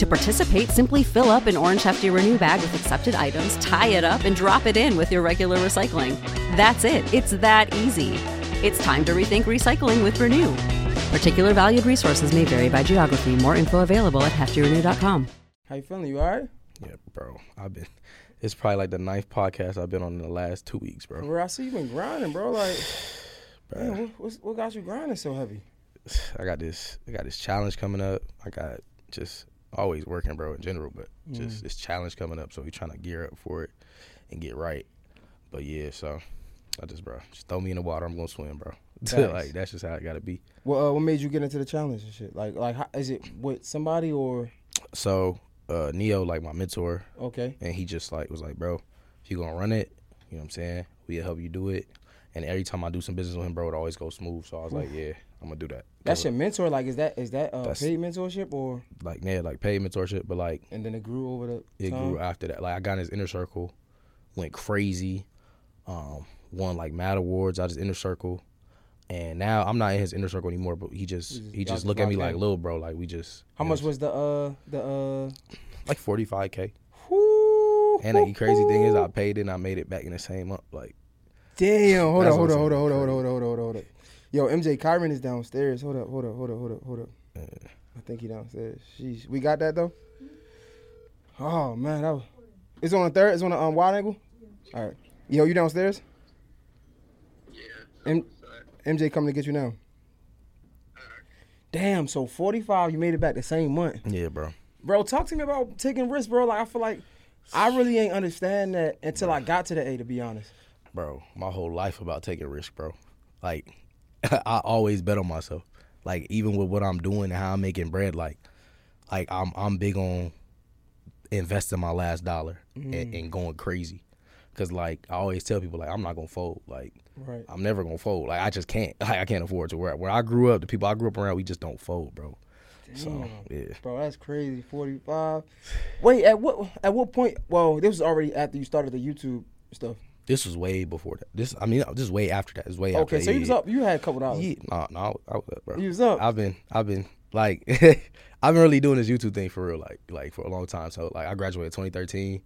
To participate, simply fill up an orange Hefty Renew bag with accepted items, tie it up, and drop it in with your regular recycling. That's it, it's that easy. It's time to rethink recycling with Renew. Particular valued resources may vary by geography. More info available at heftyrenew.com. How you feeling? You all right? Yeah, bro. I've been. It's probably like the ninth podcast I've been on in the last two weeks, bro. Bro, I see you been grinding, bro. Like, Bruh. man, what, what's, what got you grinding so heavy? I got this. I got this challenge coming up. I got just always working, bro, in general, but just this challenge coming up. So we trying to gear up for it and get right. But yeah, so I just, bro, just throw me in the water. I'm gonna swim, bro. Facts. like that's just how it gotta be. Well, uh, what made you get into the challenge and shit? Like, like, how, is it with somebody or So uh Neo, like my mentor, okay? and he just like was like, bro, if you gonna run it, you know what I'm saying? We'll help you do it. And every time I do some business with him, bro, it always goes smooth. So I was like, yeah, I'm gonna do that. That's your mentor. Like, is that is that uh, paid mentorship or? like yeah, like paid mentorship, but like And then it grew over the. it time? grew after that. Like I got in his inner circle, went crazy, um, won like mad awards out his inner circle, and now I'm not in his inner circle anymore. But he just just he just look at me like little bro. Like we just How much know, was the uh the uh? like 45k. And the crazy thing is, I paid it and I made it back in the same month. Like Damn, hold on, hold on, hold on, hold on, hold on, hold on, hold on, hold on. Yo, MJ Kyron is downstairs. Hold up, hold up, hold up, hold up, hold up. I think he downstairs. Sheesh. We got that though? Oh man, that was it's on the third, it's on the um, wide angle? Alright. Yo, you downstairs? Yeah. M- MJ coming to get you now. Damn, so 45, you made it back the same month. yeah, bro. Bro, talk to me about taking risks, bro. Like I feel like I really ain't understand that until I got to the A, to be honest. bro, my whole life about taking risks, bro. Like, I always bet on myself. Like, even with what I'm doing and how I'm making bread, like, like I'm I'm big on investing my last dollar and, mm. and going crazy. Cause like I always tell people, like I'm not gonna fold. Like Right. I'm never gonna fold. Like I just can't. Like I can't afford to. Where where I grew up, the people I grew up around, we just don't fold, bro. So yeah. Bro, that's crazy. Forty five. Wait, at what at what point? Well, this was already after you started the YouTube stuff. This was way before that. This I mean, this is way after that. It's way after. Okay, so you was up. You had a couple dollars. Yeah, no, no, I, I was up, bro. You was up. I've been, I've been like, I've been really doing this YouTube thing for real, like, like for a long time. So, like, I graduated 2013.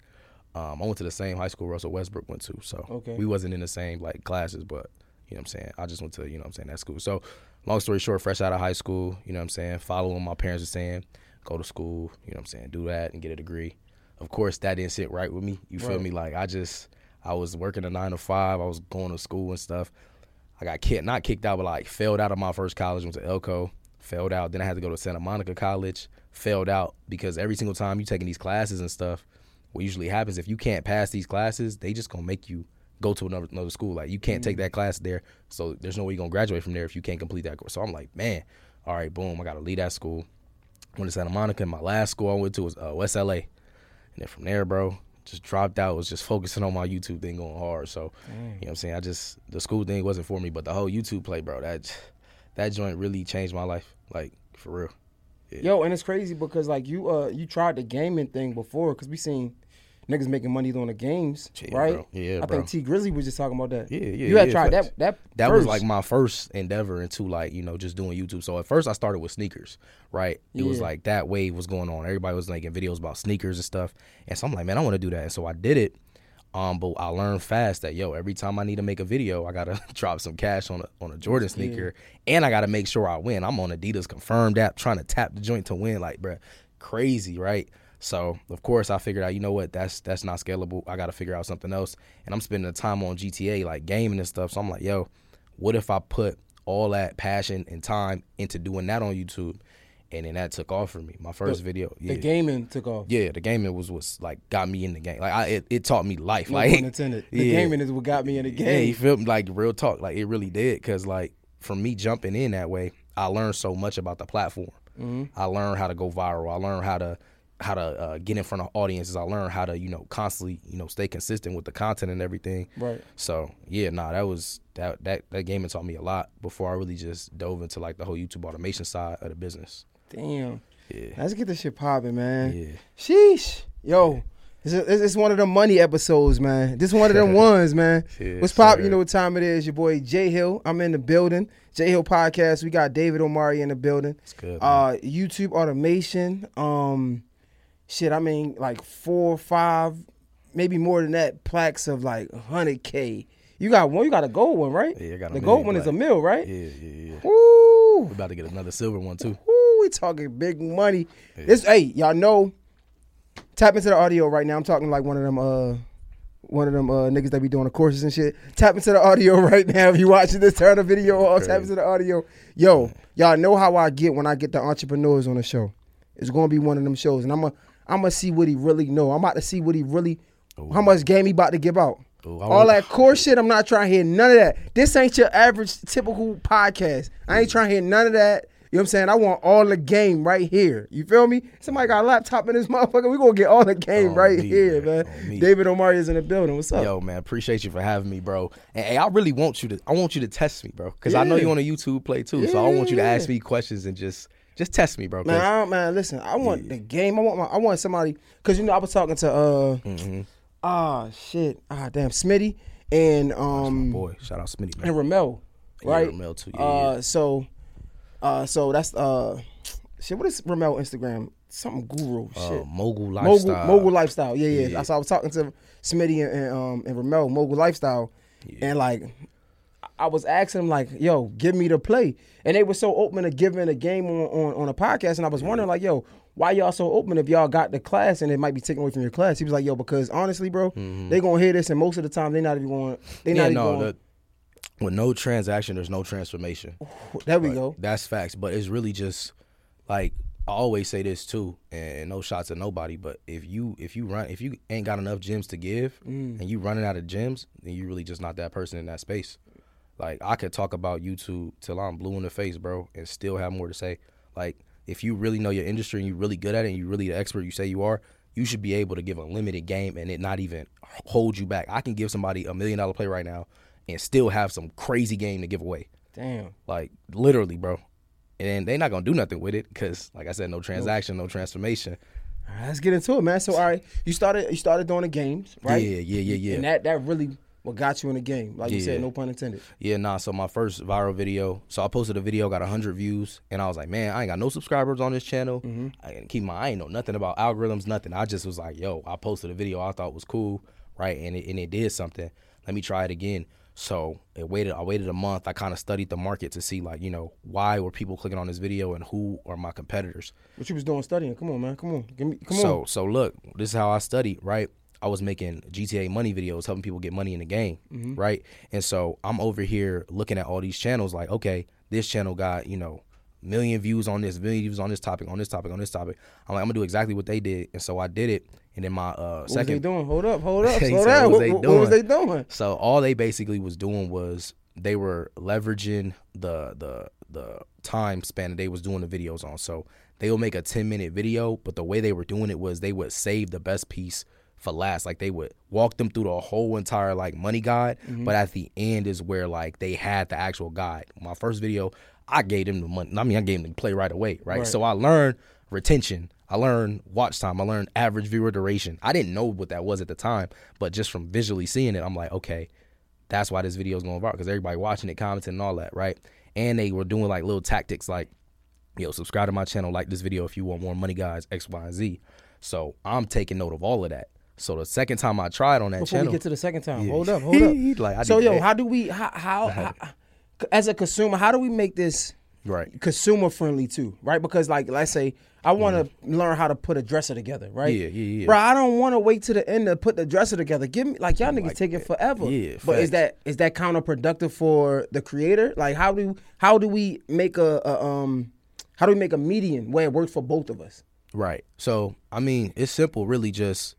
Um, I went to the same high school Russell Westbrook went to. So, Okay. we wasn't in the same like classes, but you know what I'm saying. I just went to, you know what I'm saying, that school. So, long story short, fresh out of high school, you know what I'm saying, following my parents are saying, go to school, you know what I'm saying, do that and get a degree. Of course, that didn't sit right with me. You feel Right. me? Like, I just, I was working a nine to five. I was going to school and stuff. I got kicked, not kicked out, but like failed out of my first college. Went to Elko, failed out. Then I had to go to Santa Monica College, failed out because every single time you taking these classes and stuff, what usually happens if you can't pass these classes, they just gonna make you go to another another school. Like you can't take that class there, so there's no way you're gonna graduate from there if you can't complete that course. So I'm like, man, all right, boom, I gotta leave that school. Went to Santa Monica. And my last school I went to was uh, West LA, and then from there, bro, just dropped out. Was just focusing on my YouTube thing going hard. So you know what I'm saying. I just the school thing wasn't for me, but the whole YouTube play, bro, that that joint really changed my life. Like for real. Yo, and it's crazy because like you uh you tried the gaming thing before because we seen niggas making money doing the games, Yeah, right? bro. Yeah, I bro. think T Grizzly was just talking about that. Yeah, yeah, You had yeah, tried facts. that. That that was like my first endeavor into like you know just doing YouTube. So at first I started with sneakers, right? It was like that wave was going on. Everybody was making videos about sneakers and stuff, and so I'm like, man, I want to do that. And so I did it. Um, but I learned fast that yo, every time I need to make a video, I gotta drop some cash on a on a Jordan sneaker, and I gotta make sure I win. I'm on Adidas confirmed app trying to tap the joint to win, like bruh, crazy, right? So of course I figured out, you know what, that's that's not scalable. I got to figure out something else. And I'm spending the time on GTA, like gaming and stuff. So I'm like, yo, what if I put all that passion and time into doing that on YouTube? And then that took off for me. My first video, yeah, The gaming took off. yeah, the gaming was was like got me in the game. Like I, it, it taught me life. No like intended. The yeah. gaming is what got me in the game. Yeah, you feel me? Like real talk, like it really did. Cause like from me jumping in that way, I learned so much about the platform. Mm-hmm. I learned how to go viral. I learned how to how to uh, get in front of audiences. I learned how to you know constantly you know stay consistent with the content and everything. Right. So yeah, nah, that was that that that gaming taught me a lot before I really just dove into like the whole YouTube automation side of the business. Damn. Yeah. Let's get this shit popping, man. Yeah. Sheesh. Yo. It's, it's it's one of the money episodes, man. This one of them ones, man. What's pop? sir. You know what time it is. Your boy Jay Hill. I'm in the building. Jay Hill podcast. We got David Omari in the building. It's good. man. Uh, YouTube automation. Um, shit. I mean, like four, five, maybe more than that. Plaques of like 100k. You got one. You got a gold one, right? Yeah, I got a the gold one is a mill, right? yeah, yeah, yeah. Woo. We about to get another silver one too. Woo, we talking big money. This hey, y'all know. Tap into the audio right now. I'm talking like one of them uh one of them uh niggas that be doing the courses and shit. Tap into the audio right now. If you watching this, turn the video off, tap into the audio. Yo, y'all know how I get when I get the entrepreneurs on the show. It's gonna be one of them shows. And I'm gonna I'm gonna see what he really know. I'm about to see what he really how much game he about to give out. Ooh, All that core shit, I'm not trying to hear none of that. This ain't your average typical podcast. I ain't mm. trying to hear none of that. You know what I'm saying? I want all the game right here. You feel me? Somebody got a laptop in this motherfucker. We gonna get all the game right me, here, man. man. David Omari is in the building. What's up? Yo, man, appreciate you for having me, bro. And hey, I really want you to. I want you to test me, bro, because I know you on a YouTube play too. So I want you to ask me questions and just just test me, bro. Man, I don't, man, listen. I want the game. I want my. I want somebody because you know I was talking to uh Mm-hmm. ah shit ah damn Smitty and um boy, shout out Smitty, man. and Ramel, Yeah, right? Ramel too, yeah, uh, yeah. so, uh, so that's uh, shit. What is Ramel Instagram? Something guru Uh, shit. mogul Mogul, lifestyle. mogul lifestyle. Yeah, yeah. Yeah. So I was talking to Smitty and, and um and Ramel, mogul lifestyle, and like I was asking them like, yo, give me the play, and they were so open to giving a game on on, on a podcast, and I was wondering like, yo. Why y'all so open if y'all got the class and it might be taken away from your class? He was like, "Yo, because honestly, bro, they gonna hear this, and most of the time they not even going. They Mm-hmm. Yeah, not no. even. The, with no transaction, there's no transformation. there we But go. That's facts. But it's really just like I always say this too, and no shots at nobody. But if you if you run if you ain't got enough gyms to give, Mm. and you running out of gyms, then you really just not that person in that space. Like I could talk about YouTube till I'm blue in the face, bro, and still have more to say. Like if you really know your industry and you're really good at it, and you're really the expert you say you are, you should be able to give a limited game and it not even hold you back. I can give somebody a million dollar play right now and still have some crazy game to give away. Damn. Like literally, bro. And they're not gonna do nothing with it because, like I said, no transaction, no transformation. All right, let's get into it, man. So, all right, you started you started doing the games, right? Yeah, yeah, yeah, yeah. And that that really what got you in the game, like you said, no pun intended. Yeah, nah. So my first viral video, so I posted a video, got hundred views, and I was like, man, I ain't got no subscribers on this channel. Mm-hmm. I and keep my, I ain't know nothing about algorithms, nothing. I just was like, yo, I posted a video I thought was cool, right, and it, and it did something. Let me try it again. So it waited. I waited a month. I kind of studied the market to see, like, you know, why were people clicking on this video and who are my competitors. What you was doing studying? Come on, man. Come on, give me. Come so on. so look, this is how I studied, right? I was making GTA money videos, helping people get money in the game, Mm-hmm. right? And so I'm over here looking at all these channels, like, okay, this channel got you know million views on this, million views on this topic, on this topic, on this topic. I'm like, I'm gonna do exactly what they did, and so I did it. And then my uh, What was they second doing? Hold up, hold up, slow down. what What, they what- what was they doing? doing? so all they basically was doing was they were leveraging the the the time span that they was doing the videos on. So they will make a 10 minute video, but the way they were doing it was they would save the best piece for last. Like they would walk them through the whole entire like money guide, mm-hmm. but at the end is where like they had the actual guide. My first video, I gave them the money. I mean, I gave them the play right away, right? Right. So I learned retention. I learned watch time. I learned average viewer duration. I didn't know what that was at the time, but just from visually seeing it, I'm like, okay, that's why this video is going viral because everybody watching it, commenting, and all that, right? And they were doing like little tactics like, yo, subscribe to my channel, like this video if you want more money, guys, X, Y, and Z. So I'm taking note of all of that. So the second time I tried on that Before channel, we get to the second time, Yeah. hold up, hold up. Like, so yo, that. how do we how how, how as a consumer, how do we make this Right. consumer friendly too, right? Because like let's say I want to learn how to put a dresser together, right? Mm-hmm. Yeah, yeah, yeah. Bro, I don't want to wait to the end to put the dresser together. Give me like y'all niggas take it forever. yeah, but is that is that counterproductive for the creator? Like how do how do we make a, a um how do we make a median where it works for both of us? Right. So, I mean, it's simple, really just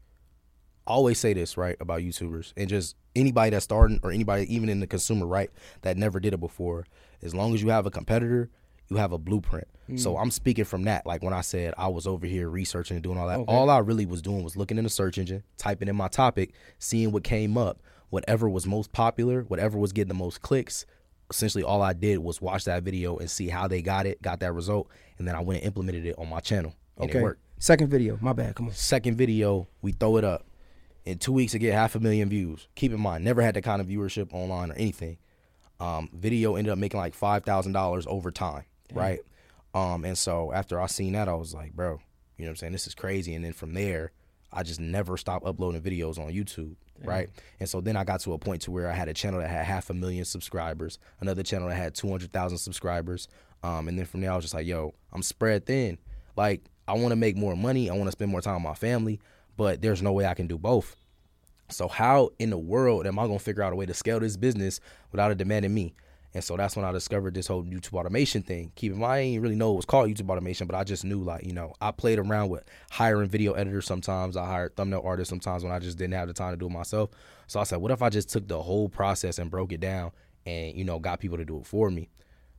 always say this, right, about YouTubers and just anybody that's starting or anybody even in the consumer, right, that never did it before. As long as you have a competitor, you have a blueprint. Hmm. So I'm speaking from that. Like when I said I was over here researching and doing all that, all I really was doing was looking in the search engine, typing in my topic, seeing what came up, whatever was most popular, whatever was getting the most clicks. Essentially, all I did was watch that video and see how they got it, got that result, and then I went and implemented it on my channel, and it worked. Second video, my bad. Come on. Second video, we throw it up. In two weeks, to get half a million views. Keep in mind, never had that kind of viewership online or anything. Um, video ended up making like five thousand dollars over time, right? Um, and so after I seen that, I was like, bro, you know what I'm saying? This is crazy. And then from there, I just never stopped uploading videos on YouTube, right? And so then I got to a point to where I had a channel that had half a million subscribers, another channel that had two hundred thousand subscribers, um, and then from there I was just like, yo, I'm spread thin. Like I want to make more money, I want to spend more time with my family, but there's no way I can do both. So how in the world am I gonna figure out a way to scale this business without it demanding me? And so that's when I discovered this whole YouTube automation thing. Keep in mind, I didn't really know it was called YouTube automation, but I just knew like, you know, I played around with hiring video editors sometimes. I hired thumbnail artists sometimes when I just didn't have the time to do it myself. So I said, what if I just took the whole process and broke it down and, you know, got people to do it for me?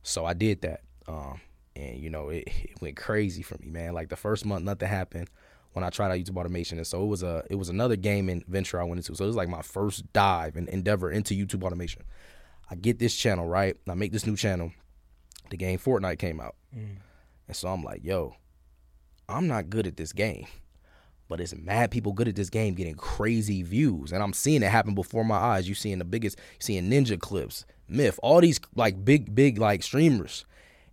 So I did that. Um, and you know, it, it went crazy for me, man. Like the first month, nothing happened when I tried out YouTube automation, and so it was a it was another gaming venture I went into. So it was like my first dive and endeavor into YouTube automation. I get this channel right, I make this new channel. The game Fortnite came out, mm. and so I'm like, yo, I'm not good at this game, but it's mad people good at this game getting crazy views, and I'm seeing it happen before my eyes. You seeing the biggest, seeing Ninja clips, Myth, all these like big big like streamers.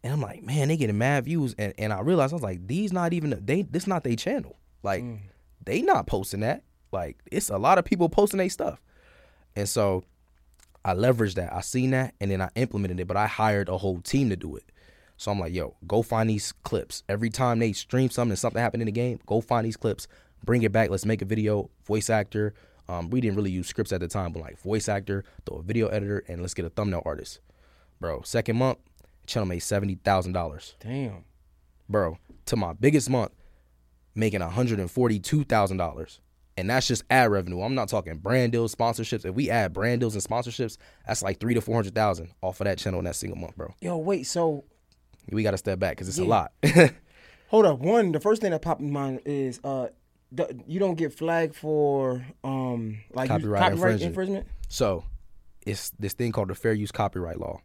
And I'm like, man, they getting mad views. And and I realized I was like, these not even they this not their channel. Like they not posting that. Like it's a lot of people posting their stuff. And so I leveraged that. I seen that and then I implemented it, but I hired a whole team to do it. So I'm like, yo, go find these clips. Every time they stream something and something happened in the game, go find these clips, bring it back. Let's make a video, voice actor. Um, we didn't really use scripts at the time, but like voice actor, throw a video editor, and let's get a thumbnail artist. Bro, second month, channel made seventy thousand dollars Damn. bro, to my biggest month, making $142,000. And that's just ad revenue. I'm not talking brand deals, sponsorships. If we add brand deals and sponsorships, that's like three to 400,000 off of that channel in that single month, bro. Yo, wait. So We got to step back because it's a lot. hold up. One, the first thing that popped in mind is uh, d- you don't get flagged for um like you- Copyright copyright infringement. infringement. So, it's this thing called the Fair Use Copyright Law.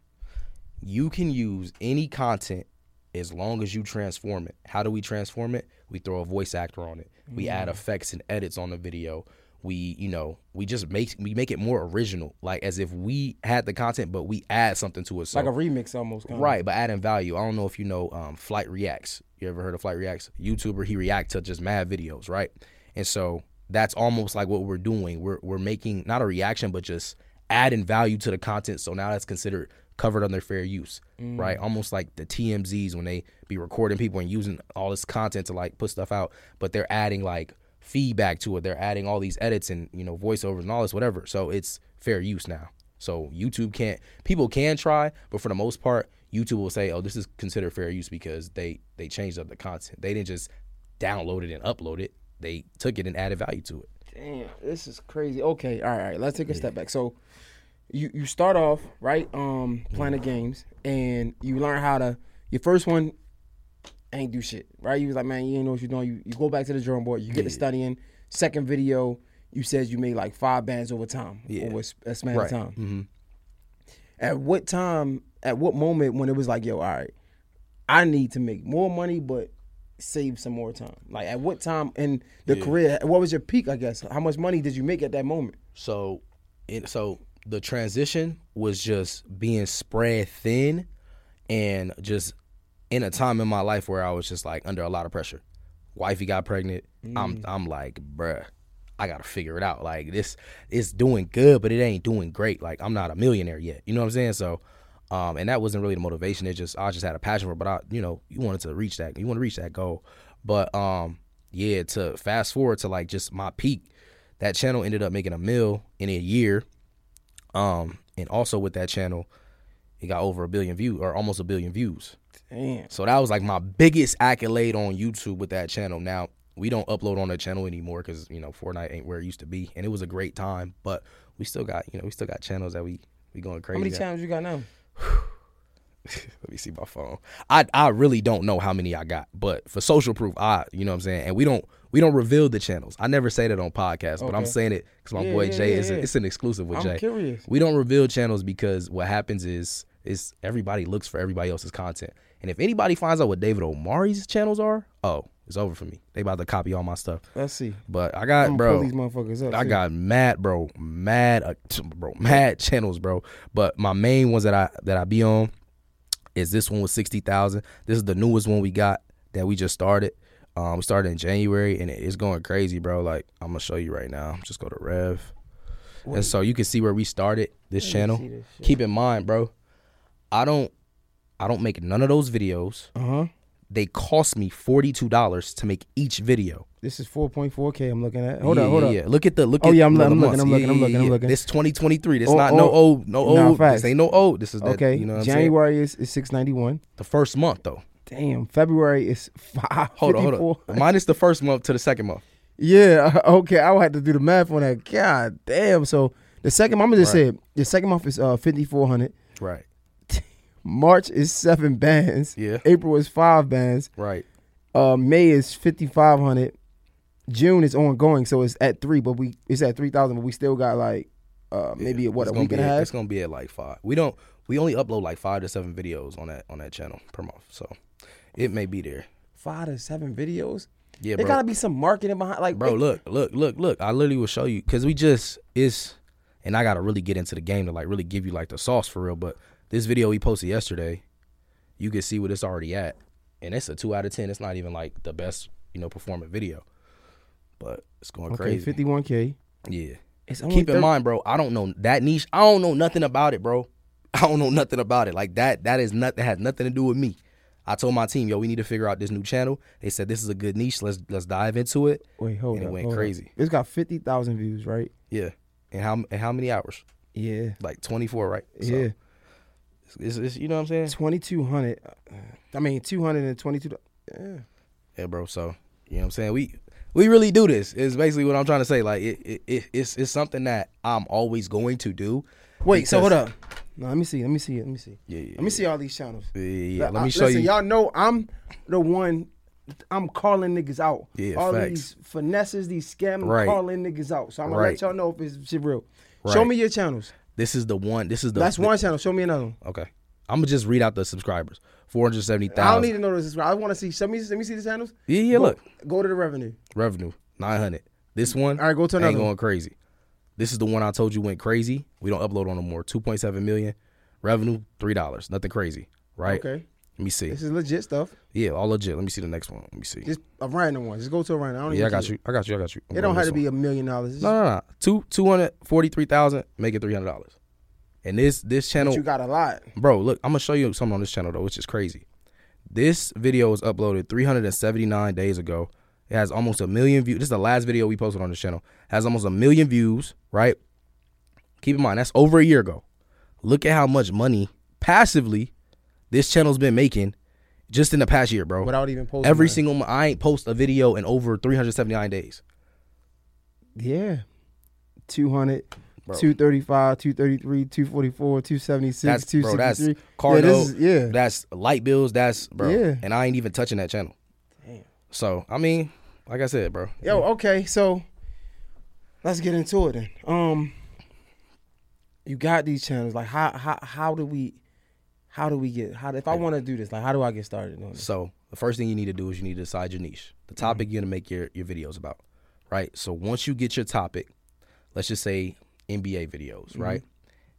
You can use any content as long as you transform it. How do we transform it? We throw a voice actor on it. We add effects and edits on the video. We, you know, we just make we make it more original, like as if we had the content, but we add something to it. So, Like a remix almost. Kind right, but adding value. I don't know if you know um, Flight Reacts. You ever heard of Flight Reacts? YouTuber, he react to just mad videos, right? And so that's almost like what we're doing. We're we're making not a reaction, but just adding value to the content. So now that's considered covered under fair use, right? Mm. Almost like the TMZs when they be recording people and using all this content to like put stuff out, but they're adding like feedback to it. They're adding all these edits and you know voiceovers and all this whatever. So it's fair use now. So YouTube can't people can try, but for the most part, YouTube will say, "Oh, this is considered fair use because they they changed up the content. They didn't just download it and upload it. They took it and added value to it." Damn, this is crazy. Okay, all right, all right. Let's take a step back. So, you you start off right, um, playing the games, and you learn how to. Your first one ain't do shit, right? You was like, man, you ain't know what you're doing. You, you go back to the drawing board. You get to studying. Second video, you says you made like five bands over time, Yeah. over a span Right. of time. Mm-hmm. At what time? At what moment when it was like, yo, all right, I need to make more money, but save some more time. Like at what time in the career? What was your peak? I guess. How much money did you make at that moment? So, it, so the transition was just being spread thin, and just in a time in my life where I was just like under a lot of pressure. Wifey got pregnant. I'm I'm like, bruh, I gotta figure it out. Like this, it's doing good, but it ain't doing great. Like I'm not a millionaire yet. You know what I'm saying? So, Um, and that wasn't really the motivation. It just I just had a passion for it. But I, you know, you wanted to reach that. You want to reach that goal. But um, yeah, to fast forward to like just my peak, that channel ended up making a mill in a year. Um, and also with that channel, it got over a billion views or almost a billion views. Damn. So that was like my biggest accolade on YouTube with that channel. Now we don't upload on that channel anymore because you know Fortnite ain't where it used to be, and it was a great time. But we still got you know we still got channels that we we going crazy. How many at. channels you got now? Let me see my phone. I I really don't know how many I got, but for social proof, I you know what I'm saying. And we don't we don't reveal the channels. I never say that on podcasts, but I'm saying it because my Yeah, boy yeah, Jay yeah, is yeah. it's an exclusive with I'm Jay. curious. We don't reveal channels because what happens is is everybody looks for everybody else's content, and if anybody finds out what David Omari's channels are, oh, it's over for me. They about to copy all my stuff. Let's see. But I got bro. these motherfuckers up. I see. got mad, bro, mad, uh, bro, mad channels, bro. But my main ones that I that I be on is this one with sixty thousand. This is the newest one we got that we just started. Um, we started in January and it's going crazy, bro. Like I'm gonna show you right now. Just go to Rev, and so you can see where we started this channel. this. Keep in mind, bro, I don't, I don't make none of those videos. Uh huh. They cost me forty two dollars to make each video. This is 4.4K. I'm looking at. Hold yeah, up, hold yeah, up. yeah. Look at the look Oh, at yeah, I'm looking, I'm looking, I'm looking, I'm looking, I'm looking. This 2023. This Oh, not oh, no old, no nah, old. facts. This ain't no old. This is that, Okay. You know what saying? January is, is 691. The first month though. Damn. February is 554. Hold on, hold on. Minus the first month to the second month. Yeah. Okay. I would have to do the math on that. God damn. So the second month, I'm gonna just Right. say it. the second month is uh 5400. Right. March is seven bands. Yeah. April is five bands. Right. Uh, May is 5500. June is ongoing, so it's at three, but we it's at 3000, but we still got like uh maybe what It's a week and a half. It's gonna be at like five. We don't. We only upload like five to seven videos on that on that channel per month. So it may be there. Five to seven videos. Yeah, There bro. gotta be some marketing behind. Like, bro it- look look look look i literally will show you because we just it's and i gotta really get into the game to like really give you like the sauce for real but this video we posted yesterday you can see what it's already at and it's a two out of ten it's not even like the best you know performing video but it's going Okay, crazy 51k. yeah It's only keep in mind bro i don't know that niche i don't know nothing about it bro i don't know nothing about it like that that is nothing has nothing to do with me I told my team, yo, we need to figure out this new channel. They said this is a good niche. Let's let's dive into it. Wait, hold and it went hold up. crazy. It's got 50,000 views, right? Yeah. And how and how many hours? Yeah. Like 24, right? So, yeah. It's, it's, it's- you know what I'm saying? 2200. uh, I mean, 222. Yeah. Yeah, bro. So you know what I'm saying? We we really do this. Is basically what I'm trying to say. Like it, it, it it's it's something that I'm always going to do. Wait, so hold up. No, let me see. Let me see. Let me see. Yeah, yeah, Let me see all these channels. Yeah, yeah. Let I- me show listen, you. Y'all know I'm the one. I'm calling niggas out. Yeah, all facts. these finesses, these scams, Right. calling niggas out. So I'm gonna Right. let y'all know if it's shit real. Show me your channels. This is the one. This is the. That's the- one channel. Show me another one. Okay. I'm gonna just read out the subscribers. Four hundred seventy I don't need to know this. I want to see. Show me. Let me see the channels. Yeah, yeah. Go- Look, Go to the revenue. revenue nine hundred. This one. All right, go to another. ain't going one. crazy. This is the one I told you went crazy. We don't upload on no more. Two point seven million. Revenue three dollars. Nothing crazy, right? Okay. Let me see. This is legit stuff. Yeah, all legit. Let me see the next one. Let me see. Just a random one. Just go to a random. I don't Yeah, I got you. I got you. I got you. I'm It don't have to be a million dollars. No, no, no. Two two hundred forty three thousand. Make it three hundred dollars. And this this channel, just- You got a lot. bro. Look, I'm gonna show you something on this channel though, which is crazy. This video was uploaded 379 days ago. It has almost a million views. This is the last video we posted on this channel. It has almost a million views, right? Keep in mind that's over a year ago. Look at how much money passively this channel's been making just in the past year, bro. Without even posting. Every single I ain't post a video in over 379 days. Yeah. 200, Bro. 235, 233, 244, 276, That's bro. That's 263. car yeah, is, yeah. That's light bills. That's bro. Yeah. And I ain't even touching that channel. Damn. So I mean, like I said, bro. Yo, okay, so let's get into it then. Um you got these channels. Like how how how do we how do we get how if I want to do this, like how do I get started on this? So the first thing you need to do is you need to decide your niche, the Mm-hmm. topic you're gonna make your your videos about, right? So once you get your topic, let's just say NBA videos, Mm-hmm. right?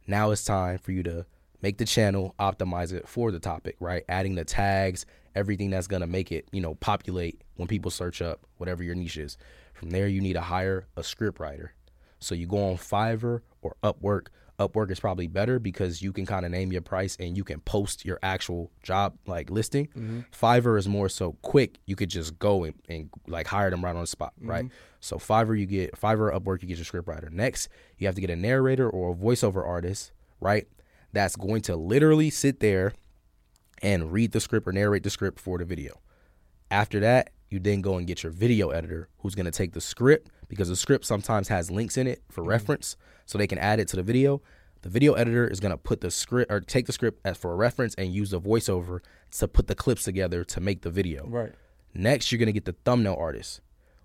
Now it's time for you to make the channel, optimize it for the topic, right? Adding the tags, everything that's gonna make it, you know, populate when people search up whatever your niche is. From there, you need to hire a script writer. So you go on Fiverr or Upwork. Upwork is probably better because you can kind of name your price and you can post your actual job like listing. Mm-hmm. Fiverr is more so quick. You could just go and, and like hire them right on the spot, mm-hmm. right? So Fiverr, you get Fiverr, Upwork, you get your script writer. Next, you have to get a narrator or a voiceover artist, right? That's going to literally sit there and read the script or narrate the script for the video. After that, you then go and get your video editor who's going to take the script because the script sometimes has links in it for mm-hmm. reference so they can add it to the video. The video editor is going to put the script or take the script as for a reference and use the voiceover to put the clips together to make the video. Right. Next, you're going to get the thumbnail artist.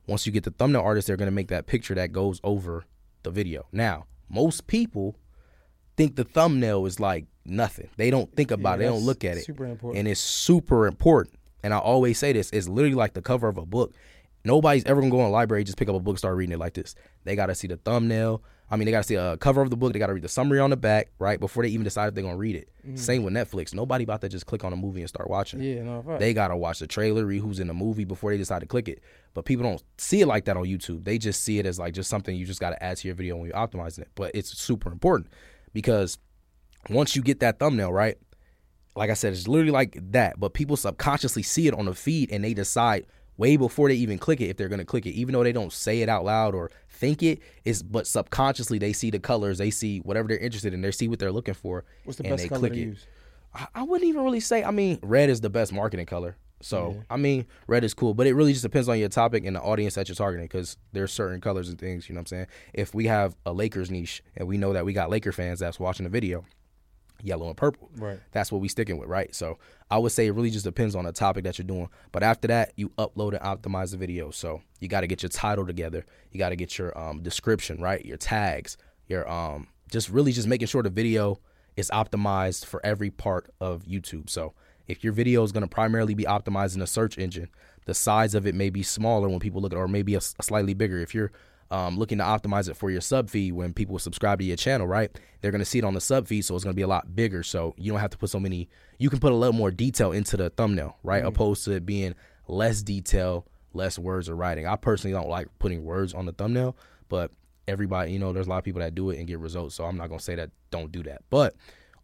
Once you get the thumbnail artist, they're going to make that picture that goes over the video. Now, most people think the thumbnail is like nothing. They don't think about it. They don't look at it. super important. And it's super important. And I always say this, it's literally like the cover of a book. Nobody's ever gonna go in a library, just pick up a book, start reading it like this. They gotta see the thumbnail. I mean, they gotta see a cover of the book. They gotta read the summary on the back, right? Before they even decide if they're gonna read it. Mm. Same with Netflix. Nobody about to just click on a movie and start watching. Yeah, no, fact. They gotta watch the trailer, read who's in the movie before they decide to click it. But people don't see it like that on YouTube. They just see it as like just something you just gotta add to your video when you're optimizing it. But it's super important because once you get that thumbnail right, like I said, it's literally like that. But people subconsciously see it on the feed and they decide way before they even click it if they're gonna click it, even though they don't say it out loud or think it. Is but subconsciously they see the colors, they see whatever they're interested in, they see what they're looking for, What's the and best they color click to it. use? I, I wouldn't even really say. I mean, red is the best marketing color. So I mean, red is cool, but it really just depends on your topic and the audience that you're targeting because there's certain colors and things. You know what I'm saying? If we have a Lakers niche and we know that we got Laker fans that's watching the video, yellow and purple. Right. That's what we sticking with, right? So I would say it really just depends on the topic that you're doing. But after that, you upload and optimize the video. So you got to get your title together. You got to get your um, description, right? Your tags, your um, just really just making sure the video is optimized for every part of YouTube. So if your video is going to primarily be optimized in a search engine, the size of it may be smaller when people look at, or maybe a slightly bigger. If you're um, looking to optimize it for your sub feed when people subscribe to your channel, right? They're going to see it on the sub feed, so it's going to be a lot bigger. So you don't have to put so many. You can put a little more detail into the thumbnail, right? Opposed to it being less detail, less words or writing. I personally don't like putting words on the thumbnail, but everybody, you know, there's a lot of people that do it and get results. So I'm not going to say that don't do that. But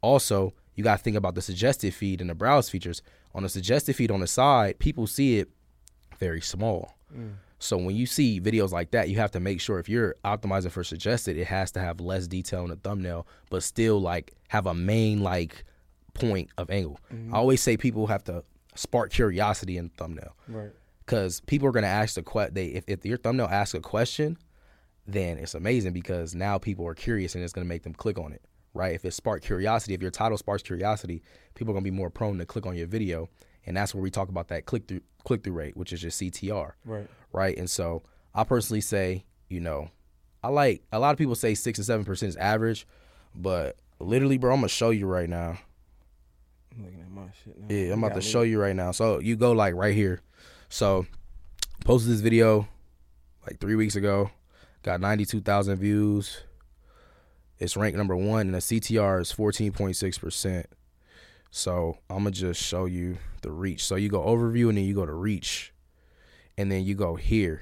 also, you got to think about the suggested feed and the browse features. On the suggested feed on the side, people see it very small. So when you see videos like that, you have to make sure if you're optimizing for suggested, it has to have less detail in the thumbnail, but still like have a main like point of angle. Mm-hmm. I always say people have to spark curiosity in the thumbnail Right. because people are gonna ask the question. they if, if your thumbnail asks a question, then it's amazing because now people are curious and it's gonna make them click on it, right? If it sparked curiosity, if your title sparks curiosity, people are gonna be more prone to click on your video, and that's where we talk about that click through click through rate, which is your CTR, Right. right? And so I personally say, you know, I like a lot of people say six and seven percent is average, but literally, bro, I'm gonna show you right now. I'm looking at my shit now. Yeah, I'm about to show you right now. So you go like right here. So posted this video like three weeks ago. Got 92,000 views. It's ranked number one, and the CTR is 14.6 percent. So I'm gonna just show you the reach. So you go overview, and then you go to reach, and then you go here.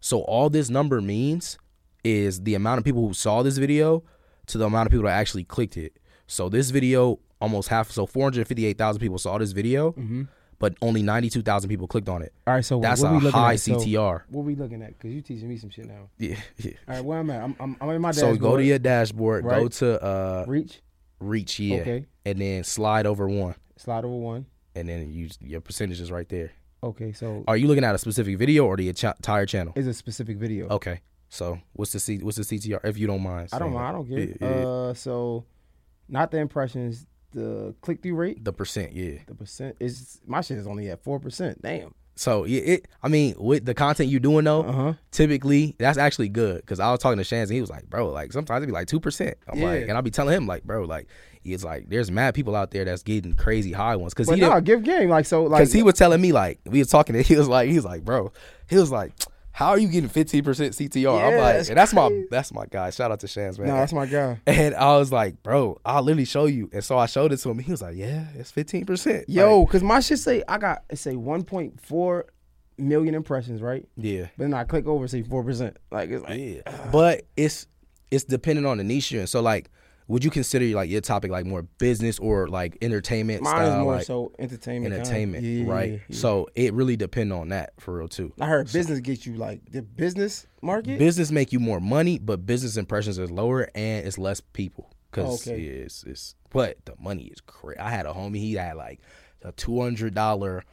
So all this number means is the amount of people who saw this video to the amount of people that actually clicked it. So this video, almost half, so 458,000 people saw this video, but only 92,000 people clicked on it. All right, so That's what a we looking high at? So, CTR. what we looking at? Because you teaching me some shit now. Yeah, yeah. All right, where I'm at? I'm, I'm, I'm in my So dashboard. go to your dashboard, go to uh reach. Reach, yeah, Okay. and then slide over one, Slide over one. and then you your percentage is right there. Okay, so Are you looking at a specific video or the entire channel? Is a specific video. Okay, so what's the C- what's the CTR if you don't mind? I don't mind. I don't get it. Yeah. Uh, so not the impressions, the click through rate, the percent, yeah. the percent is my shit is only at four percent. Damn. So yeah, it. I mean, with the content you're doing though, Uh huh. typically that's actually good because I was talking to Shans and he was like, bro, like sometimes it'd be like two percent. I'm like, Yeah. and I'll be telling him like, bro, like it's like, there's mad people out there that's getting crazy high ones because But he no, give game like so like because he was telling me like we was talking and he was like he was like bro he was like how are you getting 15% CTR I'm like that's and that's my that's my guy. Shout out to Shans man. No, that's my guy. and I was like bro I'll literally show you. And so I showed it to him. He was like yeah it's 15% Yo, Like, cause my shit say I got it say one point four million impressions, right? yeah. But then I click over say four percent. Like it's like Yeah, but it's it's dependent on the niche you're in. So like would you consider like your topic like more business or like entertainment Mine style? is more like, so entertainment. entertainment, Yeah, yeah, right? yeah, yeah. So it really depend on that for real too. I heard business gets you like the business market. Business make you more money, but business impressions is lower and it's less people oh, because Okay. it's it's but the money is crazy. I had a homie he had like a two hundred dollar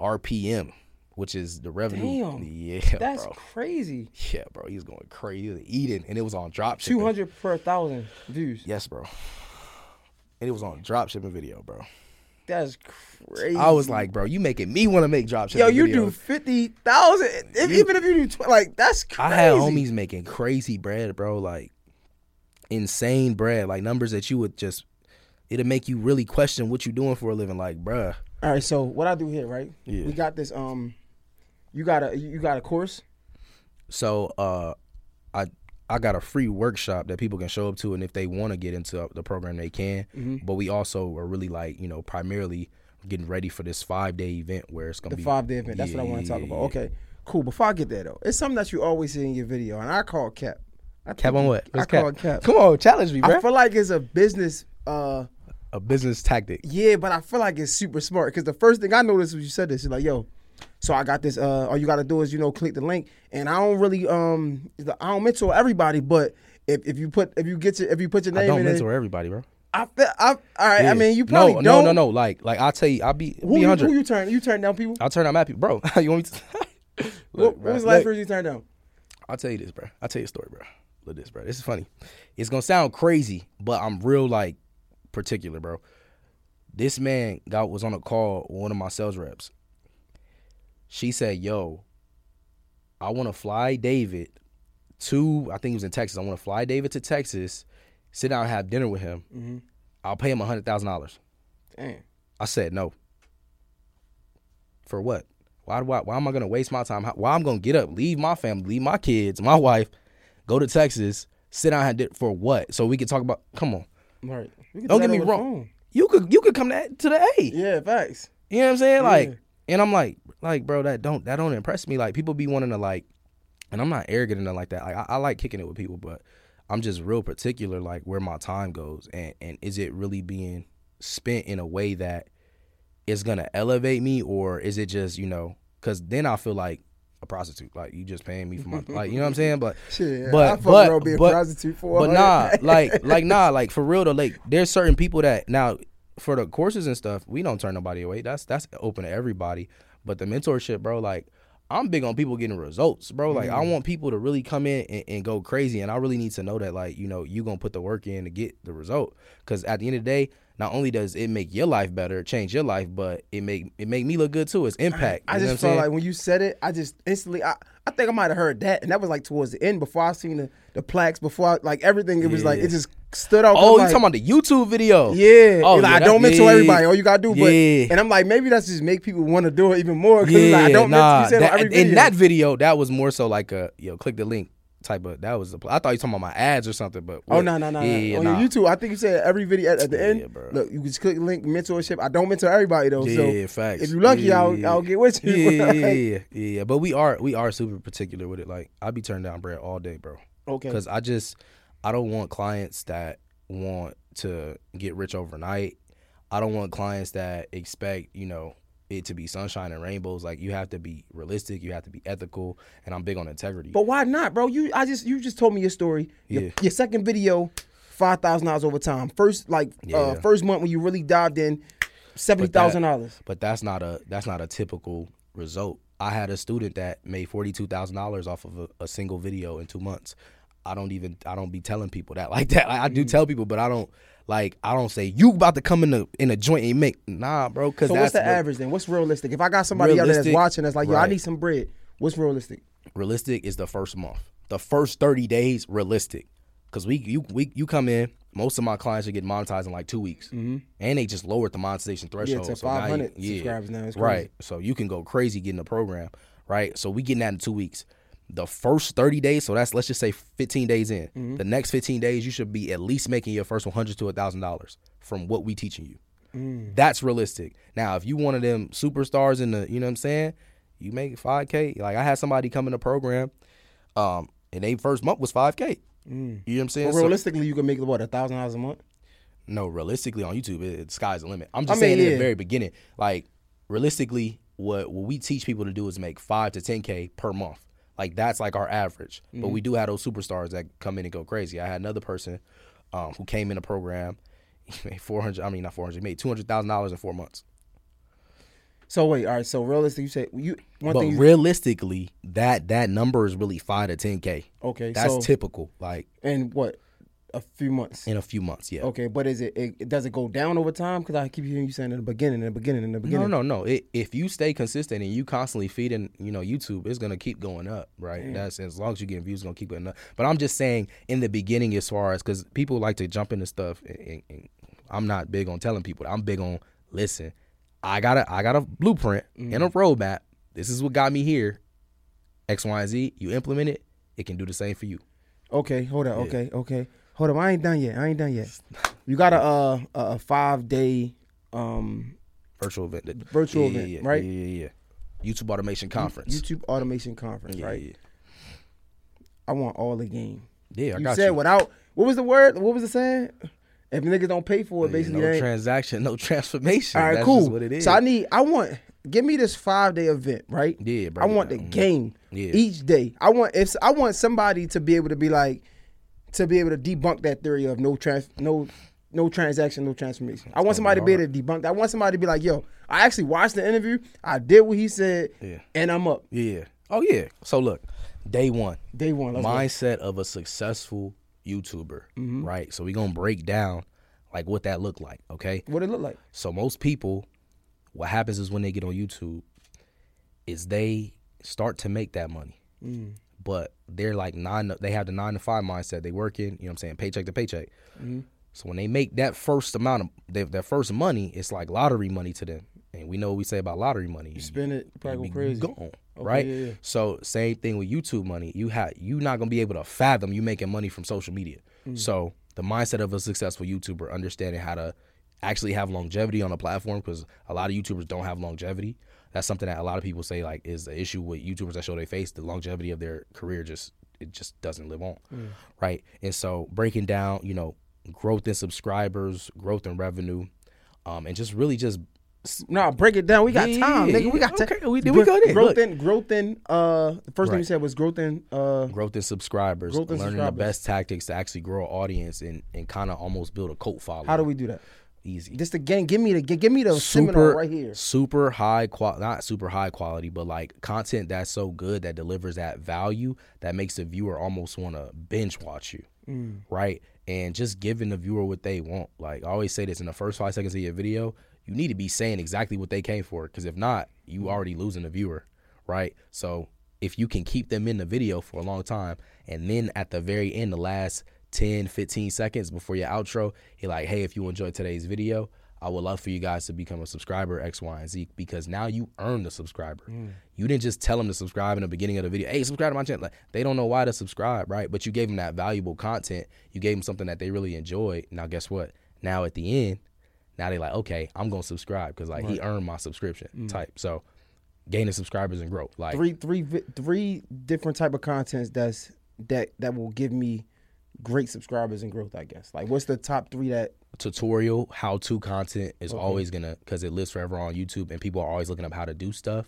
RPM, which is the revenue. Damn. yeah, That's bro. crazy. Yeah, bro. He was going crazy. He was eating, and it was on drop Two hundred per thousand views. Yes, bro. And it was on drop shipping video, bro. That's crazy. I was like, bro, you making me want to make drop yo, you videos. do fifty thousand. Even if you do tw- like that's I crazy. had homies making crazy bread, bro. Like insane bread, like numbers that you would just it'll make you really question what you're doing for a living. Like, bruh, All right, so what I do here, right? Yeah. We got this. Um, you got a you got a course. So uh I I got a free workshop that people can show up to and if they want to get into the program they can. Mm-hmm. But we also are really like, you know, primarily getting ready for this 5-day event where it's going The to be five day event. That's what I want to talk yeah, about. yeah. Okay, cool. Before I get there though, it's something that you always see in your video, and I call Cap. I Cap on what? I What's call Cap. Come on, challenge me, bro. I feel like it's a business. Uh, a business tactic. yeah, but I feel like it's super smart because the first thing I noticed when you said this, you're like, yo. So I got this. Uh, all you got to do is you know click the link, and I don't really um I don't mentor everybody, but if, if you put if you get your, if you put your name, I don't in it, mentor everybody, bro. I feel I all right. I mean you probably no, don't. no, no, no. Like, like I'll tell you, I'll be Who be you, hundred. who you turn you turn down people? I'll turn down Matthew, bro. you want me to? Look, what bro, was the last look, person you turned down? I'll tell you this, bro. I'll tell you a story, bro. Look at this, bro. This is funny. It's gonna sound crazy, but I'm real like particular, bro. This man got was on a call with one of my sales reps. She said, "Yo, I want to fly David to. I think he was in Texas. I want to fly David to Texas, sit down and have dinner with him. Mm-hmm. I'll pay him a hundred thousand dollars." Damn. I said no. For what? Why do I, why am I gonna waste my time? How, why I'm gonna get up, leave my family, leave my kids, my wife, go to Texas, sit down and for what? So we can talk about. Come on, Right. Do don't get me wrong. You could you could come to, to the A. Yeah, facts. You know what I'm saying? Like, Yeah. And I'm like, like, bro, that don't that don't impress me. Like, people be wanting to like, and I'm not arrogant and nothing like that. Like, I, I like kicking it with people, but I'm just real particular, like where my time goes, and and is it really being spent in a way that is gonna elevate me, or is it just you know? Because then I feel like a prostitute. Like you just paying me for my like, you know what I'm saying? But Shit, but I but but, prostitute for but nah, like like nah, like for real though. Like there's certain people that now for the courses and stuff, we don't turn nobody away. That's that's open to everybody. But the mentorship, bro, like I'm big on people getting results, bro. Like Mm. I want people to really come in and, and go crazy, and I really need to know that, like you know, you gonna put the work in to get the result. Because at the end of the day, not only does it make your life better, change your life, but it make it make me look good too. It's impact. I know just what I'm felt like when you said it, I just instantly, I, I think I might have heard that, and that was like towards the end before I seen the, the plaques, before I, like everything. It was like it just stood out. Oh, you like, talking about the YouTube video? Yeah, Oh, like, yeah, I don't mentor yeah, everybody. All you gotta do, but yeah. and I'm like, maybe that's just make people want to do it even more. Cause Yeah, like, I don't nah. said that- on every video. in that video, that was more so like a yo, click the link type of. That was the. I thought you talking about my ads or something, but Oh what- no no no! yeah, yeah, On nah. YouTube, I think you said every video at, at the Yeah, end. bro. Look, you can just click link mentorship. I don't mentor everybody though, Yeah, so facts. if you're lucky, Yeah, I'll yeah, I'll get with you. Yeah, yeah, Like, yeah, yeah, yeah. But we are we are super particular with it. Like I'd be turning down bread all day, bro. Okay. Because I just I don't want clients that want to get rich overnight. I don't want clients that expect you know it to be sunshine and rainbows. Like you have to be realistic. You have to be ethical, and I'm big on integrity. But why not, bro? You I just you just told me your story. Your, Yeah. your second video, five thousand dollars over time. First like uh, first month when you really dived in, seventy thousand dollars. but that's not a that's not a typical result. I had a student that made forty two thousand dollars off of a, a single video in two months. I don't even I don't be telling people that like that. Like, I Mm. do tell people, but I don't like I don't say you about to come in the in a joint and make nah, bro. Because So that's what's the what- average then? What's realistic? If I got somebody out there that's watching that's like, yo, I need some bread. What's realistic? realistic is the first month. The first 30 days realistic. Cause we you we you come in, most of my clients are getting monetized in like two weeks. Mm-hmm. And they just lowered the monetization threshold. Yeah, to so 500 subscribers now. It's crazy. Right. So you can go crazy getting the program. Right. So we getting that in two weeks. The first 30 days, so that's let's just say 15 days in. Mm-hmm. The next 15 days, you should be at least making your first 100 to thousand dollars from what we teaching you. Mm. That's realistic. Now, if you one of them superstars in the, you know what I'm saying, you make 5K. Like I had somebody come in the program, um, and they first month was 5K. You know what I'm saying? So- realistically, you can make what a thousand dollars a month. no, realistically on YouTube, it, the sky's the limit. I'm just I mean, saying in the very beginning, like realistically, what what we teach people to do is make five to ten k per month. Like that's like our average. But Mm-hmm. we do have those superstars that come in and go crazy. I had another person um, who came in a program, he made four hundred. I mean, not four hundred. He Made two hundred thousand dollars in four months. So wait, all right. So realistically, you say you one but thing. Realistically, that that number is really five to ten k. okay, That's so typical. Like and what a few months. in a few months, yeah. Okay, but is it, it does it go down over time? Because I keep hearing you saying in the beginning, in the beginning, in the beginning. no, no. It, if you stay consistent and you constantly feeding, you know, YouTube, it's gonna keep going up, right? That's as long as you get views, it's gonna keep going up. But I'm just saying, in the beginning, as far as because people like to jump into stuff, and, and, and I'm not big on telling people. I'm big on listen. I got a I got a blueprint and a mm-hmm. roadmap. This is what got me here. X, Y, and Z. You implement it, it can do the same for you. Okay, hold on. Okay, okay, hold on. I ain't done yet. I ain't done yet. You got a uh, a five day um Virtual event, Virtual Yeah, event, yeah, right? Yeah, yeah, yeah. YouTube Automation Conference. YouTube automation conference, yeah, right? yeah. I want all the game. Yeah, I you got said you. without what was the word? What was it saying? If niggas don't pay for it, basically, no transaction, no transformation. all right, That's cool. what it is. So I need, I want, give me this five day event, right? Yeah, I break it want the game Yeah. each day. I want if I want somebody to be able to be like, to be able to debunk that theory of no trans, no. No transaction, no transformation. I want somebody to be able to debunk that. I want somebody to be like, "Yo, I actually watched the interview. I did what he said, Yeah. and I'm up." Yeah. Oh yeah. So look, day one, Day one. Let's go. Mm-hmm. mindset of a successful YouTuber, right? So we're gonna break down like what that looked like, okay? What it looked like? So most people, what happens is when they get on YouTube, is they start to make that money, Mm. But they're like nine. They have the nine to five mindset. They working, you know what I'm saying, paycheck to paycheck. Mm-hmm. So when they make that first amount of their, their first money, it's like lottery money to them. And we know what we say about lottery money. You Spend it, probably go crazy. gone, right? yeah, yeah. So same thing with YouTube money. You have you not gonna be able to fathom you making money from social media. Mm. So the mindset of a successful YouTuber, understanding how to actually have longevity on a platform, because a lot of YouTubers don't have longevity. That's something that a lot of people say like is the issue with YouTubers that show they face. The longevity of their career just it just doesn't live on, Mm. right? And so breaking down, you know, growth in subscribers, growth in revenue, um, and just really just Nah, break it down. We got Yeah, time, yeah, nigga. We got time. Okay, we- we go there. Growth Look. in, growth in. Uh, the first thing you said was growth in. Uh, growth in subscribers, Growth in learning subscribers. the best tactics to actually grow an audience and, and kind of almost build a cult following. how do we do that? Easy? Just again. Give me the give me the seminar right here. super high qual, not super high quality, but like content that's so good that delivers that value that makes the viewer almost want to binge watch you, Mm. right? And just giving the viewer what they want. Like I always say this in the first five seconds of your video, you need to be saying exactly what they came for, because if not, you already losing the viewer, right? So if you can keep them in the video for a long time, and then at the very end, the last 10, 15 seconds before your outro, you're like, hey, if you enjoyed today's video, I would love for you guys to become a subscriber, X, Y, and Z, because now you earned a subscriber. Mm. You didn't just tell them to subscribe in the beginning of the video. Hey, subscribe to my channel. Like, they don't know why to subscribe, right? But you gave them that valuable content. You gave them something that they really enjoyed. Now, guess what? Now at the end, now they like, okay, I'm gonna subscribe because like he earned my subscription mm. type. So gaining subscribers and growth, like Three, three, three different type of contents that's that that will give me great subscribers and growth. I guess. Like, what's the top three that? tutorial how to content is always gonna because it lives forever on YouTube and people are always looking up how to do stuff.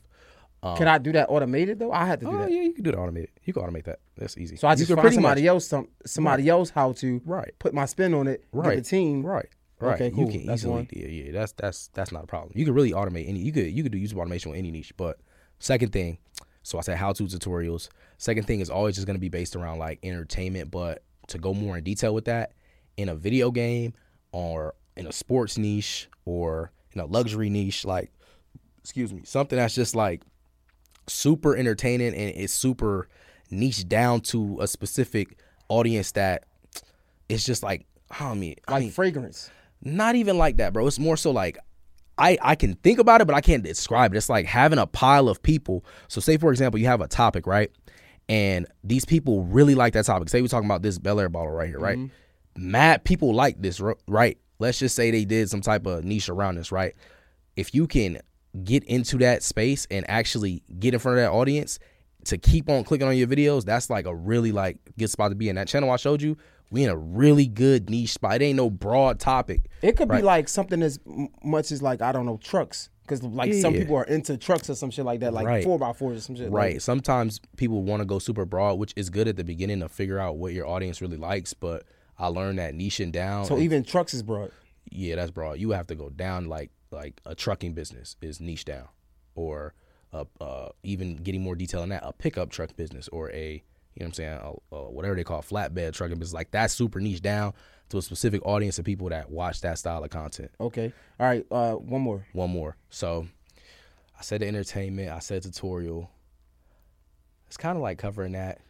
Um, can I do that automated though? I had to do Oh that. yeah, you can do that automated. You can automate that. That's easy. So I just find somebody much- else some somebody else how to Right. put my spin on it. right the team. right right. Okay, cool. You can That's easily one. yeah yeah. That's that's that's not a problem. You can really automate any. You could you could do YouTube automation with any niche. But second thing, so I said how to tutorials. Second thing is always just gonna be based around like entertainment. But to go more in detail with that, in a video game or in a sports niche or in a luxury niche, like excuse me, something that's just like super entertaining and it's super niche down to a specific audience that it's just like I mean, I Like mean, fragrance. not even like that, bro. It's more so like I I can think about it, but I can't describe it. It's like having a pile of people. So say for example, you have a topic, right? And these people really like that topic. Say we're talking about this Belaire bottle right here, right? Mm-hmm. Mad people like this, right? Let's just say they did some type of niche around this, right? If you can get into that space and actually get in front of that audience, to keep on clicking on your videos, that's like a really like good spot to be in. That channel I showed you, we in a really good niche spot. It ain't no broad topic. It could Right. be like something as much as like I don't know trucks, because like some people are into trucks or some shit like that, like Right. four by fours or some shit. like- Right. Sometimes people want to go super broad, which is good at the beginning to figure out what your audience really likes. But I learned that niching down. so even trucks is broad. yeah, that's broad. You have to go down like like a trucking business is niche down, or uh, uh, even getting more detail in that, a pickup truck business or a you know what I'm saying, a, a, whatever they call flatbed trucking business. Like that's super niche down to a specific audience of people that watch that style of content. Okay. All right. Uh, one more. One more. So I said the entertainment. I said tutorial. It's kind of like covering that.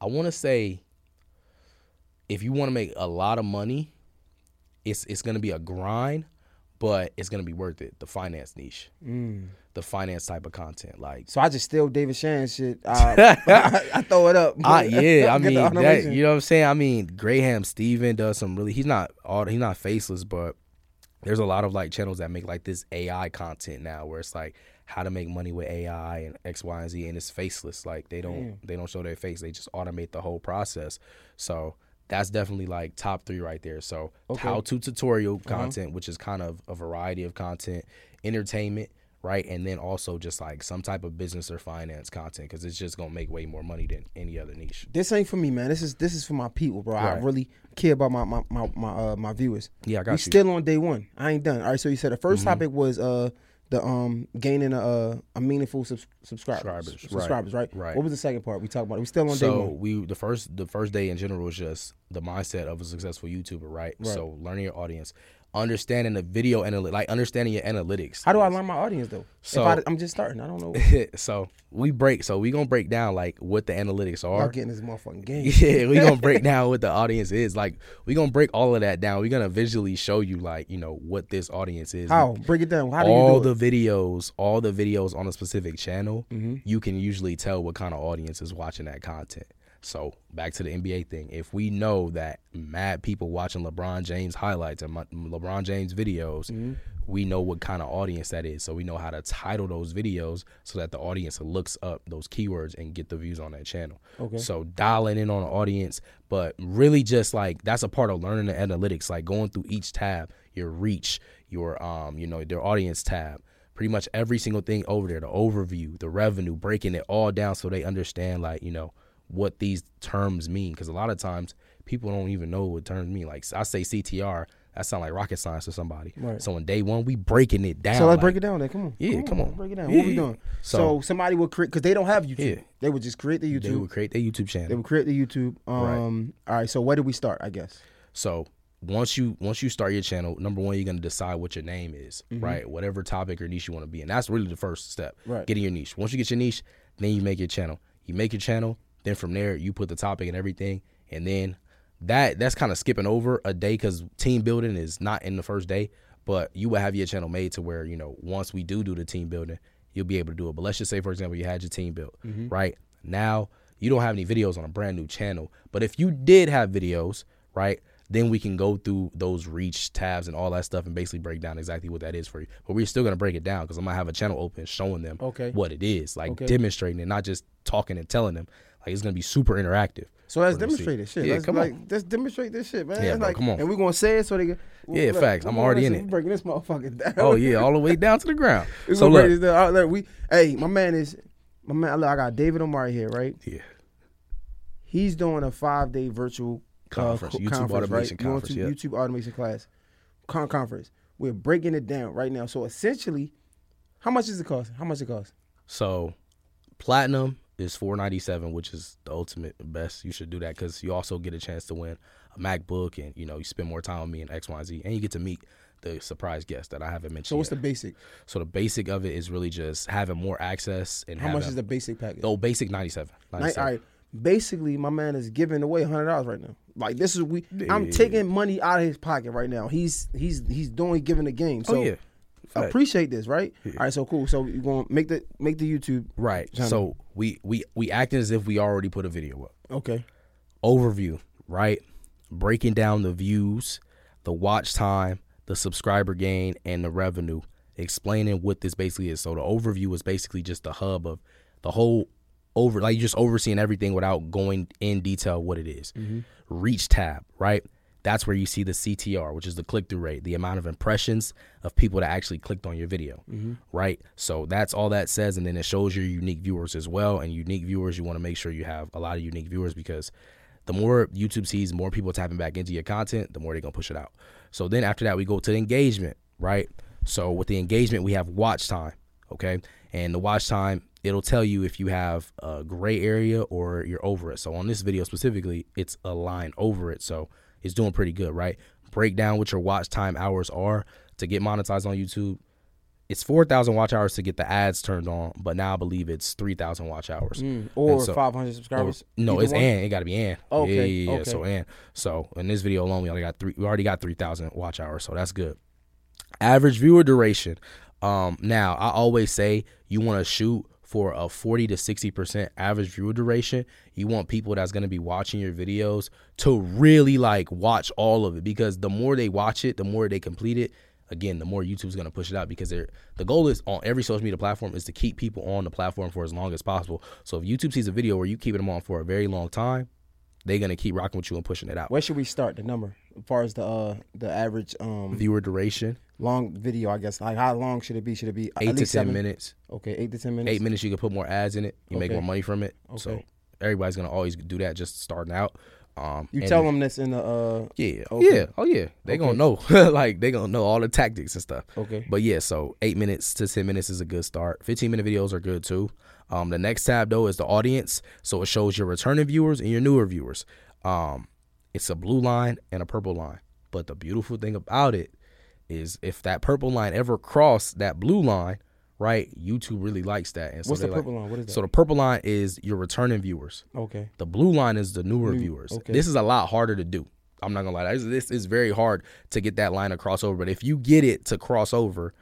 I want to say if you want to make a lot of money, it's it's gonna be a grind, but it's gonna be worth it. The finance niche, the finance type of content, like. So I just steal David Shan shit. Uh, I, throw it up. Ah, yeah, I mean, that, you know what I'm saying. I mean, Graham Stephan does some really. He's not all. He's not faceless, but there's a lot of like channels that make like this AI content now, where it's like how to make money with AI and X, Y, and Z, and it's faceless. Like they don't they don't show their face. They just automate the whole process. So that's definitely like top three right there. So how to tutorial content, which is kind of a variety of content, entertainment, right, and then also just like some type of business or finance content because it's just gonna make way more money than any other niche. This ain't for me, man. This is this is for my people, bro. I really care about my my my my, uh, my viewers. Yeah, I got we you. still on day one. I ain't done. All right. So you said the 1st topic was uh the um gaining a uh, a meaningful subs- subscribers. Subscribers, right. Subscribers, right? Right. What was the second part? We talked about. It. We still on day so one. we the first the first day in general was just the mindset of a successful YouTuber, right? So learning your audience, understanding the video analytics, like understanding your analytics. How do I learn my audience though? So- if I, I'm just starting. I don't know. so we break. So we gonna break down like what the analytics I'm are. getting this motherfucking game. Yeah, we gonna break down what the audience is. Like we gonna break all of that down. we gonna visually show you like you know what this audience is. How? Break it down. How do all you do the videos, all the videos on a specific channel, Mm-hmm. you can usually tell what kind of audience is watching that content. So back to the NBA thing. If we know that mad people watching LeBron James highlights and LeBron James videos, Mm-hmm. we know what kind of audience that is. So we know how to title those videos so that the audience looks up those keywords and get the views on that channel. Okay. So dialing in on the audience, but really just like that's a part of learning the analytics, like going through each tab, your reach, your um, you know, their audience tab, pretty much every single thing over there, the overview, the revenue, breaking it all down so they understand like, you know, what these terms mean. Cause a lot of times people don't even know what terms mean. Like I say CTR, that sound like rocket science to somebody. Right. So on day one, we breaking it down. So let's like- break it down then. Come on. Yeah, come on. Break it down. Yeah, what we doing? So, So- somebody would create because they don't have YouTube. Yeah. They would just create the YouTube. They would create their YouTube channel. They would create the YouTube. Um. All right. So where do we start? I guess. So once you once you start your channel, number one, you're gonna decide what your name is, Mm-hmm. right? Whatever topic or niche you want to be in. That's really the first step. Right. Getting your niche. Once you get your niche, then you make your channel. You make your channel, then from there you put the topic and everything, and then that that's kind of skipping over a day because team building is not in the first day. But you will have your channel made to where you know once we do do the team building, you'll be able to do it. But let's just say, for example, you had your team built, Mm-hmm. right? Now you don't have any videos on a brand new channel. But if you did have videos, right, then we can go through those reach tabs and all that stuff and basically break down exactly what that is for you. But we're still gonna break it down because I'm gonna have a channel open showing them Okay. what it is, like Okay. demonstrating it, not just talking and telling them. Like it's gonna be super interactive. So let's for them to see. demonstrate this shit. Yeah, let's, come like, on. Let's demonstrate this shit, man. Yeah, bro, like, come on. And we're gonna say it so they can. Yeah, look, facts. I'm already in it. breaking this motherfucker down. Oh yeah, all the way down to the ground. So look. Look, we, hey, my man is, my man. Look, I got David Omari here, right? yeah, He's doing a five day virtual uh, Conference, co- YouTube conference, automation right? Conference, to yeah. YouTube automation class con- conference. We're breaking it down right now. So essentially, how much does it cost? How much it cost? So platinum is four ninety seven, which is the ultimate best. You should do that because you also get a chance to win a MacBook, and you know you spend more time with me and X, Y, and Z, and you get to meet the surprise guest that I haven't mentioned. So what's the basic? so the basic of it is really just having more access and How much is the basic package? oh basic ninety seven. Ni- all right. Basically, my man is giving away hundred dollars right now. Like this is we. I'm taking money out of his pocket right now. He's he's he's doing giving the game. Oh, so oh yeah, Fact. appreciate this, right? All right, so cool. So you're gonna make the make the YouTube. right. Channel. So we we we acting as if we already put a video up. Okay. overview, right? Breaking down the views, the watch time, the subscriber gain, and the revenue. Explaining what this basically is. So the overview is basically just the hub of the whole over like you just overseeing everything without going in detail what it is. Mm-hmm. Reach tab, right? That's where you see the CTR, which is the click through rate, the amount of impressions of people that actually clicked on your video, mm-hmm. right? So that's all that says, and then it shows your unique viewers as well. And unique viewers, you want to make sure you have a lot of unique viewers because the more YouTube sees more people tapping back into your content, the more they're gonna push it out. So then after that, we go to the engagement, right? So with the engagement, we have watch time, okay? And the watch time, it'll tell you if you have a gray area or you're over it. So on this video specifically, it's a line over it. So it's doing pretty good, right? Break down what your watch time hours are to get monetized on YouTube. It's 4,000 watch hours to get the ads turned on, but now I believe it's 3,000 watch hours. Mm, or so- 500 subscribers. or- no, Either it's one? and it got to be and. Okay, Yeah, yeah, yeah. okay. So and so in this video alone, we only got three. We already got 3,000 watch hours, so that's good. Average viewer duration. Um, now I always say you want to shoot for a 40 to 60 percent average viewer duration. You want people that's going to be watching your videos to really like watch all of it because the more they watch it, the more they complete it. Again, the more YouTube's going to push it out because they're the goal is on every social media platform is to keep people on the platform for as long as possible. So if YouTube sees a video where you keeping them on for a very long time, they're gonna keep rocking with you and pushing it out. Where should we start the number as far as the uh the average um Viewer duration, long video? I guess like how long should it be? Should it be eight at to ten seven? minutes. Okay, eight to ten minutes. Eight minutes, you can put more ads in it. You make more money from it. So everybody's gonna always do that just starting out. Um, You tell them this in the uh. Yeah, oh Okay. yeah, oh yeah. They Okay. gonna know, like they gonna know all the tactics and stuff. Okay. But yeah, so eight minutes to ten minutes is a good start. Fifteen minute videos are good too. Um, the next tab though is the audience, so it shows your returning viewers and your newer viewers. Um, it's a blue line and a purple line. But the beautiful thing about it is if that purple line ever cross that blue line, right? YouTube really likes that. And so What's the they like- purple line? What is that? So the purple line is your returning viewers. okay. The blue line is the newer New- viewers. okay. This is a lot harder to do. I'm not gonna lie. This, this is very hard to get that line to cross over. But if you get it to cross over,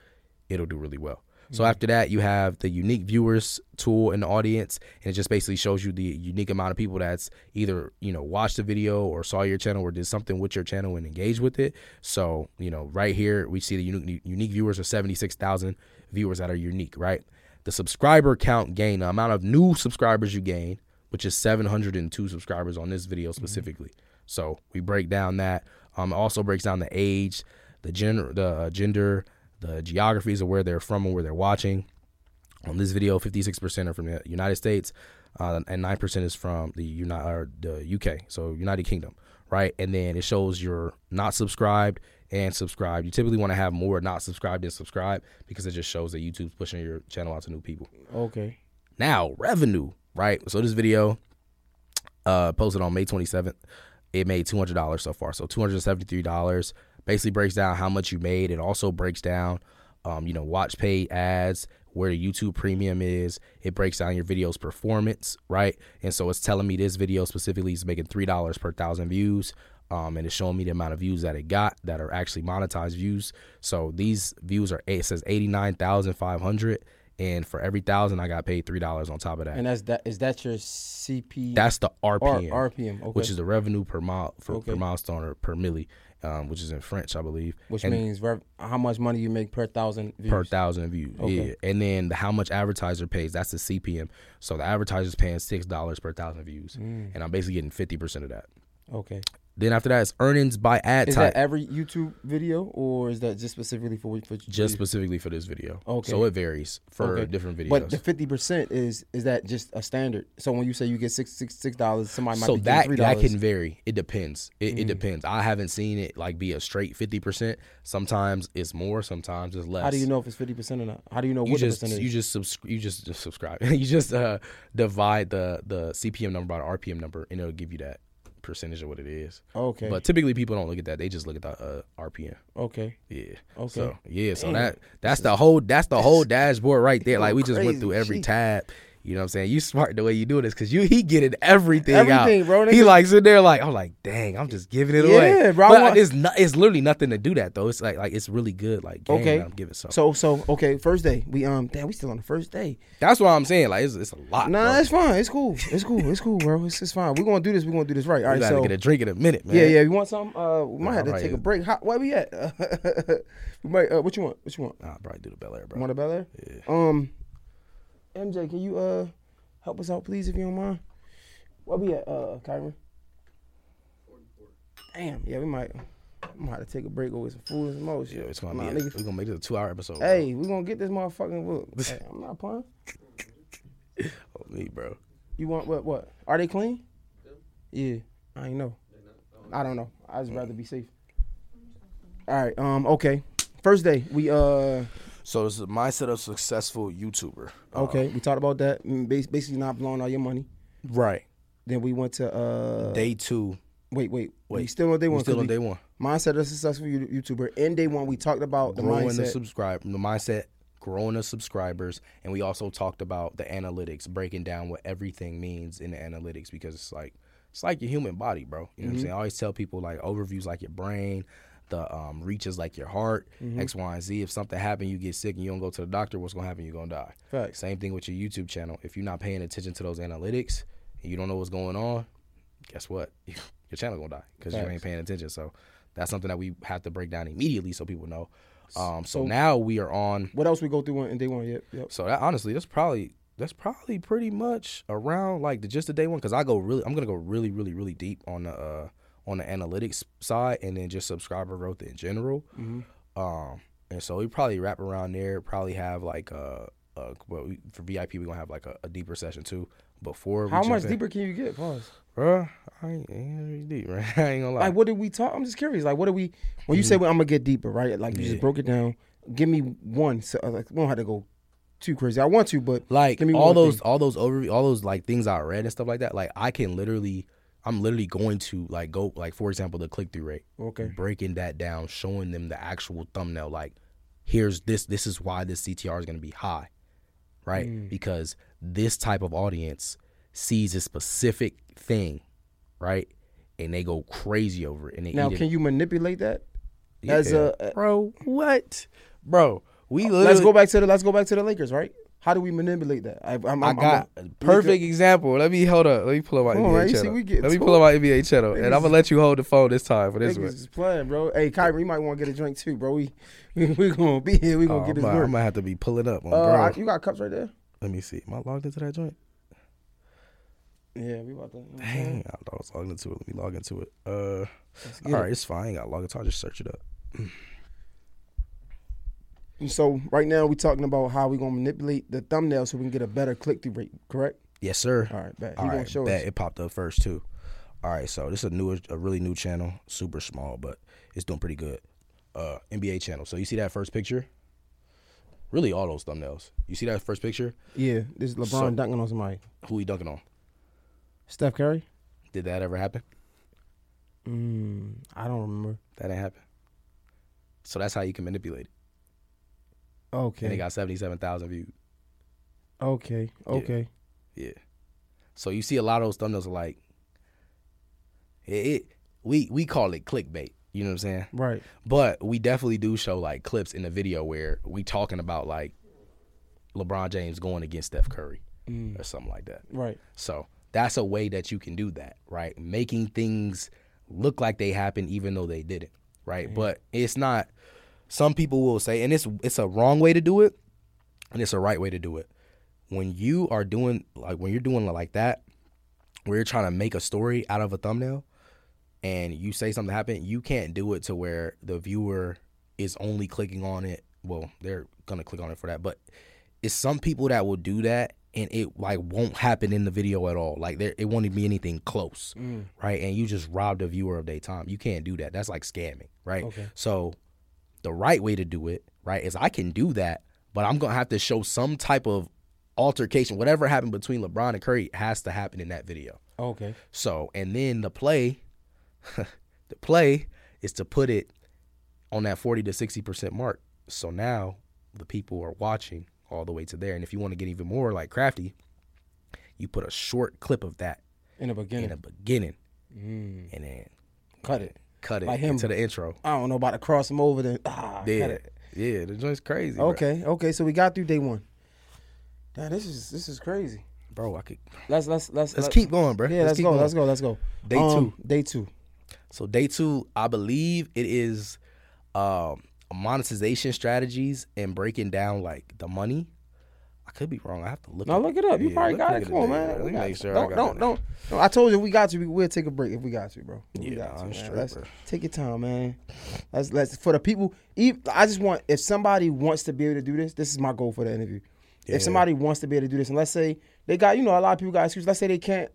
it'll do really well. So Mm-hmm. after that, you have the unique viewers tool in the audience, and it just basically shows you the unique amount of people that's either you know watched the video or saw your channel or did something with your channel and engaged with it. So you know, right here we see the unique unique viewers are seventy six thousand viewers that are unique. Right, the subscriber count gain, the amount of new subscribers you gain, which is seven hundred and two subscribers on this video specifically. So we break down that. Um, it also breaks down the age, the gender, the uh, gender, the geographies of where they're from and where they're watching. On this video, 56% are from the United States, uh, and 9% is from the Uni- or the UK, so United Kingdom, right? And then it shows you're not subscribed and subscribed. You typically want to have more not subscribed than subscribed because it just shows that YouTube's pushing your channel out to new people. Okay. Now, revenue, right? So this video uh posted on May 27th. It made $200 so far. So $273 basically breaks down how much you made. It also breaks down um, you know, watch paid ads, where the YouTube premium is. It breaks down your video's performance, right? And so it's telling me this video specifically is making $3 per thousand views. Um, and it's showing me the amount of views that it got that are actually monetized views. So these views are it says eighty nine thousand five hundred, and for every thousand I got paid three dollars on top of that. And that's that. Is that your CP? That's the RPM, RPM, okay. which is the revenue per mile for Okay. per milestone or per milli, um, which is in French, I believe. which And means rev- how much money you make per thousand views. per thousand views. Okay. Yeah, and then the, how much advertiser pays. That's the CPM. So the advertiser's paying six dollars per thousand views, Mm. and I'm basically getting fifty percent of that. Okay. Then after that, it's earnings by ad Is type. that every YouTube video, or is that just specifically for for just specifically for this video. Okay. So it varies for Okay. different videos. But the fifty percent is is that just a standard? So when you say you get six six six dollars, somebody might so be that getting three that dollars. can vary. It depends. It, Mm. it depends. I haven't seen it like be a straight fifty percent. Sometimes it's more. Sometimes it's less. How do you know if it's fifty percent or not? How do you know You what just the percentage? you just subs- you just, just subscribe. you just uh, divide the the CPM number by the RPM number, and it'll give you that percentage of what it is. okay. But typically people don't look at that. They just look at the uh, RPM. okay. Yeah. Okay. So yeah. So Damn. that that's the whole that's the whole dashboard right there. Like we just crazy. went through every tab. You know what I'm saying? You smart the way you do this because you he getting everything, Everything, out. bro. He Nigga- like there like I'm like, dang, I'm just giving it away. Yeah, bro, But want- it's not. It's literally nothing to do that though. It's like like it's really good. Like game Okay. I'm giving. So, So so okay. First day, we um damn we still on the first day. that's what I'm saying. Like it's, it's a lot. Nah, bro. it's fine. It's cool. It's cool. It's cool, bro. It's, it's fine. We're gonna do this. We're gonna do this right. All right. So get a drink in a minute, man. yeah, yeah. You want some? Uh, we might Nah, have to right, take a break. How, where we at? we might. Uh, what you want? What you want? Nah, I'll probably do the Belaire, bro. You bro. want a Belaire? Yeah. Um, MJ, can you uh Help us out, please, if you don't mind. Where we at, uh, Kyron? Damn, yeah, we might. I'm gonna have to take a break over some food and some more shit. Yeah, it's gonna be. We're gonna make this a two-hour episode. Hey, we're gonna get this motherfucking book. hey, I'm not playing. Oh, me, bro. You want what? What? Are they clean? Yeah, I ain't know. I don't know. I just rather be safe. All right. Um. Okay. First day, we uh. So it's the mindset of successful YouTuber. Uh, Okay, we talked about that. Mm, Basically, not blowing all your money. right. Then we went to uh. Day two. Wait, wait, wait. We still on day We one. still on day one. Mindset of a successful YouTuber. In day one, we talked about the growing mindset. the subscribe the mindset growing the subscribers and we also talked about the analytics breaking down what everything means in the analytics because it's like it's like your human body bro you know what i'm saying i always tell people like overviews like your brain the um, reaches like your heart x y and z if something happened you get sick and you don't go to the doctor what's gonna happen you're gonna die Facts. same thing with your youtube channel if you're not paying attention to those analytics and you don't know what's going on guess what your channel gonna die because you ain't paying attention so that's something that we have to break down immediately so people know um, so, So- now we are on. What else we go through in day one? Yep. Yep. So that honestly, that's probably that's probably pretty much around like the just the day one because I go really, I'm gonna go really, really, really deep on the uh, on the analytics side and then just subscriber growth in general. Um, and so we probably wrap around there. Probably have like a, a well, we, for VIP we're gonna have like a, a deeper session too. Before we How much in. deeper can you get? Pause. Bruh, I ain't, ain't deep, right? I ain't gonna lie. Like, what did we talk? I'm just curious. Like, what did we? When you say well, I'm gonna get deeper, right? Like, you Yeah. just broke it down. Give me one. So, uh, like, we don't have to go too crazy. I want to, but like all those thing. all those overview all those like things I read and stuff like that. Like I can literally, I'm literally going to like go like for example the click through rate. Okay. breaking that down, showing them the actual thumbnail. Like here's this. This is why this CTR is going to be high, right? Mm. Because this type of audience sees a specific thing, right? And they go crazy over it. And Now, eat it. can you manipulate that? as a- bro, what, bro? We Let's go back to the. Let's go back to the Lakers, right? How do we manipulate that? I, I'm, I I'm- got I'm perfect example. Let me hold up. Let me pull up my Come NBA. You see, channel. we get Let me pull up my NBA channel, and I'm gonna let you hold the phone this time for this one. is playing, bro. Hey, Kyrie, you might want to get a drink too, bro. We we, we gonna be here. We Oh, gonna I'm get this gonna- I might have to be pulling up, on Uh, bro. I- you got cups right there. Let me see. Am I logged into that joint? Yeah, we about to. Dang, I thought I was logged into it. Let me log into it. Uh, all right, it's fine. I log into. it. I'll just search it up. It. So right now we're talking about how we're gonna manipulate the thumbnail so we can get a better click through rate. Correct? Yes, sir. All right, bet. All show bet us. it popped up first too. All right, so this is a new, a really new channel, super small, but it's doing pretty good. Uh, NBA channel. So you see that first picture? Really, all those thumbnails. You see that first picture? Yeah, this is LeBron So- dunking on somebody. Who he dunking on? Steph Curry. Did that ever happen? Mm, I don't remember. That didn't happen. So that's how you can manipulate it. Okay. And it got seventy-seven thousand views. okay. Okay. Yeah. So you see a lot of those thumbnails are like it, it we we call it clickbait. You know what I'm saying? Right. But we definitely do show like clips in the video where we talking about like LeBron James going against Steph Curry Mm. or something like that. Right. So that's a way that you can do that, right? Making things look like they happened even though they didn't, right? But it's not. Some people will say, and it's it's a wrong way to do it, and it's a right way to do it. When you are doing like when you're doing like that, where you're trying to make a story out of a thumbnail, and you say something happened, you can't do it to where the viewer is only clicking on it. Well, they're gonna click on it for that, but it's some people that will do that and it like won't happen in the video at all. Like there, it won't be anything close, mm. right? And you just robbed a viewer of their time. You can't do that. That's like scamming, right? Okay. So the right way to do it, right, is I can do that, but I'm gonna have to show some type of altercation. Whatever happened between LeBron and Curry has to happen in that video. Okay. So, and then the play, the play is to put it on that 40 to 60% mark. So now the people are watching all the way to there. And if you want to get even more like crafty, you put a short clip of that In the beginning. in the beginning mm. and then Cut it. Cut it Like him. into the intro. I don't know about to cross him over. Then ah, Yeah. Yeah, the joint's crazy. bro. Okay. Okay. So we got through day one. Now this is this is crazy. Bro, I could Let's let's let's let's let- keep going, bro. Yeah, let's, keep go. going. Let's go. Let's go. Day Um, two. Day two. So day two, I believe it is um, monetization strategies and breaking down like the money. Could be wrong. I have to look. No, look it up. You Yeah, probably got it. Come on, man. We got make sure. I Don't, don't, don't, no, I told you we got to. We, we'll take a break if we got to, bro. If we Yeah, got I'm straight, Let's bro. take your time, man. Let's let's for the people. ev- I just want if somebody wants to be able to do this. This is my goal for the interview. Yeah. If somebody wants to be able to do this, and let's say they got, you know, a lot of people got excuses. Let's say they can't,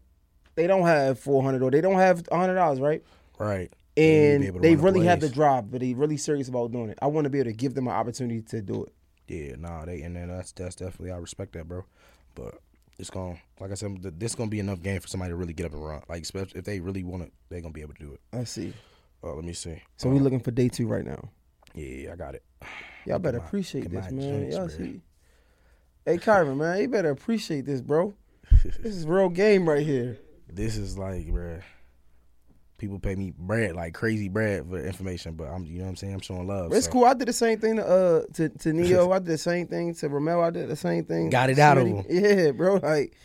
they don't have four hundred or they don't have hundred dollars, right? Right. Yeah, you need to be And they really have the drive, but they really serious about doing it. I want to be able to give them an opportunity to do it. Yeah, nah, they and then that's that's definitely I respect that, bro. But it's gonna, like I said, th- this gonna be enough game for somebody to really get up and run. Like, especially if they really want it, they gonna be able to do it. Let's see. Uh, let me see. So we looking for day two right now. Yeah, I got it. Y'all better my- appreciate this, man. Y'all ready. see. Hey, Kyron, man, you better appreciate this, bro. this is real game right here. This is like, bruh. People pay me bread, like crazy bread for information, but I'm, you know what I'm saying. I'm showing love. It's so. cool. I did the same thing to uh to, to Neo. I did the same thing to Ramel. I did the same thing. Got it out of Smitty. Yeah, bro. Like,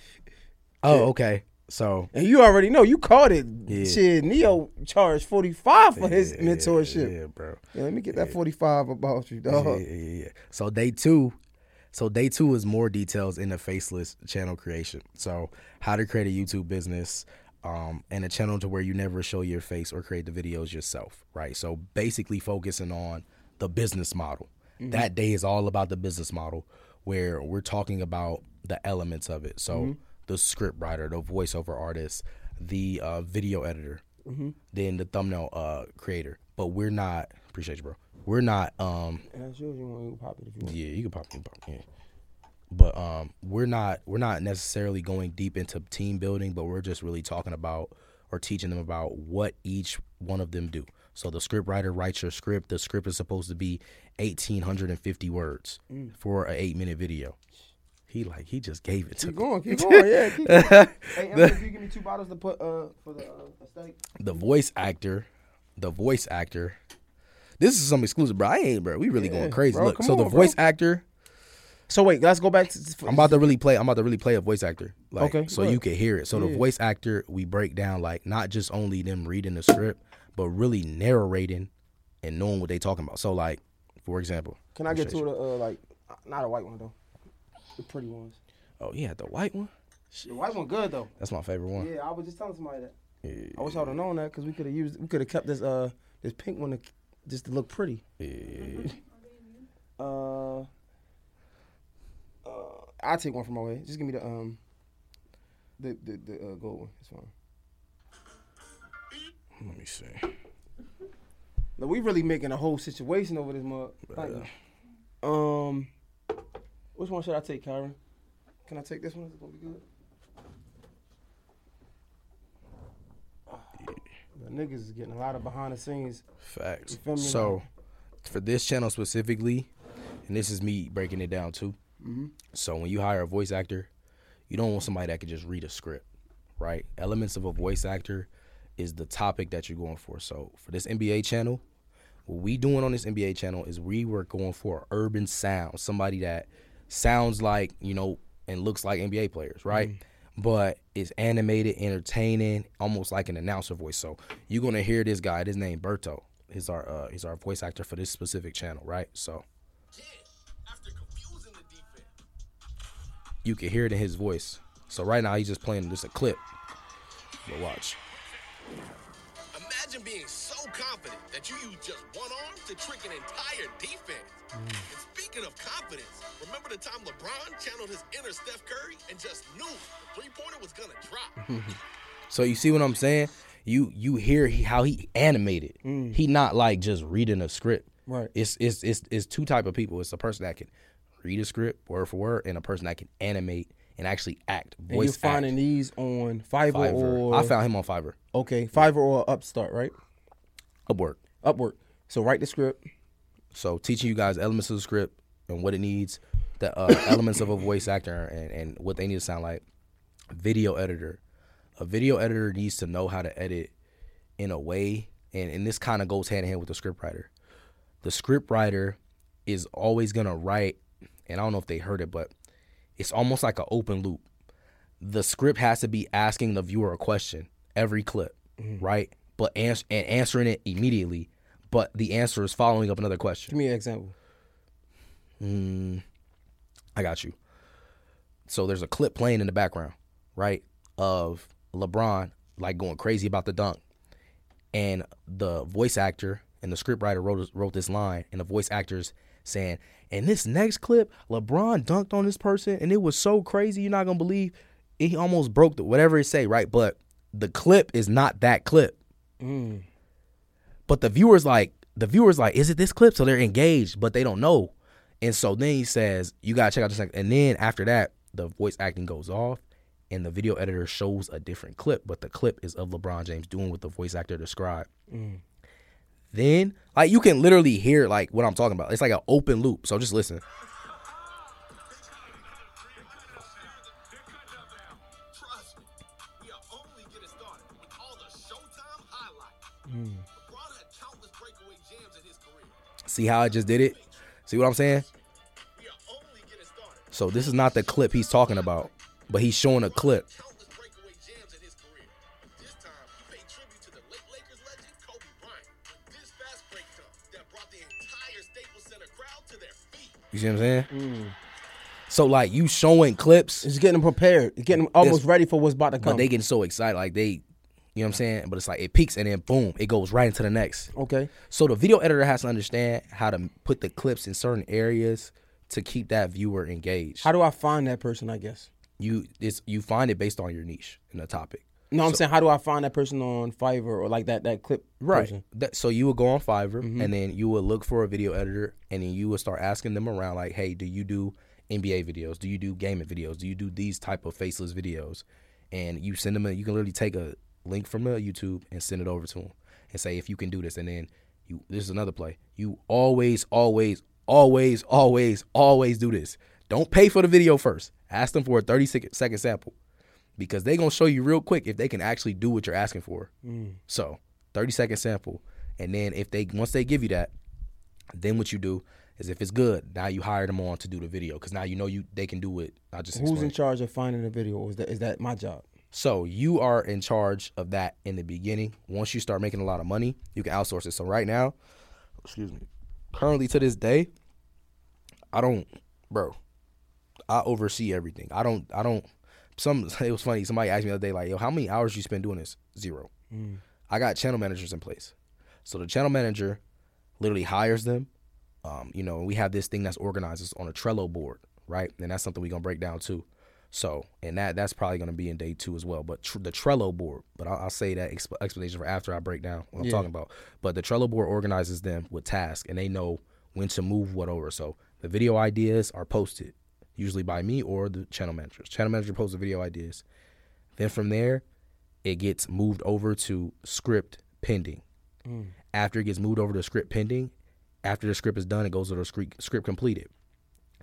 Oh, okay. So and you already know you caught it. Yeah. Shit, Neo charged forty five for his mentorship. Yeah, bro. Yeah, let me get that forty five about you, Yeah, dog. yeah, yeah, yeah. So day two, so day two is more details in the faceless channel creation. So how to create a YouTube business, um, and a channel to where you never show your face or create the videos yourself, right? So basically focusing on the business model. That day is all about the business model, where we're talking about the elements of it. So the script writer, the voiceover artist, the uh, video editor, then the thumbnail uh, creator. But we're not. Appreciate you, bro. We're not. Um, And that's yours. You want to pop it if you want. yeah, you can pop, can pop, yeah. But um, we're not we're not necessarily going deep into team building, but we're just really talking about or teaching them about what each one of them do. So the script writer writes your script. The script is supposed to be eighteen hundred and fifty words for an eight minute video. He like he just gave it to Keep me. going, keep going. Yeah. Keep going. hey, Emily, if you give me two bottles to put uh for the uh, steak. the voice actor, the voice actor. This is some exclusive, bro. I ain't, bro. We really Yeah, going crazy. bro, Look, so the on, voice actor. So wait, let's go back to. I'm about to really play. I'm about to really play a voice actor, like, Okay, so you can hear it. So the voice actor, we break down like not just only them reading the script, but really narrating and knowing what they talking about. So like, for example, Can I get appreciate to the uh like not a white one though, the pretty ones. Oh yeah, the white one. The white one good though. That's my favorite one. Yeah, I was just telling somebody that. Yeah. I wish I would have known that because we could have used we could have kept this uh this pink one to, just to look pretty. Yeah. Uh, uh, I'll take one from my way. Just give me the um the the, the uh, gold one. It's fine. Let me see. Look, we really making a whole situation over this mug. Thank you. Um, which one should I take, Kyron? Can I take this one? Is it gonna be good? The niggas is getting a lot of behind the scenes. Facts. You feel me? So, for this channel specifically, and this is me breaking it down too. Mm-hmm. So when you hire a voice actor, you don't want somebody that can just read a script, right? Elements of a voice actor is the topic that you're going for. So for this NBA channel, what we doing on this NBA channel is we were going for urban sound, somebody that sounds like you know and looks like NBA players, right? But it's animated, entertaining, almost like an announcer voice. So you're gonna hear this guy. His name Berto. He's our uh, he's our voice actor for this specific channel, right? So After you can hear it in his voice. So right now he's just playing just a clip. But watch. Imagine being so confident that you use just one arm to trick an entire defense. Mm. And speaking of confidence, remember the time LeBron channeled his inner Steph Curry and just knew the three pointer was gonna drop? So you see what I'm saying? You you hear he, how he animated. Mm. He not like just reading a script. Right. It's it's it's it's two type of people. It's a person that can read a script word for word, and a person that can animate and actually act. And you're Voice finding act. these on Fiverr, Fiverr. or I found him on Fiverr. okay Fiverr or Upstart, right? Upwork. Upwork. So write the script. So teaching you guys elements of the script and what it needs, the uh, elements of a voice actor and, and what they need to sound like. Video editor. A video editor needs to know how to edit in a way, and, and this kind of goes hand in hand with the script writer. The script writer is always gonna write, and I don't know if they heard it, but it's almost like an open loop. The script has to be asking the viewer a question every clip, mm. right? But ans- and answering it immediately, but the answer is following up another question. Give me an example. Mm, I got you. so there's a clip playing in the background, right, of LeBron like going crazy about the dunk, and the voice actor and the scriptwriter wrote wrote this line, and the voice actors saying, "In this next clip, LeBron dunked on this person, and it was so crazy, you're not gonna believe. He almost broke the whatever it say, right? But the clip is not that clip. Mm. But the viewers like the viewers like, is it this clip? So they're engaged, but they don't know. And so then he says, you gotta check out the second. And then after that, the voice acting goes off, and the video editor shows a different clip, but the clip is of LeBron James doing what the voice actor described. Mm. Then, like you can literally hear like what I'm talking about. It's like an open loop. So just listen. See how I just did it? See what I'm saying? So this is not the clip he's talking about, but he's showing a clip. You see what I'm saying? Mm. So like you showing clips, It's getting them prepared. It's getting them almost ready for what's about to come. but they getting so excited, like they, you know what I'm saying? But it's like it peaks and then boom, it goes right into the next. okay. So the video editor has to understand how to put the clips in certain areas to keep that viewer engaged. How do I find that person? I guess. you it's you find it based on your niche and the topic. No, I'm saying how do I find that person on Fiverr or like that that clip person? That, so you would go on Fiverr mm-hmm. and then you would look for a video editor and then you would start asking them around like, hey, do you do NBA videos? Do you do gaming videos? Do you do these type of faceless videos? And you send them a, you can literally take a link from the YouTube and send it over to them and say if you can do this. And then you this is another play. You always, always, always, always, always do this. Don't pay for the video first. Ask them for a 30 second, second sample because they're gonna show you real quick if they can actually do what you're asking for. Mm. So 30 second sample, and then if they once they give you that, then what you do is if it's good, now you hire them on to do the video because now you know you they can do it. I just Who's in charge of finding the video? Is that is that my job? So you are in charge of that in the beginning. Once you start making a lot of money, you can outsource it. So right now, excuse me, currently to this day, I don't, bro. I oversee everything. I don't. I don't. Some it was funny. Somebody asked me the other day, like, "Yo, how many hours you spend doing this?" Zero. I got channel managers in place. So the channel manager literally hires them. Um, you know, we have this thing that's organized it's on a Trello board, right? And that's something we're gonna break down too. So, and that that's probably gonna be in day two as well. But tr- the Trello board, but I'll, I'll say that exp- explanation for after I break down what I'm talking about. But the Trello board organizes them with tasks, and they know when to move what over. So the video ideas are posted usually by me or the channel managers. Channel manager posts the video ideas. Then from there, it gets moved over to script pending. After it gets moved over to script pending, after the script is done, it goes to the script, script completed.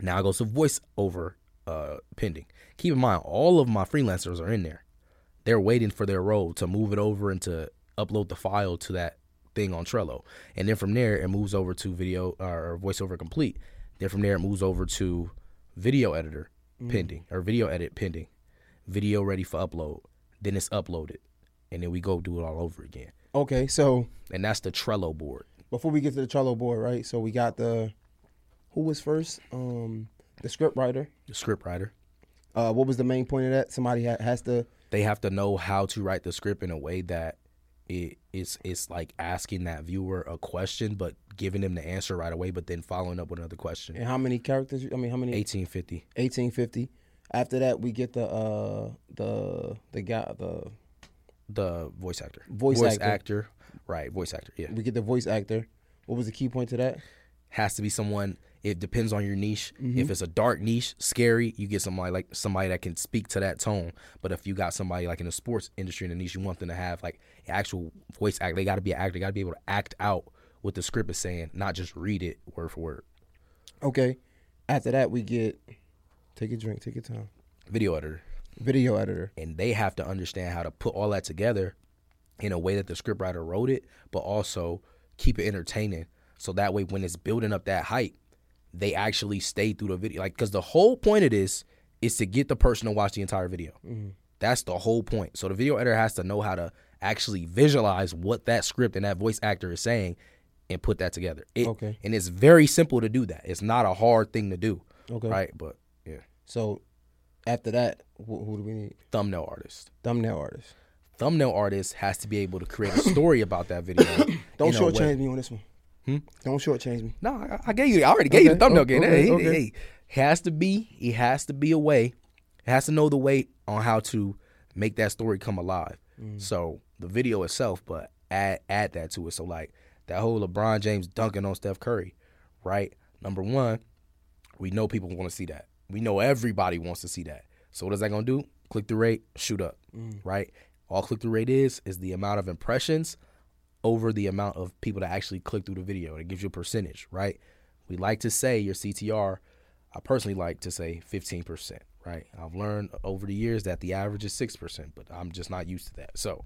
Now it goes to voiceover uh, pending. Keep in mind, all of my freelancers are in there. They're waiting for their role to move it over and to upload the file to that thing on Trello. And then from there, it moves over to video or voiceover complete. Then from there, it moves over to video editor pending or video edit pending. Video ready for upload. Then it's uploaded. And then we go do it all over again. Okay, so And that's the Trello board. before we get to the Trello board, right? So we got the who was first? Um, the script writer. The script writer. Uh, what was the main point of that? Somebody ha- has to. they have to know how to write the script in a way that it it's it's like asking that viewer a question but giving them the answer right away but then following up with another question And how many characters? I mean, how many? 1850 1850. After that, we get the uh the the guy the the voice actor Voice actor. right voice actor yeah we get the voice actor. What was the key point to that? has to be someone it depends on your niche Mm-hmm. if it's a dark niche scary you get somebody like somebody that can speak to that tone but if you got somebody like in the sports industry in the niche you want them to have like actual voice act they got to be an actor they got to be able to act out what the script is saying not just read it word for word Okay. After that, we get take a drink, take your time. video editor Video editor. and they have to understand how to put all that together in a way that the scriptwriter wrote it, but also keep it entertaining. So that way, when it's building up that hype, they actually stay through the video. Like, because the whole point of this is to get the person to watch the entire video. Mm-hmm. That's the whole point. So the video editor has to know how to actually visualize what that script and that voice actor is saying and put that together. It- Okay. And it's very simple to do that. It's not a hard thing to do. Okay. Right. But yeah. So After that, who, who do we need? Thumbnail artist. Thumbnail artist. Thumbnail artist has to be able to create a story about that video. Don't shortchange me on this one. Hmm? Don't shortchange me. No, I, I gave you. I already gave you the thumbnail game. okay, Hey, okay. hey, hey. has to be. He has to be a way. He has to know the way on how to make that story come alive. Mm. So the video itself, but add add that to it. So like that whole LeBron James dunking on Steph Curry, right? Number one, we know people want to see that. We know everybody wants to see that. So what is that gonna do? Click through rate, shoot up, Mm. right? All click through rate is is the amount of impressions over the amount of people that actually click through the video. It gives you a percentage, right? We like to say your CTR. I personally like to say 15%, right? I've learned over the years that the average is 6%, but I'm just not used to that. So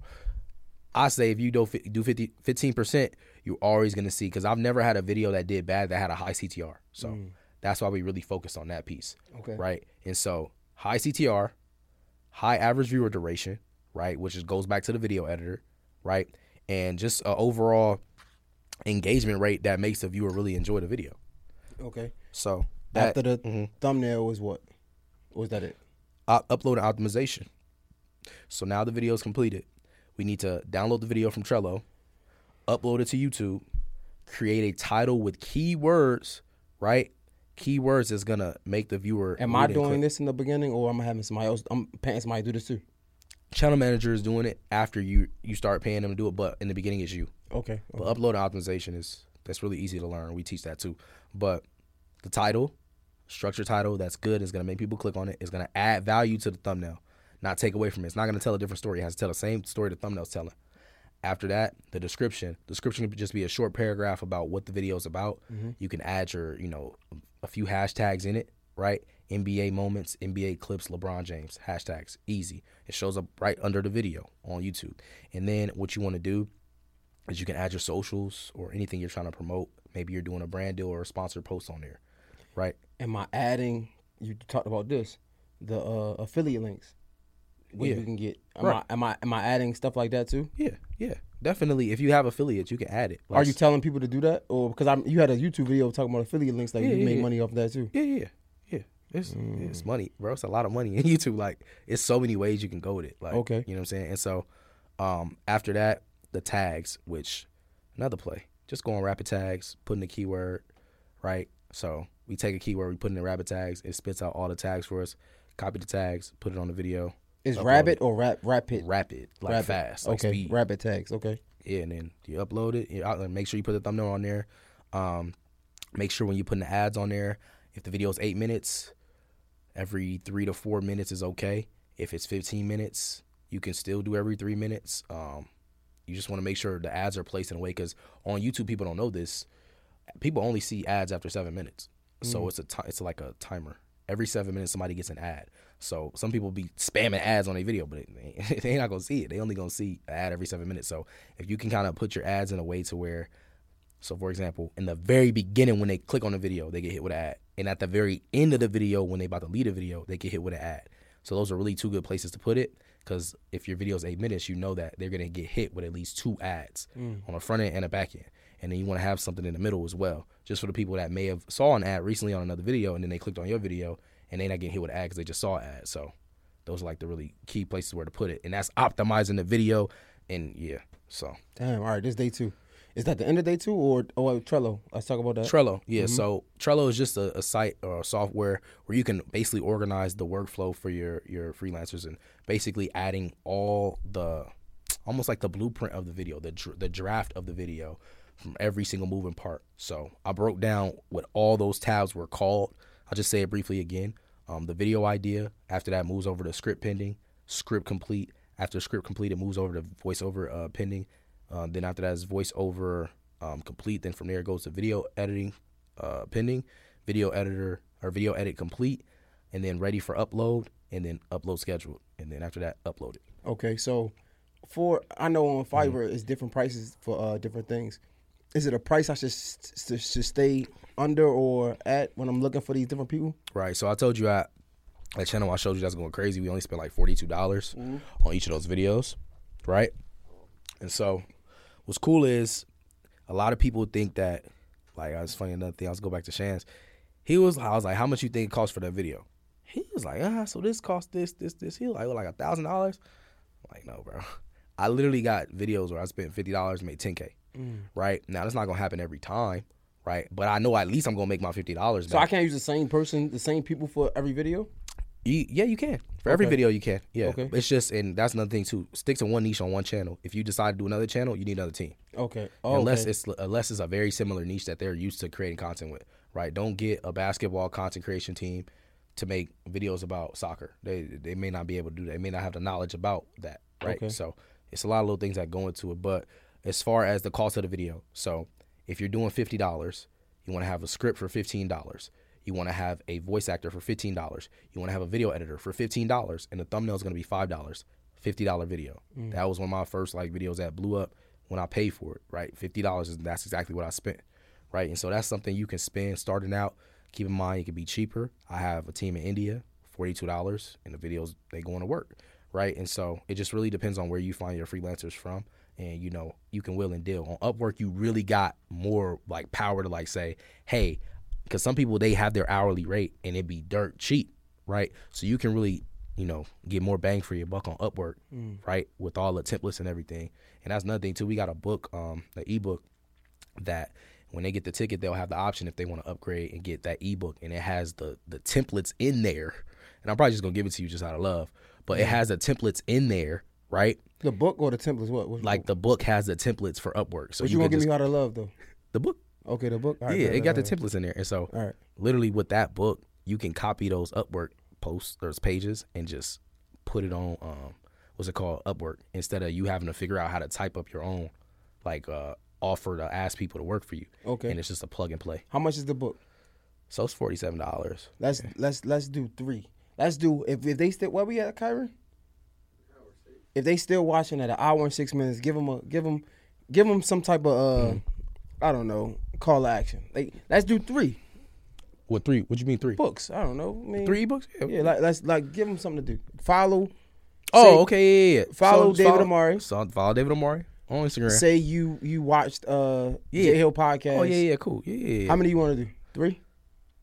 I say if you do do 50, 15%, you're always going to see, because I've never had a video that did bad that had a high CTR. So mm. that's why we really focus on that piece, Okay. right? And so high CTR, high average viewer duration, right? Which is, goes back to the video editor, right? And just an overall engagement rate that makes the viewer really enjoy the video. Okay. So that, After the Mhm. thumbnail was what? Was that it? uh, upload and optimization. So now the video is completed. We need to download the video from Trello, upload it to YouTube, create a title with keywords, right? Keywords is gonna make the viewer. Am I doing click. this in the beginning, or am I having somebody else? I'm paying somebody to do this too. Channel manager is doing it after you you start paying them to do it, but in the beginning it's you. Okay. But upload optimization is that's really easy to learn. We teach that too. But the title, structure title that's good is gonna make people click on it. It's gonna add value to the thumbnail, not take away from it. It's not gonna tell a different story. It has to tell the same story the thumbnail's telling. After that, the description. Description could just be a short paragraph about what the video is about. Mm-hmm. You can add your, you know, a few hashtags in it, right? NBA moments, NBA clips, LeBron James hashtags, easy. It shows up right under the video on YouTube. And then what you want to do is you can add your socials or anything you're trying to promote. Maybe you're doing a brand deal or a sponsored post on there, right? Am I adding? You talked about this, the uh, affiliate links. Where Yeah. you can get. Am Right. I am I am I adding stuff like that too? Yeah, yeah, definitely. If you have affiliates, you can add it. Are you telling people to do that, or because I'm you had a YouTube video talking about affiliate links, like Yeah, you yeah, made yeah. money off that too? Yeah, yeah, It's it's money, bro. It's a lot of money in YouTube. Like it's so many ways you can go with it. Like Okay. you know what I'm saying. And so, um, after that, the tags, which another play. Just go on rapid tags, put in the keyword, right? So we take a keyword, we put in the rapid tags, it spits out all the tags for us. Copy the tags, put it on the video. Is rabbit it. or rap rapid? rapid, like Rapid. fast, like okay. speed. Rabbit tags. Okay. Yeah, and then you upload it. You make sure you put the thumbnail on there. Um, make sure when you're putting the ads on there, if the video is eight minutes, every three to four minutes is okay. If it's 15 minutes, you can still do every three minutes. Um, you just want to make sure the ads are placed in a way because on YouTube people don't know this. People only see ads after seven minutes, so it's a it's like a timer. Every seven minutes, somebody gets an ad. So some people be spamming ads on a video, but they, they ain't not gonna see it. They only gonna see an ad every seven minutes. So if you can kind of put your ads in a way to where, so for example, in the very beginning when they click on the video, they get hit with an ad, and at the very end of the video when they about to leave a video, they get hit with an ad. So those are really two good places to put it because if your video is eight minutes, you know that they're gonna get hit with at least two ads mm. on the front end and the back end, and then you want to have something in the middle as well, just for the people that may have saw an ad recently on another video and then they clicked on your video and they not getting hit with an ad because they just saw an ad. So those are like the really key places where to put it, and that's optimizing the video. And yeah, so Damn. All right. This day two. Is that the end of day two or oh Trello? Let's talk about that. Trello, yeah. So Trello is just a, a site or a software where you can basically organize the workflow for your your freelancers and basically adding all the almost like the blueprint of the video, the the draft of the video from every single moving part. So I broke down what all those tabs were called. I'll just say it briefly again. Um, the video idea. After that, moves over to script pending, script complete. After script complete, it moves over to voiceover uh, pending. Uh, then after that is voiceover um, complete. Then from there it goes to video editing uh, pending, video editor or video edit complete, and then ready for upload, and then upload scheduled, and then after that upload it. Okay. So for I know on Fiverr Mm-hmm. it's different prices for uh, different things. Is it a price I should, should should stay under or at when I'm looking for these different people? Right. So I told you at that channel I showed you that's going crazy. We only spent like forty two dollars on each of those videos, right? And so what's cool is a lot of people think that like it's funny another thing. I was go back to Shan's. He was I was like, how much you think it costs for that video? He was like, ah, so this cost this, this, this. He was like, like a thousand dollars. Like, no, bro. I literally got videos where I spent fifty dollars and made ten k. Mm. Right now, that's not gonna happen every time, right? But I know at least I'm gonna make my fifty dollars. So I can't use the same person, the same people for every video. You, yeah, you can. For every Okay. video, you can. Yeah. Okay. It's just, and that's another thing too. Stick to one niche on one channel. If you decide to do another channel, you need another team. Okay. Oh, unless okay. it's unless it's a very similar niche that they're used to creating content with. Right. Don't get a basketball content creation team to make videos about soccer. They they may not be able to do that. They may not have the knowledge about that. Right. Okay. So it's a lot of little things that go into it. But as far as the cost of the video, so if you're doing fifty dollars, you want to have a script for fifteen dollars. You want to have a voice actor for fifteen dollars. You want to have a video editor for fifteen dollars, and the thumbnail is going to be five dollars. Fifty dollar video. Mm. That was one of my first like videos that blew up when I paid for it. Right, fifty dollars is that's exactly what I spent. Right, and so that's something you can spend starting out. Keep in mind it can be cheaper. I have a team in India, forty two dollars, and the videos they going to work. Right, and so it just really depends on where you find your freelancers from and you know you can will and deal on upwork you really got more like power to like say hey because some people they have their hourly rate and it be dirt cheap right so you can really you know get more bang for your buck on upwork right with all the templates and everything and that's another thing too we got a book um the ebook that when they get the ticket they'll have the option if they want to upgrade and get that ebook and it has the the templates in there and i'm probably just gonna give it to you just out of love but it has the templates in there right the book or the templates. What? what like the book has the templates for Upwork. So What you, you, to give just me how to love though? the book. Okay, the book. All right, yeah, bet, it got the bet, bet. templates in there, and so All right. literally with that book, you can copy those Upwork posts, those pages, and just put it on um, what's it called Upwork instead of you having to figure out how to type up your own like uh, offer to ask people to work for you. Okay. and it's just a plug and play. How much is the book? So it's forty seven dollars. Let's let's let's do three. Let's do if if they still where we at, Kyron? If they still watching at an hour and six minutes, give them a give them give them some type of uh I don't know call to action. Like let's do three What three? What you mean three? books. I don't know. I mean, Three ebooks? Yeah, like let's like give them something to do. Follow. Oh, say- okay, yeah, yeah. follow So, David Omari. So follow David Omari on Instagram. Say you you watched uh Yeah. Jay Hill podcast. oh yeah, yeah, cool. Yeah, yeah. yeah. How many you want to do? Three.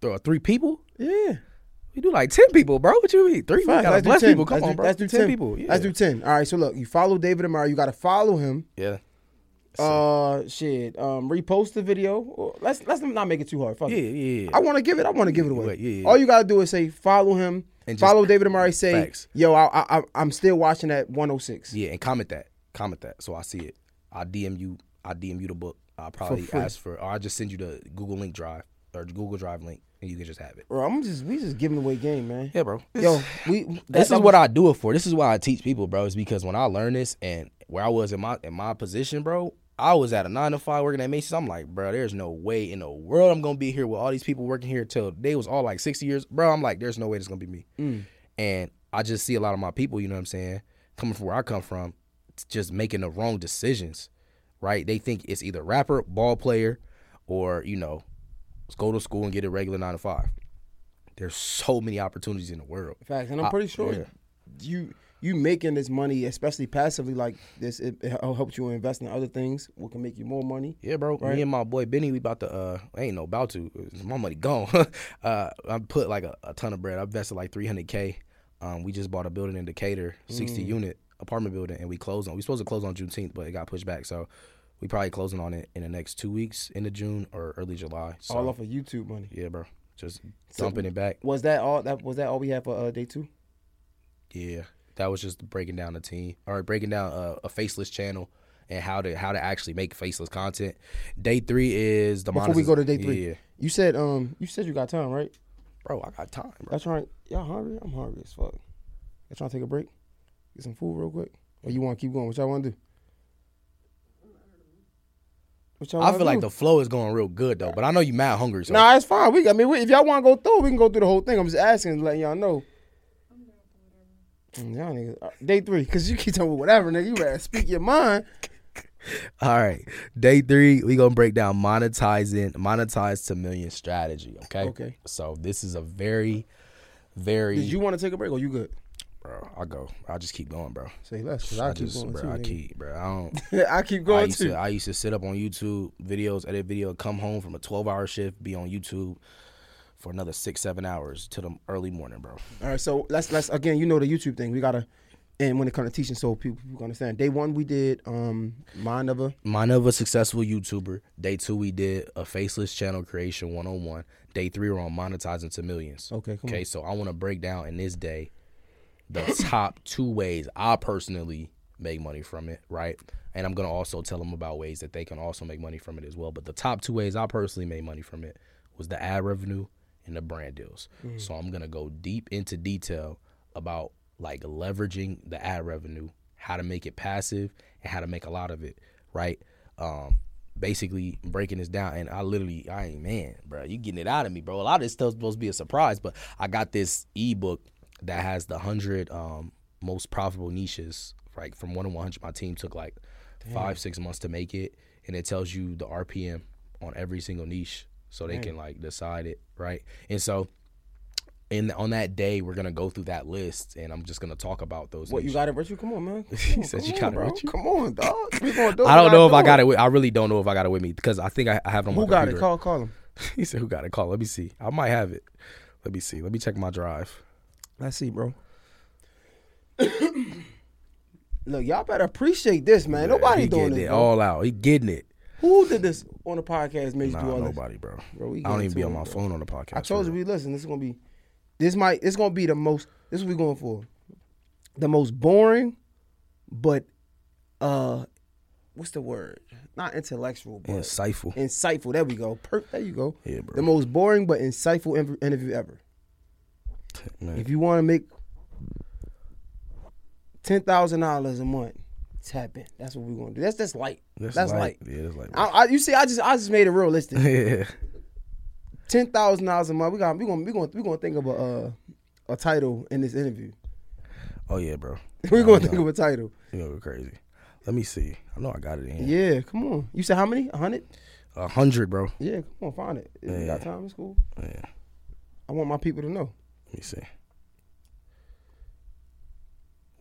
Throw three people? Yeah. We do like ten people, bro. What you mean? Three? We Let's do 10. people. Come let's on, do, bro. Let's do 10, people. Yeah. Let's do ten. All right. So look, you follow David Omari. You got to follow him. Yeah. Uh, shit. Um, repost the video. Let's let's not make it too hard. Fuck Yeah, yeah, yeah. I want to give it. I want to give it away. Yeah, yeah. All you gotta do is say follow him. And follow David Omari. Say, Facts. yo, I, I I'm still watching at 106. Yeah, and comment that. Comment that so I see it. I'll DM you. I'll DM you the book. I'll probably free. ask for, or I'll just send you the Google Link drive or Google Drive link, and you can just have it. Bro, I'm just we just giving away game, man. Yeah, bro. Yo, we this is that what I do it for. This is why I teach people, bro. Is because when I learned this and where I was in my in my position, bro, I was at a nine to five working at Macy's. I'm like, bro, there's no way in the world I'm gonna be here with all these people working here till they was all like 60 years, bro. I'm like, there's no way this gonna be me. Mm. And I just see a lot of my people, you know what I'm saying, coming from where I come from, just making the wrong decisions, right? They think it's either rapper, ball player, or you know, let's go to school and get a regular nine to five. There's so many opportunities in the world. Facts, and I'm I- pretty sure yeah. you you making this money, especially passively like this, it, it helps you invest in other things, what can make you more money. Yeah, bro. Right. Me and my boy Benny, we about to uh I ain't no about to. My money gone. uh I put like a, a ton of bread. I invested like three hundred K. Um we just bought a building in Decatur, sixty Mm. unit apartment building, and we closed on we supposed to close on Juneteenth, but it got pushed back. So we probably closing on it in the next two weeks, into June or early July. So all off of YouTube money. yeah, bro. Just So- dumping it back. Was that all? That was that all we had for uh, day two? Yeah, that was just breaking down the team or breaking down a, a faceless channel and how to how to actually make faceless content. Day three is the Before we go to day three, Yeah, you said um you said you got time, right? bro, I got time, bro. That's right. Y'all hungry? I'm hungry as fuck. Y'all trying to take a break? Get some food real quick, or you want to keep going? What y'all want to do? I feel like the flow is going real good though, but I know you mad hungry. So Nah, it's fine. We, I mean, we, if y'all want to go through, we can go through the whole thing. I'm just asking, letting y'all know. Y'all niggas, uh, day three, cause you keep talking about whatever, nigga. You better speak your mind. all right, day three we gonna break down monetizing monetize to million strategy. Okay. Okay. So this is a very, very. Did you want to take a break, or you good? bro? I go. I just keep going, bro. Say less, I, I keep just, going bro. too. I nigga. keep, bro. I don't. I keep I going used too. to I used to sit up on YouTube videos, edit video, come home from a twelve hour shift, be on YouTube for another six, seven hours to the early morning, bro. All right, so let's let's again, you know the YouTube thing. We gotta, and when it comes to teaching, so people, understand. Day one, we did um mind of a Mind of a successful YouTuber. Day two, we did a faceless channel creation 101. Day three, we're on monetizing to millions. Okay, okay. on. So I want to break down in this day the top two ways I personally make money from it, right? And I'm gonna also tell them about ways that they can also make money from it as well. But the top two ways I personally made money from it was the ad revenue and the brand deals. Mm. So I'm gonna go deep into detail about like leveraging the ad revenue, how to make it passive, and how to make a lot of it, right? Um, basically breaking this down, and I literally, I ain't man, bro, you getting it out of me, bro. A lot of this stuff's supposed to be a surprise, but I got this ebook that has the hundred um, most profitable niches, right? From one to one hundred, my team took like five, six months to make it, and it tells you the RPM on every single niche, so they can like decide it, right? And so. And on that day, we're gonna go through that list, and I'm just gonna talk about those. what you got it, Richard? Come on, man. Come He on, said you on, got it, bro. Richard. Come on, dog. We gonna do I don't know if I got it. it. With, I really don't know if I got it with me because I think I, I have it on Who got it? Call, call him. he said, "Who got it? Call. Let me see. I might have it. Let me see. Let me check my drive. Let's see, bro. Look, y'all better appreciate this, man. Nobody doing it bro. all out. He getting it. Who did this on the podcast? Made you do all this? nobody, bro. Bro, we I don't even be on my bro. phone on the podcast. I told you we listen. This is gonna be, this might, it's gonna be the most. This is what we going for, the most boring, but uh, what's the word? Not intellectual, but insightful. insightful. There we go. Per- there you go. Yeah, bro. The most boring but insightful interview ever. Man. If you want to make ten thousand dollars a month, tap in. That's what we're gonna do. That's that's light. That's, light. Yeah, that's light. I, I, you see, I just I just made it realistic. yeah. ten thousand dollars a month. We got we gonna we gonna we gonna think of a uh, a title in this interview. Oh yeah, bro. We're gonna think of a title. You gonna go crazy. Let me see. I know I got it in. Yeah, come on. You said how many? A hundred? A hundred, bro. Yeah, come on, find it. If you got time, it's cool. Yeah. I want my people to know. Let me see.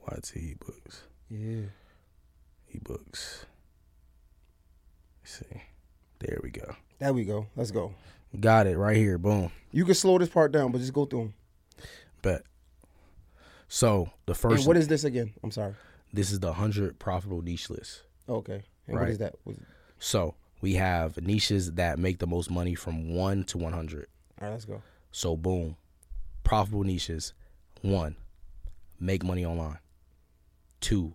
YT books. Yeah. Ebooks. Let's see. There we go. There we go. Let's go. Got it right here. Boom. You can slow this part down, but just go through them. Bet. So the And first, what is this again? I'm sorry. this is the hundred profitable niche list. Okay. And Right. is that? What- So we have niches that make the most money from one to one hundred. All right, let's go. So boom, profitable niches. One, make money online. Two,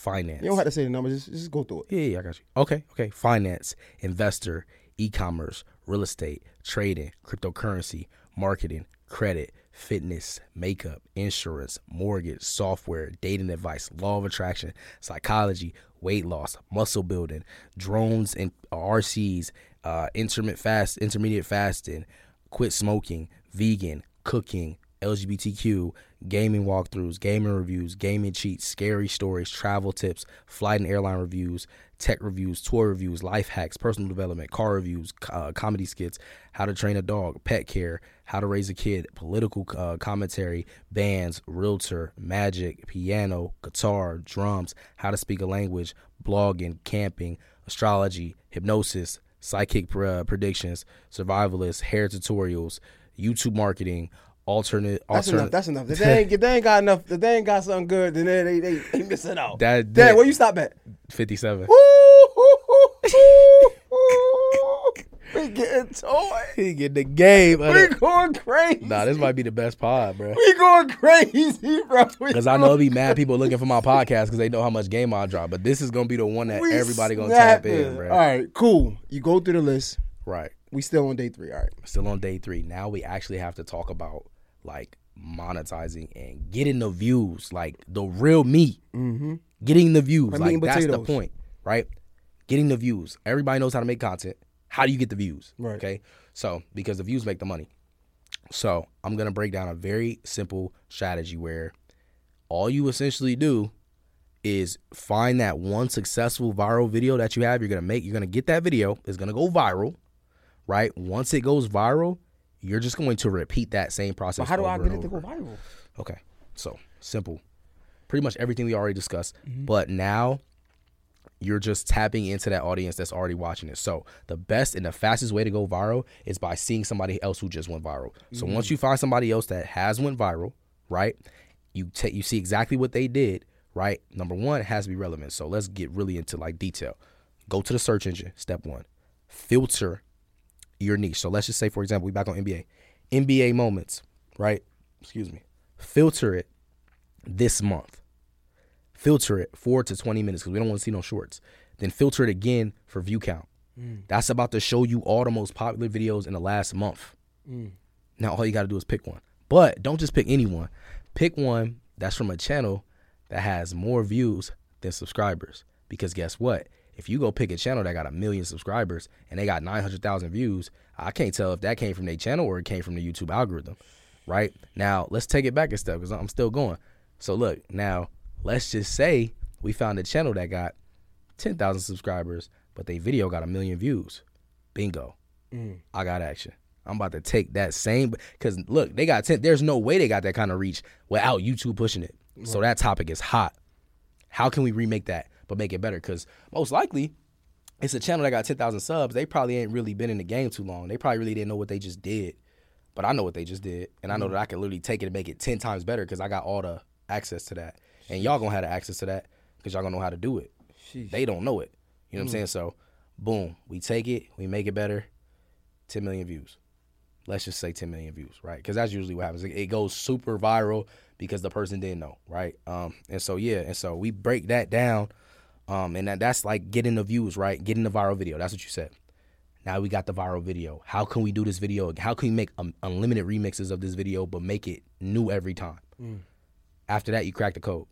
finance. You don't have to say the numbers. Just, just go through it. Yeah, yeah, I got you. Okay, okay. Finance, investor, e-commerce, real estate, trading, cryptocurrency, marketing, credit, fitness, makeup, insurance, mortgage, software, dating advice, law of attraction, psychology, weight loss, muscle building, drones and RCs, uh, intermittent fast, intermediate fasting, quit smoking, vegan, cooking, LGBTQ, gaming walkthroughs, gaming reviews, gaming cheats, scary stories, travel tips, flight and airline reviews, tech reviews, tour reviews, life hacks, personal development, car reviews, uh, comedy skits, how to train a dog, pet care, how to raise a kid, political uh, commentary, bands, realtor, magic, piano, guitar, drums, how to speak a language, blogging, camping, astrology, hypnosis, psychic uh, predictions, survivalist, hair tutorials, YouTube marketing, alternate, That's alternate. enough. That's enough. If they ain't, if they ain't got enough, if they ain't got something good, then they they, they, they missing out. That- Dad, where you stop at? 57. we getting to it. He get the game. We it. going crazy. Nah, this might be the best pod, bro. we going crazy, bro. Because I know there'll be mad people looking for my podcast because they know how much game I drop. But this is gonna be the one that We everybody gonna tap snapping. in, bro. All right, cool. You go through the list. Right. We still on day three. All right. Still on day three. Now we actually have to talk about like monetizing and getting the views, like the real meat. Mm-hmm. Getting the views, Like like meat and that's the point, right? Getting the views. Everybody knows how to make content. How do you get the views? Right. Okay. So because the views make the money. So I'm gonna break down a very simple strategy where all you essentially do is find that one successful viral video that you have. You're gonna make. You're gonna get that video. It's gonna go viral, right? Once it goes viral, you're just going to repeat that same process. But how do I get it to go viral? Okay, so simple. Pretty much everything we already discussed, Mm-hmm. but now you're just tapping into that audience that's already watching it. So the best and the fastest way to go viral is by seeing somebody else who just went viral. So once you find somebody else that has went viral, right? You take you see exactly what they did, right? Number one, it has to be relevant. So let's get really into like detail. Go to the search engine, step one. Filter your niche. So let's just say, for example, we back on NBA. NBA moments, right? Excuse me. Filter it this month. Filter it four to 20 minutes because we don't want to see no shorts. Then filter it again for view count. Mm. That's about to show you all the most popular videos in the last month. Mm. Now all you got to do is pick one. But don't just pick anyone. Pick one that's from a channel that has more views than subscribers. Because guess what? If you go pick a channel that got a million subscribers and they got 900,000 views, I can't tell if that came from their channel or it came from the YouTube algorithm. Right? Now, let's take it back a step because I'm still going. So, look, now let's just say we found a channel that got 10,000 subscribers, but they video got a million views. Bingo. Mm. I got action. I'm about to take that same because look, they got 10. There's no way they got that kind of reach without YouTube pushing it. So that topic is hot. How can we remake that but make it better? Because most likely it's a channel that got 10,000 subs. They probably ain't really been in the game too long. They probably really didn't know what they just did. But I know what they just did. And I know that I can literally take it and make it 10 times better because I got all the access to that. And y'all gonna have the access to that because y'all gonna know how to do it. They don't know it. You know what I'm saying? So, boom, we take it, we make it better. 10 million views. Let's just say 10 million views, right? Because that's usually what happens. It, it goes super viral because the person didn't know, right? Um, and so yeah, and so we break that down, um, and that, that's like getting the views, right? Getting the viral video. That's what you said. Now we got the viral video. How can we do this video? How can we make um, unlimited remixes of this video, but make it new every time? After that, you crack the code.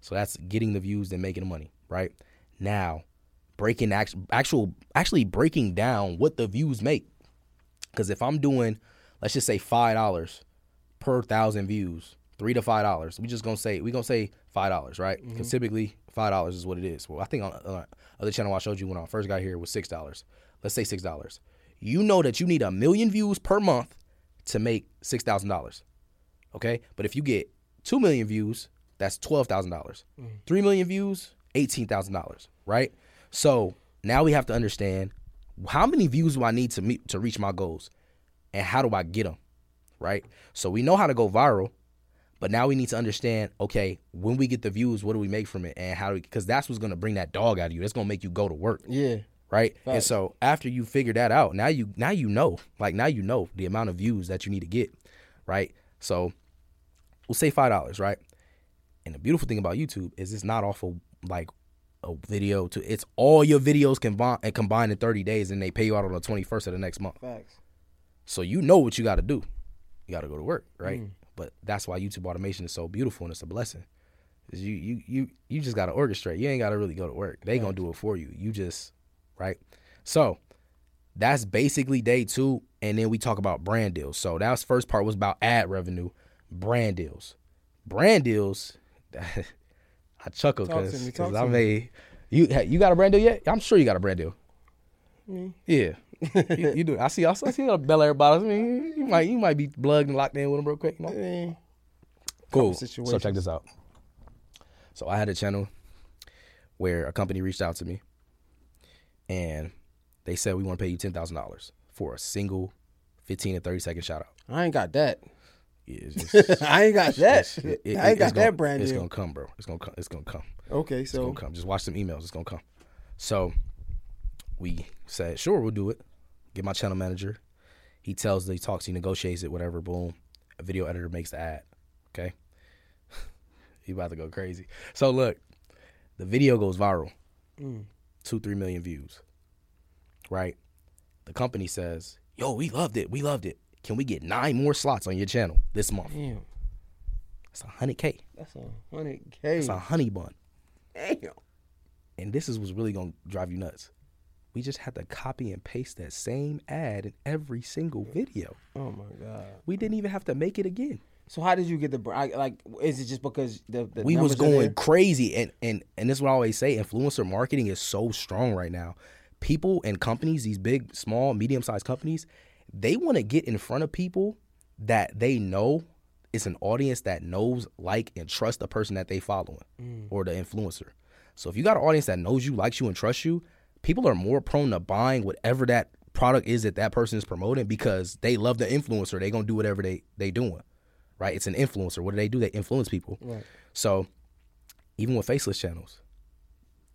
So that's getting the views and making the money, right? Now, breaking act- actual actually breaking down what the views make. Because if I'm doing, let's just say five dollars per thousand views, three to five dollars. We just gonna say we gonna say five dollars, right? Because typically five dollars is what it is. Well, I think on uh, other channel I showed you when I first got here was six dollars. Let's say six dollars. You know that you need a million views per month to make six thousand dollars. Okay, but if you get two million views, that's twelve thousand dollars. Three million views, eighteen thousand dollars. Right. So now we have to understand how many views do I need to meet to reach my goals, and how do I get them? Right. So we know how to go viral, but now we need to understand. Okay, when we get the views, what do we make from it, and how do we? Because that's what's gonna bring that dog out of you. That's gonna make you go to work Yeah. right? And so after you figure that out, now you now you know, like now you know the amount of views that you need to get, right? So we'll say five dollars, right? And the beautiful thing about YouTube is it's not off of like a video to it's all your videos combined and combined in 30 days and they pay you out on the 21st of the next month. Facts. So you know what you got to do. You got to go to work, right? Mm. But that's why YouTube automation is so beautiful and it's a blessing. Is you you you you just got to orchestrate. You ain't got to really go to work. They going to do it for you. You just, right? So, that's basically day 2 and then we talk about brand deals. So, that was first part was about ad revenue, brand deals. Brand deals I chuckle me, to I me. made you you got a brand deal yet? I'm sure you got a brand deal. Yeah, you, you do. I see. I see. I see a Belaire bottles. I mean, you might. You might be plugged and locked in with them real quick. You know? Cool. So check this out. So I had a channel where a company reached out to me, and they said we want to pay you ten thousand dollars for a single fifteen to thirty second shout out. I ain't got that. Yeah, just, I ain't got that. it- it- I ain't got gonna- that brand It's deal. gonna come, bro. It's gonna come. It's gonna come. Okay, so It's so gonna come. Just watch some emails. It's gonna come. So we said, sure, we'll do it. Get my channel manager. He tells, he talks, he negotiates it, whatever. Boom. A video editor makes the ad. Okay. he about to go crazy. So look, the video goes viral. Mm. Two, three million views. Right. The company says, yo, we loved it. We loved it. Can we get nine more slots on your channel this month? damn, That's a hundred K. that's a hundred k. That's a honey bun. Damn. and this is what's really gonna drive you nuts. We just had to copy and paste that same ad in every single video. Oh my god. We didn't even have to make it again. So how did you get the I- like? Is it just because the, the we was going crazy, and and and this is what I always say: influencer marketing is so strong right now. People and companies, these big, small, medium sized companies, they want to get in front of people that they know is an audience that knows, like, and trust the person that they following mm. or the influencer. So if you got an audience that knows you, likes you, and trusts you, people are more prone to buying whatever that product is that that person is promoting because they love the influencer. They gonna do whatever they they doing, right? It's an influencer. What do they do? They influence people. Right. So even with faceless channels,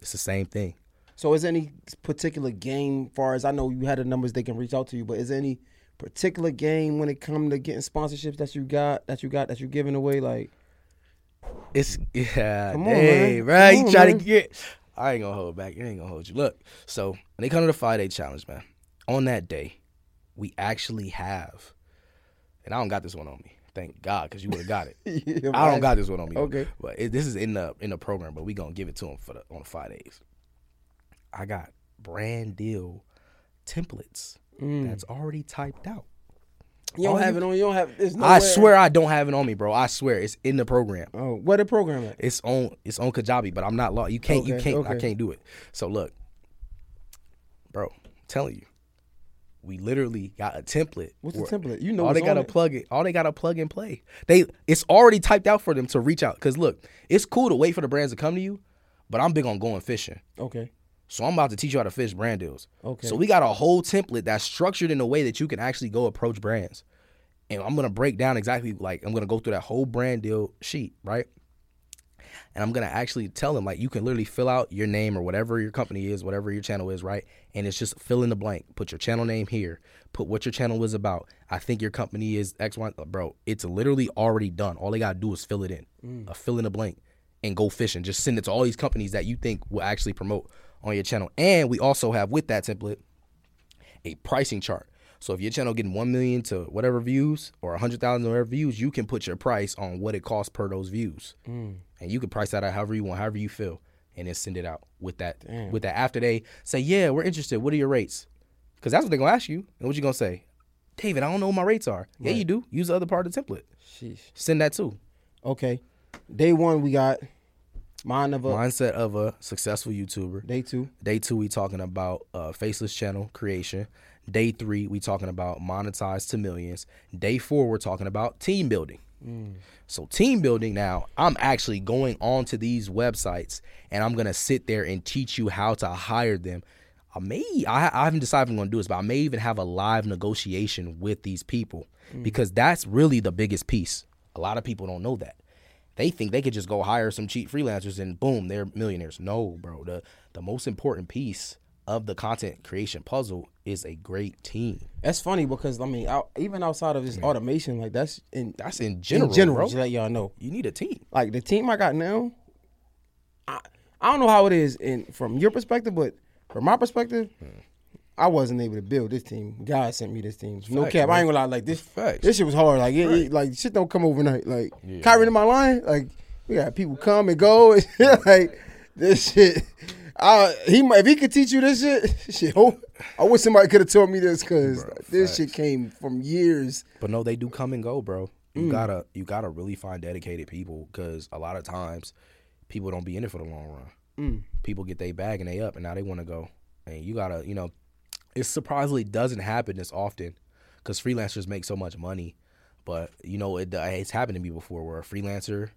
it's the same thing. So is any particular game, far as I know, you had the numbers they can reach out to you, but is any particular game when it comes to getting sponsorships that you got that you got that you're giving away? Like, It's yeah, Come on, dang, man. right? Come You on, try man. to get. I ain't gonna hold back. I ain't gonna hold you. Look, so when they come to the five day challenge, man, on that day, we actually have, and I don't got this one on me. Thank God, because you would have got it. Yeah, I don't got this one on me. Okay. but it, this is in the in the program, but we gonna give it to them for the on the five days. I got brand deal templates mm. that's already typed out. You don't have it on. You don't have. No. I swear I don't have it on me, bro. I swear it's in the program. Oh, where the program at? It's on it's on Kajabi, but I'm not law. You can't you can't I can't do it. So look, bro, I'm telling you, we literally got a template. What's the template? You know all they gotta it. plug it. All they gotta plug and play. They it's already typed out for them to reach out. Cause look, it's cool to wait for the brands to come to you, but I'm big on going fishing. Okay. So I'm about to teach you how to fish brand deals. Okay. So we got a whole template that's structured in a way that you can actually go approach brands. And I'm gonna break down exactly like I'm gonna go through that whole brand deal sheet, right? And I'm gonna actually tell them like you can literally fill out your name or whatever your company is, whatever your channel is, right? And it's just fill in the blank. Put your channel name here. Put what your channel is about. I think your company is X Y. Bro, it's literally already done. All they gotta do is fill it in, uh, fill in the blank, and go fishing. Just send it to all these companies that you think will actually promote on your channel. And we also have with that template a pricing chart. So if your channel getting one million to whatever views or a hundred thousand whatever views, you can put your price on what it costs per those views, mm. and you can price that out however you want, however you feel, and then send it out with that. With that, after they say, "Yeah, we're interested. What are your rates?" Because that's what they're gonna ask you, and what you gonna say, David? I don't know what my rates are. Yeah, you do. Use the other part of the template. Sheesh. Send that too. Okay. Day one we got mind of a. Mindset of a successful YouTuber. Day two. Day two, we talking about uh, faceless channel creation. Day three, we talking about monetize to millions. Day four, we're talking about team building. So team building now, I'm actually going on to these websites and I'm gonna sit there and teach you how to hire them. I may I, I haven't decided if I'm gonna do this, but I may even have a live negotiation with these people because that's really the biggest piece. A lot of people don't know that. They think they could just go hire some cheap freelancers and boom, they're millionaires. No, bro. The the most important piece of the content creation puzzle is a great team. That's funny because I mean, out, even outside of this automation, like that's in That's in general, in general, bro. just let y'all know. You need a team. Like the team I got now, I, I don't know how it is in from your perspective, but from my perspective, hmm. I wasn't able to build this team. God sent me this team. No Facts, cap. bro. I ain't gonna lie. Like this, Facts. this shit was hard. Like it, it- like shit don't come overnight. Like Kyrie in my line, like we got people come and go. Like this shit. I, he might if he could teach you this shit. Shit, oh, I wish somebody could have told me this because this shit came from years. But no, they do come and go, bro. You Mm. gotta you gotta really find dedicated people because a lot of times people don't be in it for the long run. Mm. People get their bag and they up, and now they want to go. And you gotta, you know, it surprisingly doesn't happen as often because freelancers make so much money. But you know, it, uh, it's happened to me before where a freelancer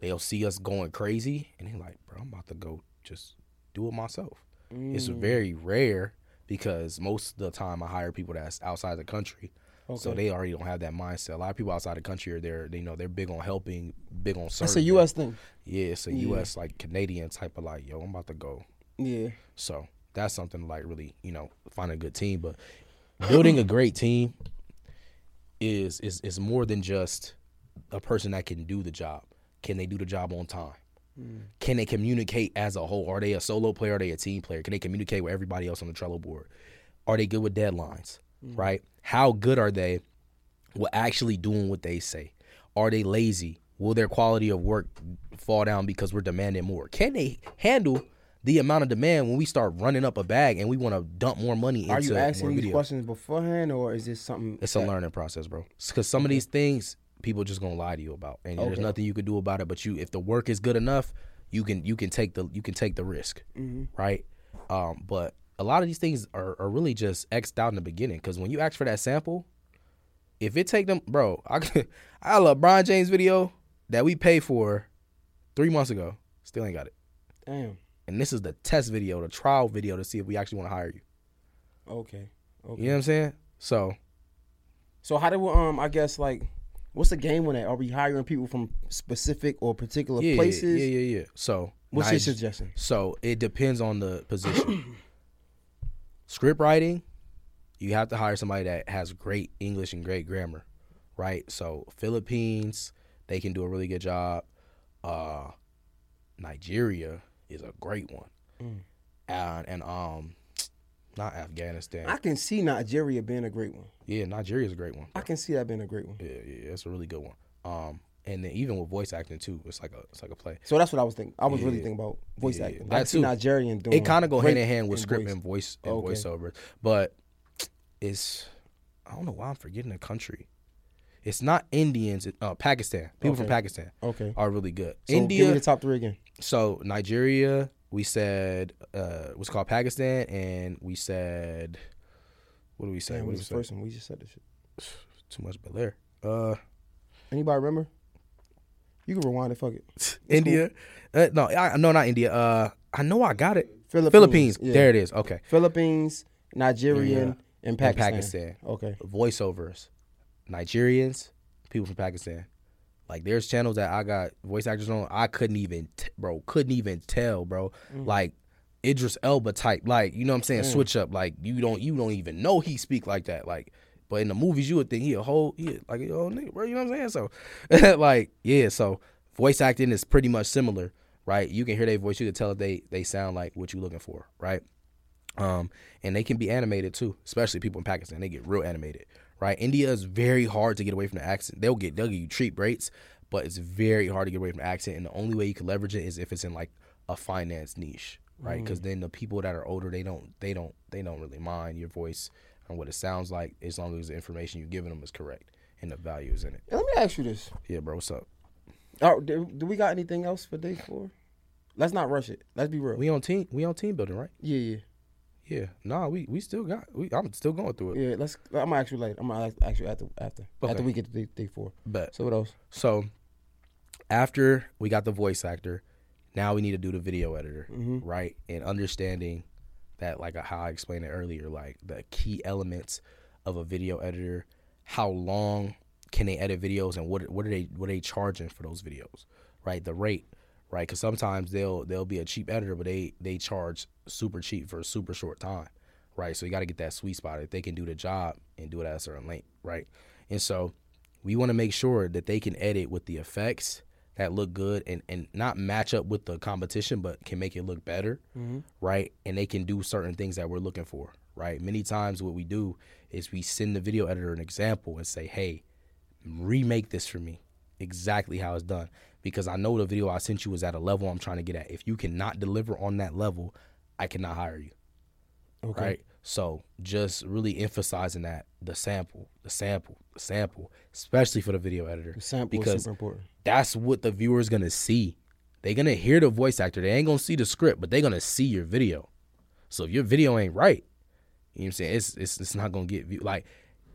they'll see us going crazy and they're like, "Bro, I'm about to go just do it myself." It's mm. very rare because most of the time I hire people that's outside the country. So they already don't have that mindset. A lot of people outside the country are there. They know they're big on helping, big on serving. That's a U.S. thing. Yeah, it's a U.S. like Canadian type of like, yo, I'm about to go. Yeah. So that's something to, like really, you know, find a good team. But building a great team is is is more than just a person that can do the job. Can they do the job on time? Mm. Can they communicate as a whole? Are they a solo player? Are they a team player? Can they communicate with everybody else on the Trello board? Are they good with deadlines? Mm. Right? How good are they with actually doing what they say? Are they lazy? Will their quality of work fall down because we're demanding more? Can they handle the amount of demand when we start running up a bag and we want to dump more money into Are you asking these questions beforehand, or is this something? It's a learning process, bro. Because some of these things people just gonna lie to you about, and there's nothing you can do about it. But you, if the work is good enough, you can you can take the you can take the risk, Mm-hmm. right? Um, but a lot of these things are, are really just xed out in the beginning. Because when you ask for that sample, if it take them, bro, I I had a LeBron James video that we paid for three months ago, still ain't got it. Damn. And this is the test video, the trial video to see if we actually want to hire you. Okay. Okay. You know what I'm saying? So So how do we, um I guess like what's the game on that? Are we hiring people from specific or particular yeah, places? yeah, yeah, yeah. So What's your suggestion? So it depends on the position. Script writing, you have to hire somebody that has great English and great grammar, right? So Philippines, they can do a really good job. Uh, Nigeria is a great one, Mm. and and um, not Afghanistan. I can see Nigeria being a great one. yeah, Nigeria is a great one. I can see that being a great one. Yeah, yeah, it's a really good one. Um, and then even with voice acting too, it's like a it's like a play. So that's what I was thinking. I was really thinking about voice Yeah, acting. I that can see too. Nigerian doing it kind of go hand in hand with script voice. and voice and Okay. voiceover, but it's I don't know why I'm forgetting the country. It's not Indians. Uh, Pakistan. People from Pakistan Okay. are really good. So give me India. the top three again. So Nigeria, we said uh, was called Pakistan, and we said what do we say? Damn, what was the first one? We just said this shit. Too much Bel Air. Uh, Anybody remember? You can rewind it. Fuck it. India. Uh, no, I, no, not India. Uh, I know I got it. Philippines. Philippines. yeah. There it is. Okay. Philippines, Nigerian, and And Pakistan. Pakistan. Okay. voiceovers, Nigerians, people from Pakistan. Like there's channels that I got voice actors on. I couldn't even, t- bro, couldn't even tell, bro. Mm. Like Idris Elba type, like you know what I'm saying, Mm. switch up. Like you don't, you don't even know he speak like that. Like, but in the movies, you would think he a whole, he a- like a whole nigga, bro. You know what I'm saying? So, like, yeah. So voice acting is pretty much similar, right? You can hear their voice, you can tell if they they sound like what you're looking for, right? Um, and they can be animated too, especially people in Pakistan. They get real animated, right? India is very hard to get away from the accent. They'll get they'll give you cheap rates, but it's very hard to get away from the accent. And the only way you can leverage it is if it's in like a finance niche, right? Mm. Because then the people that are older, they don't they don't they don't really mind your voice and what it sounds like as long as the information you're giving them is correct and the value is in it. Let me ask you this. Yeah, bro, what's up? Oh, do, do we got anything else for day four? Let's not rush it. Let's be real. We on team we on team building, right? yeah, yeah, Yeah. Nah, we we still got we I'm still going through it. yeah. Let's. I'm gonna ask you later. I'm gonna ask- ask you after after Okay. after we get to day, day four. But So what else? So after we got the voice actor, now we need to do the video editor, Mhm. right? And understanding that, like how I explained it earlier, like the key elements of a video editor, how long can they edit videos, and what what are they what are they charging for those videos, right? The rate, right? Because sometimes they'll they'll be a cheap editor, but they they charge super cheap for a super short time, right? So you got to get that sweet spot if they can do the job and do it at a certain length, right? And so we want to make sure that they can edit with the effects that look good and, and not match up with the competition, but can make it look better, mm-hmm. right? And they can do certain things that we're looking for, right? Many times, what we do is we send the video editor an example and say, hey, remake this for me exactly how it's done because I know the video I sent you is at a level I'm trying to get at. If you cannot deliver on that level, I cannot hire you Okay. right? So just really emphasizing that the sample, the sample, the sample, especially for the video editor, The sample is because super important. that's what the viewer's gonna see. They're gonna hear the voice actor. They ain't gonna see the script, but they're gonna see your video. So if your video ain't right, you know what I'm saying? It's it's, it's not gonna get view. Like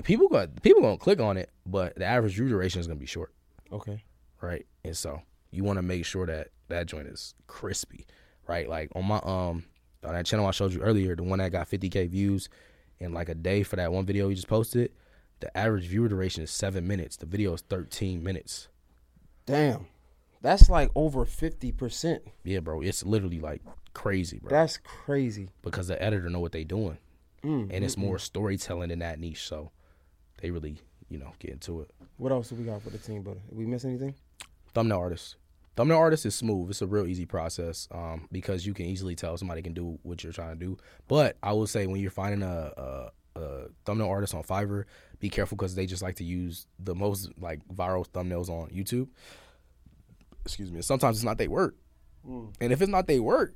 people gonna people gonna click on it, but the average view duration is gonna be short Okay. right? And so you want to make sure that that joint is crispy, right? Like on my um on that channel I showed you earlier, the one that got 50k views in like a day for that one video you just posted, the average viewer duration is seven minutes. The video is 13 minutes. Damn. That's like over fifty percent. Yeah, bro, it's literally like crazy, bro. That's crazy. because the editor know what they doing, Mm, and it's more storytelling in that niche, so they really you know get into it. What else do we got for the team building? Did we miss anything? Thumbnail artist. Thumbnail artist is smooth. It's a real easy process um, because you can easily tell somebody can do what you're trying to do. But I will say when you're finding a, a, a thumbnail artist on Fiverr, be careful because they just like to use the most like viral thumbnails on YouTube. Excuse me. Sometimes it's not they work, and if it's not they work,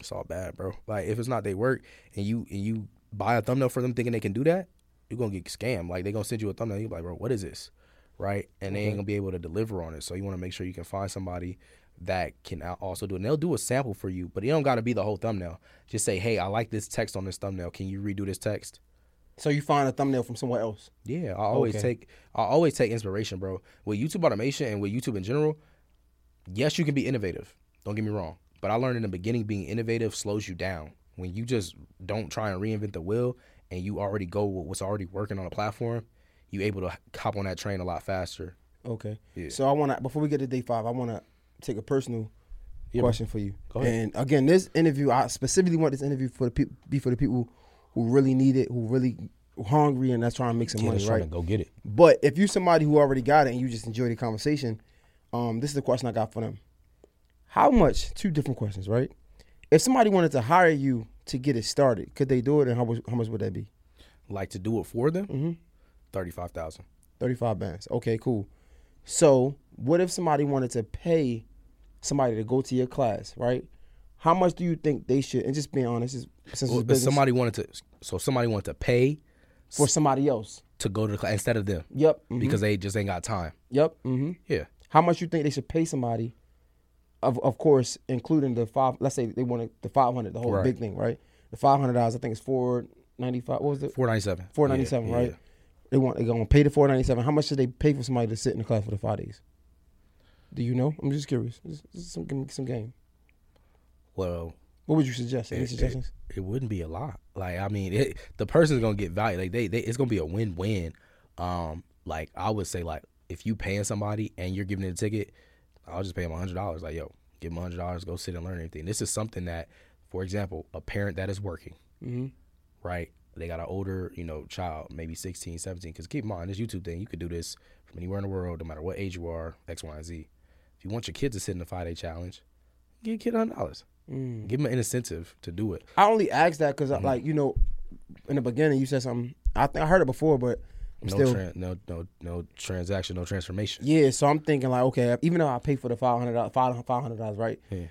it's all bad, bro. Like if it's not they work, and you and you buy a thumbnail for them thinking they can do that, you're gonna get scammed. Like they're gonna send you a thumbnail, you're like, bro, what is this? Right? And they ain't gonna be able to deliver on it. So you want to make sure you can find somebody that can also do it. And they'll do a sample for you, but it don't gotta be the whole thumbnail. Just say, hey, I like this text on this thumbnail. Can you redo this text? So you find a thumbnail from somewhere else. Yeah, I always Okay. take I always take inspiration, bro. With YouTube automation and with YouTube in general, yes, you can be innovative. Don't get me wrong. But I learned in the beginning being innovative slows you down. When you just don't try and reinvent the wheel and you already go with what's already working on a platform, you able to hop on that train a lot faster. Okay. Yeah. So I want to before we get to day five, I want to take a personal Yeah, question for you. Go ahead. And again, this interview, I specifically want this interview for the people, be for the people who really need it, who really hungry, and that's trying to make some Yeah, money, right? to go get it. But if you're somebody who already got it and you just enjoy the conversation, um, this is the question I got for them. How much? Two different questions, right? If somebody wanted to hire you to get it started, could they do it, and how much? How much would that be? Like to do it for them, Mm-hmm. Thirty-five thousand. Thirty-five bands. Okay, cool. So, what if somebody wanted to pay somebody to go to your class, right? How much do you think they should? And just being honest, is- since Well, it's if business, somebody wanted to, so somebody wanted to pay for somebody else. to go to the class instead of them Yep. mhm, because they just ain't got time. Yep. Mm-hmm. Yeah, How much you think they should pay somebody? Of of course, including the five. Let's say they wanted the five hundred, the whole Right. big thing, right? The five hundred dollars. I think it's four ninety five. What was it? four ninety-seven. Four ninety seven, right? They want they gonna pay the four ninety seven. How much should they pay for somebody to sit in the class for the five days? Do you know? I'm just curious. Just, just some give me some game. Well, What would you suggest? Any it, suggestions? it, it wouldn't be a lot. Like I mean, it, the person's gonna get value. Like they, they, it's gonna be a win-win. Um, like I would say, like if you paying somebody and you're giving it a ticket, I'll just pay them hundred dollars. Like yo, give them hundred dollars, go sit and learn everything. This is something that, for example, a parent that is working, Mm-hmm. right? They got an older, you know, child, maybe 16, 17. Because keep in mind, this YouTube thing, you could do this from anywhere in the world, no matter what age you are, X, Y, and Z. If you want your kid to sit in the five day challenge, give your kid hundred dollars. Mm. Give them an incentive to do it. I only asked that because, Mm-hmm. like, you know, in the beginning you said something. I think I heard it before, but I'm No, still. tran- no, no, no transaction, no transformation. yeah, so I'm thinking like, okay, even though I pay for the five hundred dollars, five hundred dollars, right? Yeah.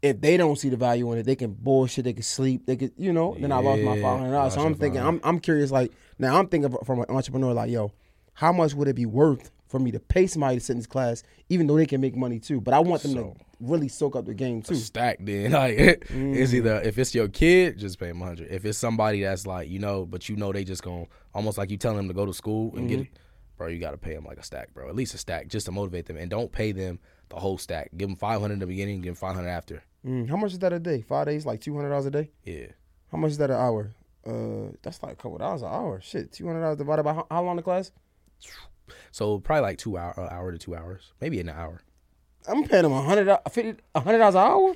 If they don't see the value in it, they can bullshit. They can sleep. They could, you know. Then I lost my five hundred dollars. So I'm thinking, I'm, I'm curious. Like now, I'm thinking from an entrepreneur, like, yo, how much would it be worth for me to pay somebody to sit in this class, even though they can make money too? But I want them So- to really soak up the game too. Stack then, like it's Mm. either if it's your kid, just pay them hundred. If it's somebody that's like you know, but you know they just gonna almost like you telling them to go to school and Mm-hmm. get it, bro. You got to pay them like a stack, bro. At least a stack just to motivate them, and don't pay them the whole stack. Give them five hundred in the beginning, give them five hundred after. Mm, how much is that a day? Five days, like two hundred dollars a day. Yeah, How much is that an hour? Uh, that's like a couple dollars an hour. Shit, two hundred dollars divided by how, how long the class? so probably like two hour, uh, hour to two hours, maybe an hour. I'm paying them a hundred, a hundred dollars an hour.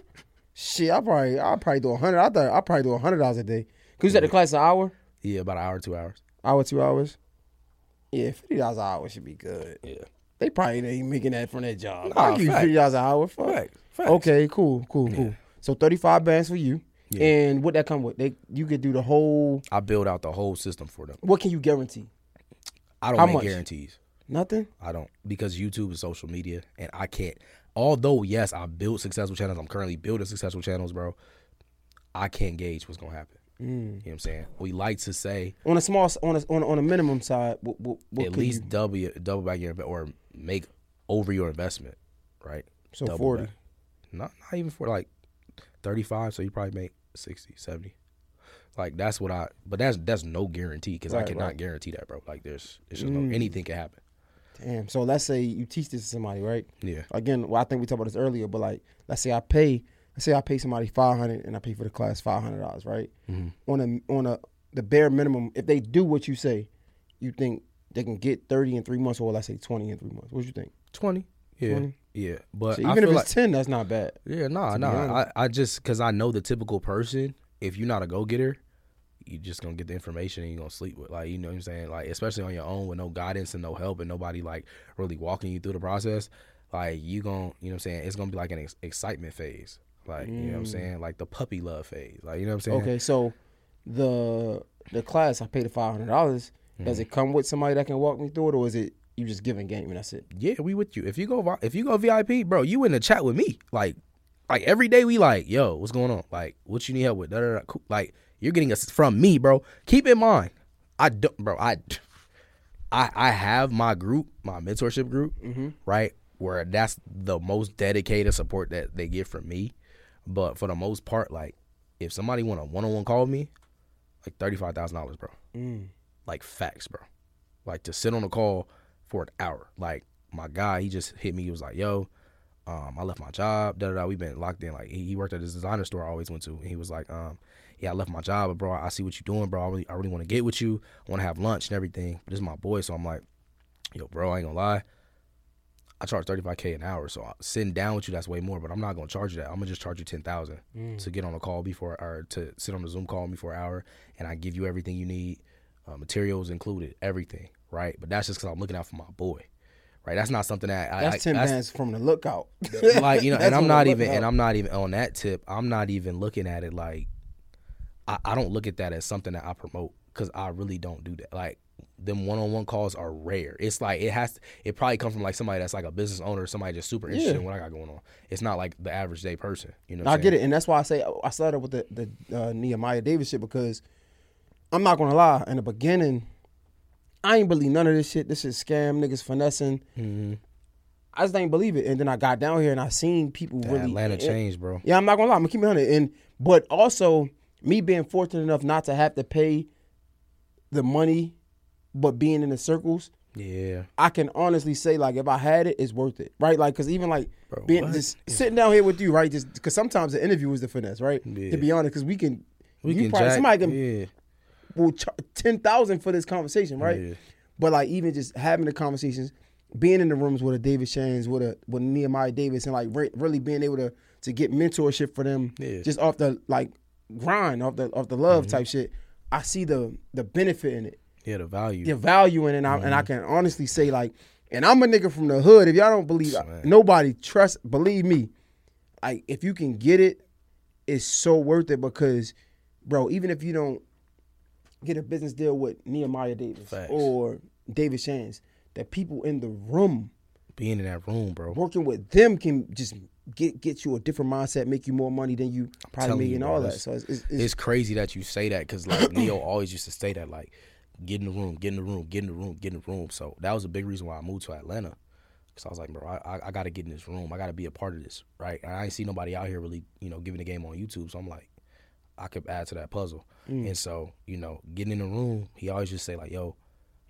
Shit, I probably, I probably do a hundred. I thought I probably do a hundred dollars a day. Cause you said the class an hour, Yeah, about an hour, two hours. hour, two hours. Yeah, fifty dollars an hour should be good. Yeah, They probably ain't making that from their job. Nah, I'll give you fifty dollars an hour. Fuck. Facts. Okay, cool, cool, cool. So thirty five bands for you. Yeah. And what that come with? They you could do the whole. I build out the whole system for them. What can you guarantee? I don't How make much? guarantees. Nothing. I don't because YouTube is social media, and I can't. Although yes, I built successful channels. I'm currently building successful channels, bro. I can't gauge what's gonna happen. Mm. You know what I'm saying? We like to say On a small, on a on a, on a minimum side, what, what, what at least you- double double back your or make over your investment, right? So Double 40. back. Not not even for like 35. So you probably make 60, 70. Like that's what I. But that's that's no guarantee because I cannot right. guarantee that, bro. Like there's it's just Mm. no anything can happen. Damn. So let's say you teach this to somebody, right? Yeah. Again, well, I think we talked about this earlier, but like, let's say I pay, let's say I pay somebody five hundred and I pay for the class five hundred dollars, right? Mm-hmm. On a on a the bare minimum, if they do what you say, you think they can get thirty in three months, or let's say twenty in three months. What do you think? 20. Yeah. 20? Yeah. But So I even if it's like, ten, that's not bad. Yeah, nah, nah. I. I just because I know the typical person. If you're not a go getter, you just gonna get the information and you're gonna sleep with. Like you know what I'm saying. Like especially on your own with no guidance and no help and nobody like really walking you through the process. Like you gonna you know what I'm saying. It's gonna be like an ex- excitement phase. Like you know what I'm saying. Like the puppy love phase. Like you know what I'm saying. Mm. Okay, so the the class I paid the five hundred dollars. Does Mm-hmm. it come with somebody that can walk me through it, or is it you just giving game and that's it? Yeah, we with you. If you go if you go VIP, bro, you in the chat with me. Like like every day we like, yo, what's going on? Like what you need help with? Da, da, da. Like you're getting us from me, bro. Keep in mind, I don't, bro. I I I have my group, my mentorship group, mm-hmm. right, where that's the most dedicated support that they get from me. But for the most part, like if somebody want a one on one call with me, like thirty five thousand dollars, bro. Mm. Like facts, bro. Like to sit on a call for an hour. Like my guy, he just hit me. He was like, "Yo, um, I left my job. Da da da. We've been locked in. Like he, he worked at this designer store I always went to. And he was like, um, yeah, I left my job, but bro, I see what you're doing, bro. I really, I really want to get with you. I want to have lunch and everything. But this is my boy, so I'm like, yo, bro, I ain't gonna lie. I charge 35k an hour, so sitting down with you that's way more. But I'm not gonna charge you that. I'm gonna just charge you 10,000 to get on a call before, or to sit on a Zoom call with me for an hour, and I give you everything you need, uh, materials included, everything, right? But that's just because I'm looking out for my boy, right? That's not something that I, That's I, ten that's- bands from the lookout. like you know, and I'm not even, and I'm not even on that tip. I'm not even looking at it like I, I don't look at that as something that I promote because I really don't do that. Like them one-on-one calls are rare. It's like it has. To, it probably come from like somebody that's like a business owner, somebody just super interested Yeah. in what I got going on. It's not like the average day person. You know, I get it, and that's why I say I started with the the uh, Nehemiah Davis shit because I'm not gonna lie. In the beginning, I ain't believe none of this shit. This is scam, niggas finessing. Mm-hmm. I just ain't believe it, and then I got down here and I seen people really. Atlanta changed, bro. Yeah, I'm not gonna lie. I'm gonna keep it hundred, and but also me being fortunate enough not to have to pay the money, but being in the circles. Yeah, I can honestly say like if I had it, it's worth it, right? Like because even like Bro, being what? just sitting down here with you, right? Just because sometimes the interview is the finesse, right? Yeah. To be honest, because we can, we you can probably, jack. somebody can yeah, will char- ten thousand for this conversation, right? Yeah. But like even just having the conversations, being in the rooms with a David Shands, with a with Nehemiah Davis, and like re- really being able to to get mentorship for them, Yeah. just off the like grind, off the off the Mm-hmm. love type shit. I see the the benefit in it yeah, the value. the value in it, and I, Mm-hmm. and I can honestly say like, and I'm a nigga from the hood. If y'all don't believe, Man. nobody trust. Believe me, like if you can get it, it's so worth it because, bro, even if you don't get a business deal with Nehemiah Davis Facts. or David Shands, the people in the room Being in that room, bro. working with them can just get get you a different mindset, make you more money than you probably make you, and bro, all that. So it's, it's, it's, it's crazy that you say that because like Neo always used to say that like get in the room, get in the room, get in the room, get in the room. So that was a big reason why I moved to Atlanta because I was like, bro, I, I, I got to get in this room. I got to be a part of this, right? And I ain't see nobody out here really, you know, giving the game on YouTube. So I'm like, I could add to that puzzle. Mm. And so you know, getting in the room, he always just say like, yo,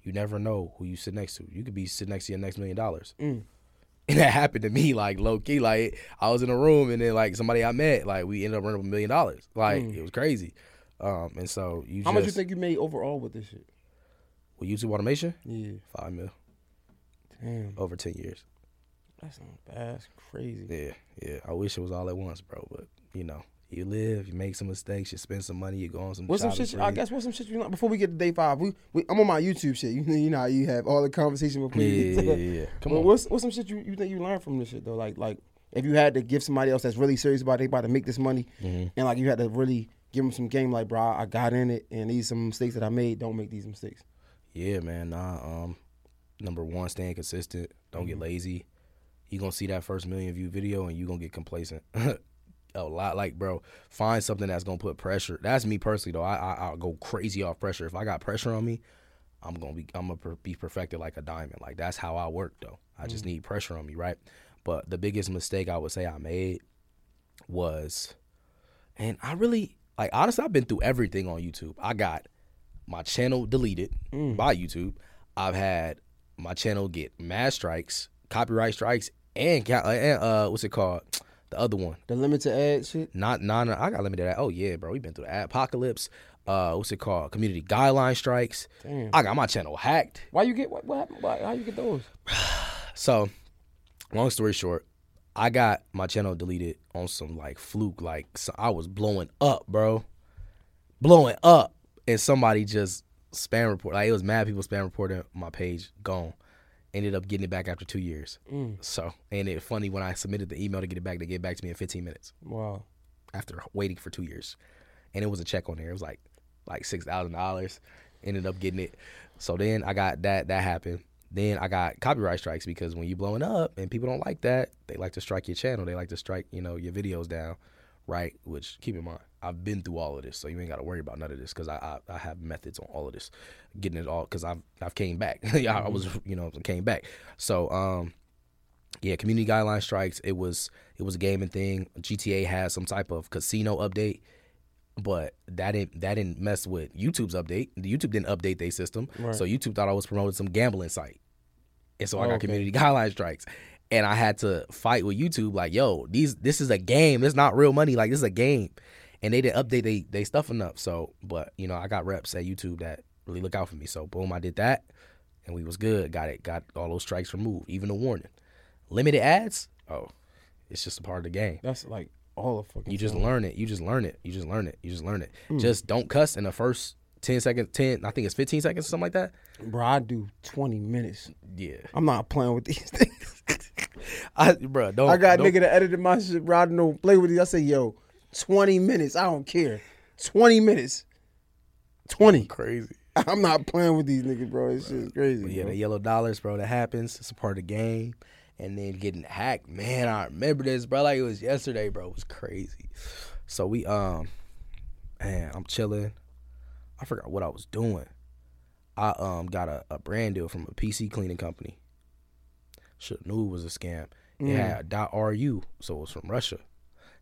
you never know who you sit next to. You could be sitting next to your next million dollars. Mm. And that happened to me, like low key. Like I was in a room, and then like somebody I met, like we ended up running up a million dollars. Like mm. it was crazy. Um, and so you how just much you think you made overall with this shit? with YouTube automation? Yeah, Five mil damn, over ten years. that's not bad. That's crazy. Yeah, yeah. I wish it was all at once, bro. But you know, you live, you make some mistakes, you spend some money, you go on some. What's some shit? you- I guess what's some shit you like before we get to day five? We, we I'm on my YouTube shit. You know, you know how you have all the conversation with you yeah, yeah, yeah. Come on. What's what's some shit you, you think you learned from this shit though? Like like if you had to give somebody else that's really serious about it, they about to make this money, Mm-hmm. and like you had to really give them some game. Like bro, I got in it, and these some mistakes that I made. Don't make these mistakes. Yeah, man. Nah. Um, number one, staying consistent. Don't Mm-hmm. get lazy. You gonna see that first million view video, and you gonna get complacent. a lot, like bro. Find something that's gonna put pressure. That's me personally, though. I, I I'll go crazy off pressure. If I got pressure on me, I'm gonna be I'm gonna be perfected like a diamond. Like that's how I work, though. I Mm. just need pressure on me, right? But the biggest mistake I would say I made was, and I really like honestly, I've been through everything on YouTube. I got my channel deleted by YouTube. I've had my channel get mass strikes, copyright strikes, and, and uh, what's it called? The other one, The limited ad shit. not non. I got limited. Ad. Oh yeah, bro, We've been through the apocalypse. Uh, what's it called? Community guideline strikes. Damn. I got my channel hacked. Why you get what? What happened? Why, how you get those? So, long story short, I got my channel deleted on some like fluke. Like so I was blowing up, bro, blowing up, and somebody just spam report. Like it was mad people spam reporting my page gone. Ended up getting it back after two years. Mm. So, and it funny when I submitted the email to get it back, they get back to me in 15 minutes Wow. after waiting for two years, and it was a check on there. It was like like six thousand dollars. Ended up getting it. So then I got that that happened. Then I got copyright strikes because when you blowing up and people don't like that, they like to strike your channel. They like to strike you know your videos down, right? Which keep in mind, I've been through all of this, so you ain't got to worry about none of this because I, I I have methods on all of this, getting it all because I've I've came back. I was you know came back. So um yeah, community guideline strikes. It was it was a gaming thing. GTA had some type of casino update, but that didn't that didn't mess with YouTube's update. YouTube didn't update their system, Right. so YouTube thought I was promoting some gambling site, and so I Oh, got okay. community guideline strikes. and I had to fight with YouTube. Like, yo, these this is a game. It's not real money. Like, this is a game. And they didn't update they they stuff enough. So, but you know, I got reps at YouTube that really look out for me. So, boom, I did that, and we was good. Got it. Got all those strikes removed, even the warning. Limited ads. Oh, it's just a part of the game. That's like all the fucking. You just time. learn it. You just learn it. You just learn it. You just learn it. Hmm. Just don't cuss in the first ten seconds. Ten, I think it's fifteen seconds, or something like that. Bro, I do 20 minutes. Yeah, I'm not playing with these things. I, bro, don't. I got don't, nigga that edited my shit, bro. I don't know, play with it. I say, yo, 20 minutes. I don't care. 20 minutes. 20. crazy. I'm not playing with these niggas, bro. It's just crazy. But yeah, bro. the yellow dollars, bro. That happens. It's a part of the game. And then getting hacked, man. I remember this, bro. Like it was yesterday, bro. It was crazy. So we, um, man, I'm chilling. I forgot what I was doing. I um got a, a brand deal from a PC cleaning company. Should knew it was a scam. It had .ru, so it was from Russia.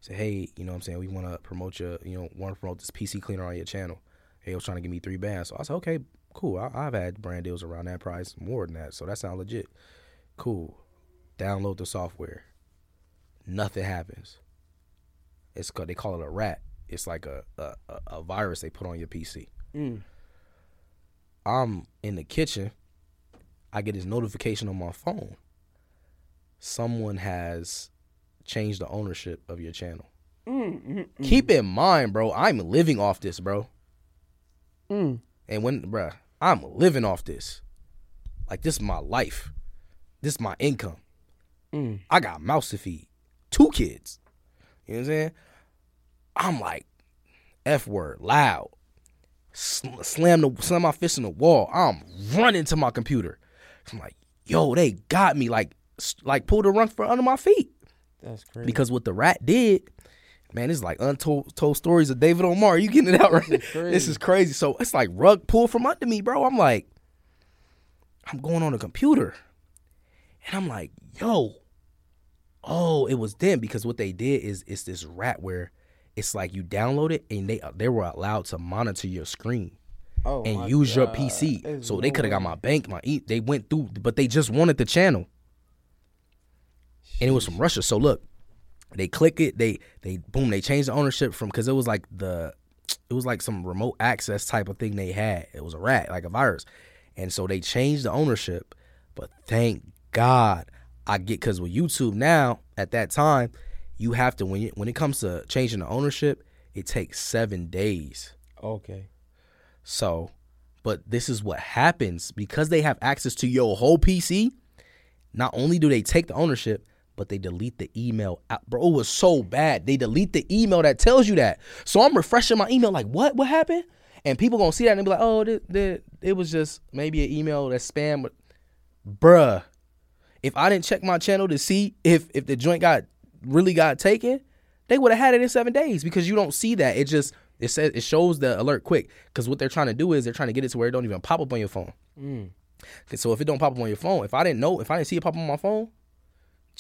Said, hey, you know what I'm saying? We want to promote your, you know, want to promote this PC cleaner on your channel. Hey, it was trying to give me three bands. So I said, okay, cool. I, I've had brand deals around that price, more than that. So that sounds legit. Cool. Download the software. Nothing happens. It's called, they call it a rat. It's like a, a, a- a virus they put on your PC. Mm. I'm in the kitchen. I get this notification on my phone. Someone has changed the ownership of your channel. Keep in mind, bro, I'm living off this, bro. Mm. And when, bro, I'm living off this. Like, this is my life. This is my income. Mm. I got mouse to feed. Two kids. You know what I'm saying? I'm like, F word, loud. Sl- slam the slam my fist in the wall. I'm running to my computer. I'm like, yo, they got me. Like, like pull the rug for under my feet. That's crazy. Because what the rat did, man, it's like untold told stories of David Omari. You getting it out right? This is crazy. This is crazy. So it's like rug pull from under me, bro. I'm like, I'm going on a computer, and I'm like, yo, oh, it was them because what they did is it's this rat where it's like you download it and they they were allowed to monitor your screen oh, and use your PC. There's So they could have got my bank, my e. They went through, but they just wanted the channel, and it was from Russia. So look, they click it, they they boom, they changed the ownership from because it was like the, it was like some remote access type of thing they had. It was a rat, like a virus, and so they changed the ownership. But thank God I get because with YouTube now at that time, you have to when you, when it comes to changing the ownership, it takes seven days. Okay. So, but this is what happens because they have access to your whole PC. Not only do they take the ownership, but they delete the email out. Bro, it was so bad. They delete the email that tells you that. So I'm refreshing my email, like, what? What happened? And people gonna see that and be like, oh, th- th- it was just maybe an email that's spam. But bruh, if I didn't check my channel to see if if the joint got really got taken, they would have had it in seven days because you don't see that. It just it says it shows the alert quick because what they're trying to do is they're trying to get it to where it don't even pop up on your phone. Mm. Okay, So if it don't pop up on your phone, if I didn't know, if I didn't see it pop up on my phone,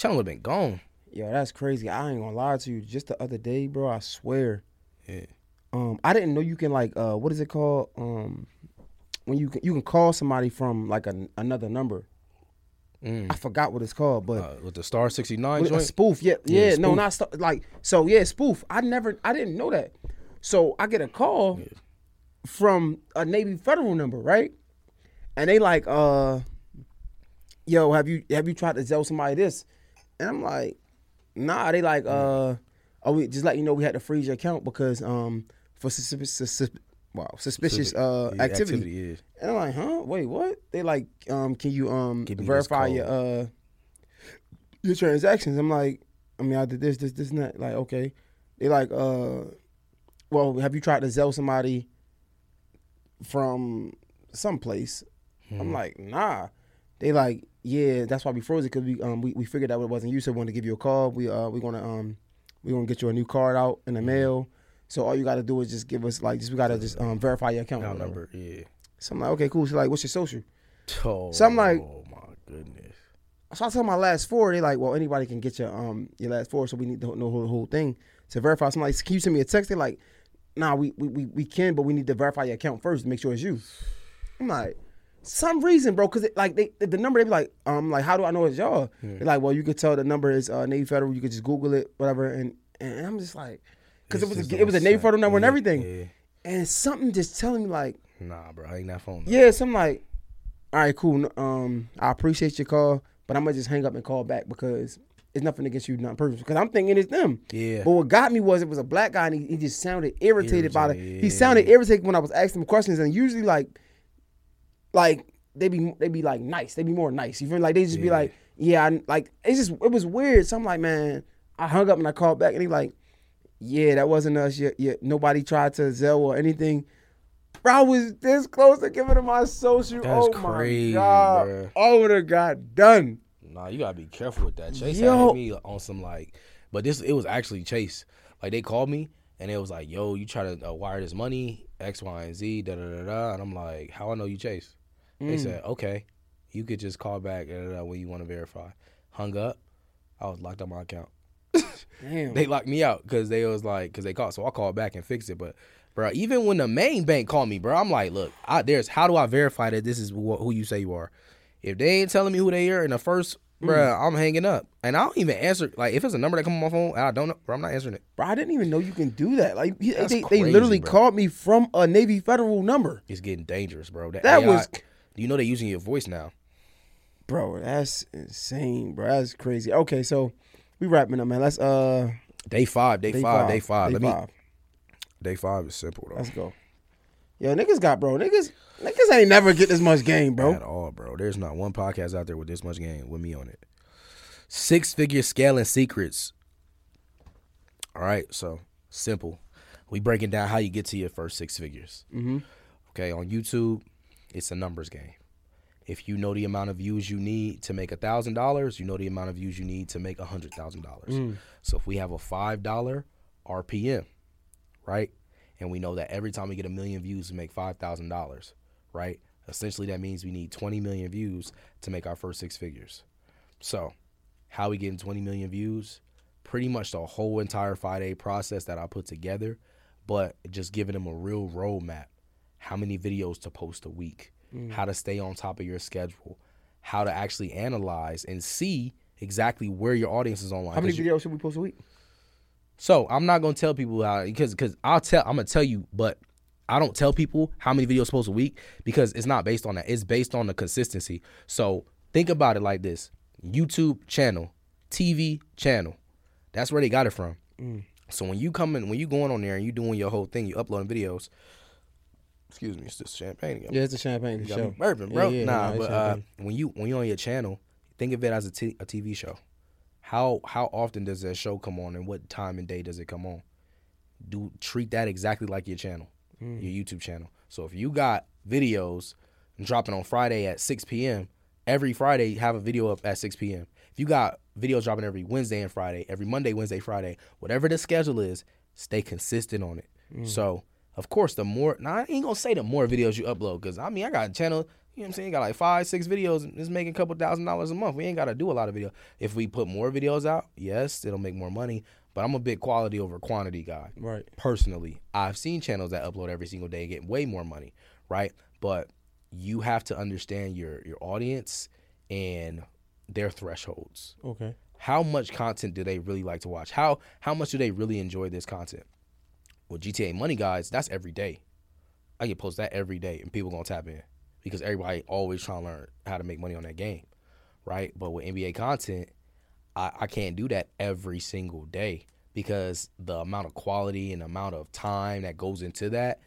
channel would have been gone. Yo, that's crazy. I ain't gonna lie to you. Just the other day, bro, I swear. Yeah. Um, I didn't know you can like uh what is it called? Um when you can you can call somebody from like a, another number. I forgot what it's called, but Uh, with the star sixty nine joint. spoof, yeah, Yeah, yeah, no, not stu- like so. Yeah, spoof. I never, I didn't know that. So I get a call from a Navy Federal number, right? And they like, uh, yo, have you have you tried to tell somebody this? And I'm like, nah. They like, uh, oh, we just let you know we had to freeze your account because um for suspicious, sus- wow, suspicious uh Yeah, activity. yeah. And I'm like, huh? Wait, what? They like, um, can you um Give me this verify your uh your transactions? I'm like, I mean, I did this, this, this, and that. Like, okay. They like, uh, well, have you tried to Zelle somebody from someplace? Hmm. I'm like, nah. They like, yeah, that's why we froze it because we um we, we figured out it wasn't you, so we wanted to give you a call. We uh we gonna um we gonna get you a new card out in the mail. So all you gotta do is just give us like just we gotta just um verify your account. whatever. number, yeah. So I'm like, okay, cool. So like, what's your social? Oh, So I'm like- oh my goodness. So I tell my last four. They like, well, anybody can get your um your last four, so we need to know the whole, whole thing to verify. So I'm like, can you send me a text? They're like, nah, we, we we we can, but we need to verify your account first to make sure it's you. I'm like, some reason, bro, because like they the number they be like, um, like how do I know it's y'all? They're like, well, you could tell the number is uh, Navy Federal. You could just Google it, whatever. And and I'm just like, because it was a, it was a Navy set. Federal number and everything, yeah. and something just telling me like, Nah, bro, I ain't that phone. yeah, something like, all right, cool. Um, I appreciate your call, but I'm gonna just hang up and call back because it's nothing against you, not personal. Because I'm thinking it's them. Yeah. But what got me was it was a black guy and he, he just sounded irritated, by it. Irritated, He sounded irritated when I was asking him questions, and usually like, like they be they be like nice, they be more nice. You feel like they just be like, yeah, I, like it's just it was weird. So I'm like, man, I hung up and I called back, and he like, yeah, that wasn't us. Yet, yet nobody tried to Zelle or anything. Bro, I was this close to giving him my social. That's oh crazy, my god, bruh. I would have got done. Nah, you gotta be careful with that. Chase Yo. had me on some like, but this it was actually Chase. Like they called me and it was like, "Yo, you try to uh, wire this money X, Y, and Z." Da da da da. And I'm like, "How I know you Chase?" They Mm. said, "Okay, you could just call back da, da, da, when you want to verify." Hung up. I was locked on my account. Damn. They locked me out because they was like, because they called. So I called back and fixed it. But, bro, even when the main bank called me, bro, I'm like, look, I, there's how do I verify that this is wh- who you say you are? If they ain't telling me who they are in the first, bro, Mm. I'm hanging up. And I don't even answer. Like, if it's a number that come on my phone and I don't know, bro, I'm not answering it. Bro, I didn't even know you can do that. Like he- That's they, they crazy, literally bro. called me from a Navy Federal number. It's getting dangerous, bro. That, That AI was- you know they're using your voice now? Bro, that's insane, bro. That's crazy. Okay, so we wrapping up, man. Let's uh Day five, day, day five, day five. Day Let me. five. Day five is simple though. Let's go. Yo, niggas got bro. Niggas niggas ain't never get this much game, bro. At all, bro. There's not one podcast out there with this much game with me on it. Six figure scaling secrets. All right, so simple. We breaking down how you get to your first six figures. Mm-hmm. Okay, on YouTube, it's a numbers game. If you know the amount of views you need to make a thousand dollars, you know the amount of views you need to make a hundred thousand dollars. Mm. So if we have a five dollar RPM, right, and we know that every time we get a million views, we make five thousand dollars, right? Essentially, that means we need twenty million views to make our first six figures. So, how we getting twenty million views? Pretty much the whole entire five day process that I put together, but just giving them a real roadmap. How many videos to post a week? Mm. How to stay on top of your schedule? How to actually analyze and see exactly where your audience is online. How many videos should we post a week? so I'm not gonna tell people how because because I'll tell I'm gonna tell you, but I don't tell people how many videos post a week because it's not based on that. It's based on the consistency. So think about it like this: YouTube channel, TV channel. That's where they got it from. Mm. So when you come in, when you going on there and you doing your whole thing, you uploading videos. Excuse me, it's just champagne again. Yeah, it's a champagne show. me burping, bro. Yeah, yeah, nah, it's but uh, when you when you're on your channel, think of it as a, t- a TV show. How how often does that show come on, and what time and day does it come on? Do treat that exactly like your channel, Mm. your YouTube channel. So if you got videos dropping on Friday at 6 p.m., every Friday have a video up at 6 p.m. If you got videos dropping every Wednesday and Friday, every Monday, Wednesday, Friday, whatever the schedule is, stay consistent on it. Mm. So of course, the more now I ain't gonna say the more videos you upload, cause I mean I got a channel, you know what I'm saying, got like five, six videos, and it's making a couple thousand dollars a month. We ain't gotta do a lot of video. If we put more videos out, yes, it'll make more money. But I'm a big quality over quantity guy Right. personally. I've seen channels that upload every single day and get way more money, right? But you have to understand your your audience and their thresholds. Okay. How much content do they really like to watch? How how much do they really enjoy this content? With GTA Money Guys, that's every day. I can post that every day and people gonna tap in because everybody always trying to learn how to make money on that game, right? But with NBA content, I, I can't do that every single day because the amount of quality and amount of time that goes into that.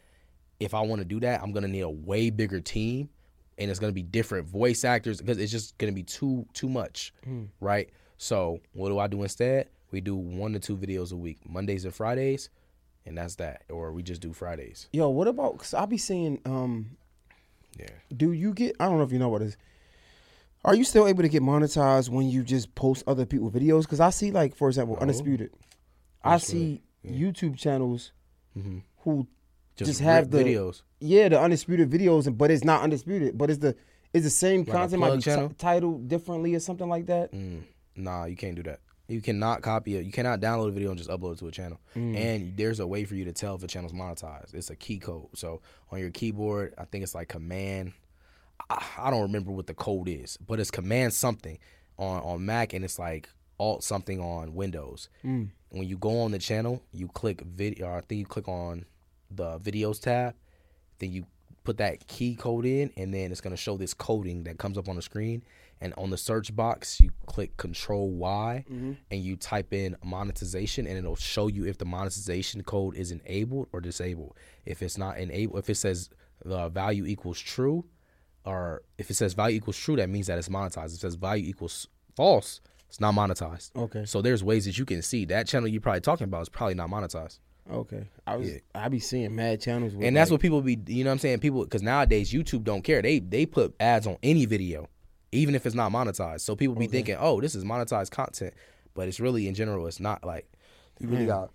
If I want to do that, I'm gonna need a way bigger team, and it's gonna be different voice actors because it's just gonna be too too much, hmm. right? So what do I do instead? We do one to two videos a week, Mondays and Fridays, and that's that. Or we just do Fridays. Yo, what about? Cause I be seeing. Um, Yeah. do you get? I don't know if you know what is. Are you still able to get monetized when you just post other people's videos? Because I see, like, for example, Undisputed. I see YouTube channels who just, have the videos. Yeah, the undisputed videos, and but it's not undisputed. But it's the it's the same a content, might be channel? titled differently or something like that. Mm, nah, you can't do that. You cannot copy it. You cannot download a video and just upload it to a channel. Mm. And there's a way for you to tell if a channel's monetized. It's a key code. So on your keyboard, I think it's like command. I, I don't remember what the code is, but it's command something on on Mac and it's like alt something on Windows. Mm. When you go on the channel, you click video. I think you click on the videos tab. Then you put that key code in, and then it's gonna show this coding that comes up on the screen. And on the search box, you click Control Y, mm-hmm. and you type in monetization, and it'll show you if the monetization code is enabled or disabled. If it's not enabled, if it says the value equals true, or if it says value equals true, that means that it's monetized. If it says value equals false, it's not monetized. Okay. So there's ways that you can see that channel you're probably talking about is probably not monetized. Okay. I was Yeah. I be seeing mad channels with And that's like, what people be, you know what I'm saying? People, because nowadays YouTube don't care. They they put ads on any video, even if it's not monetized. So people be thinking, oh, this is monetized content, but it's really in general, it's not like you really got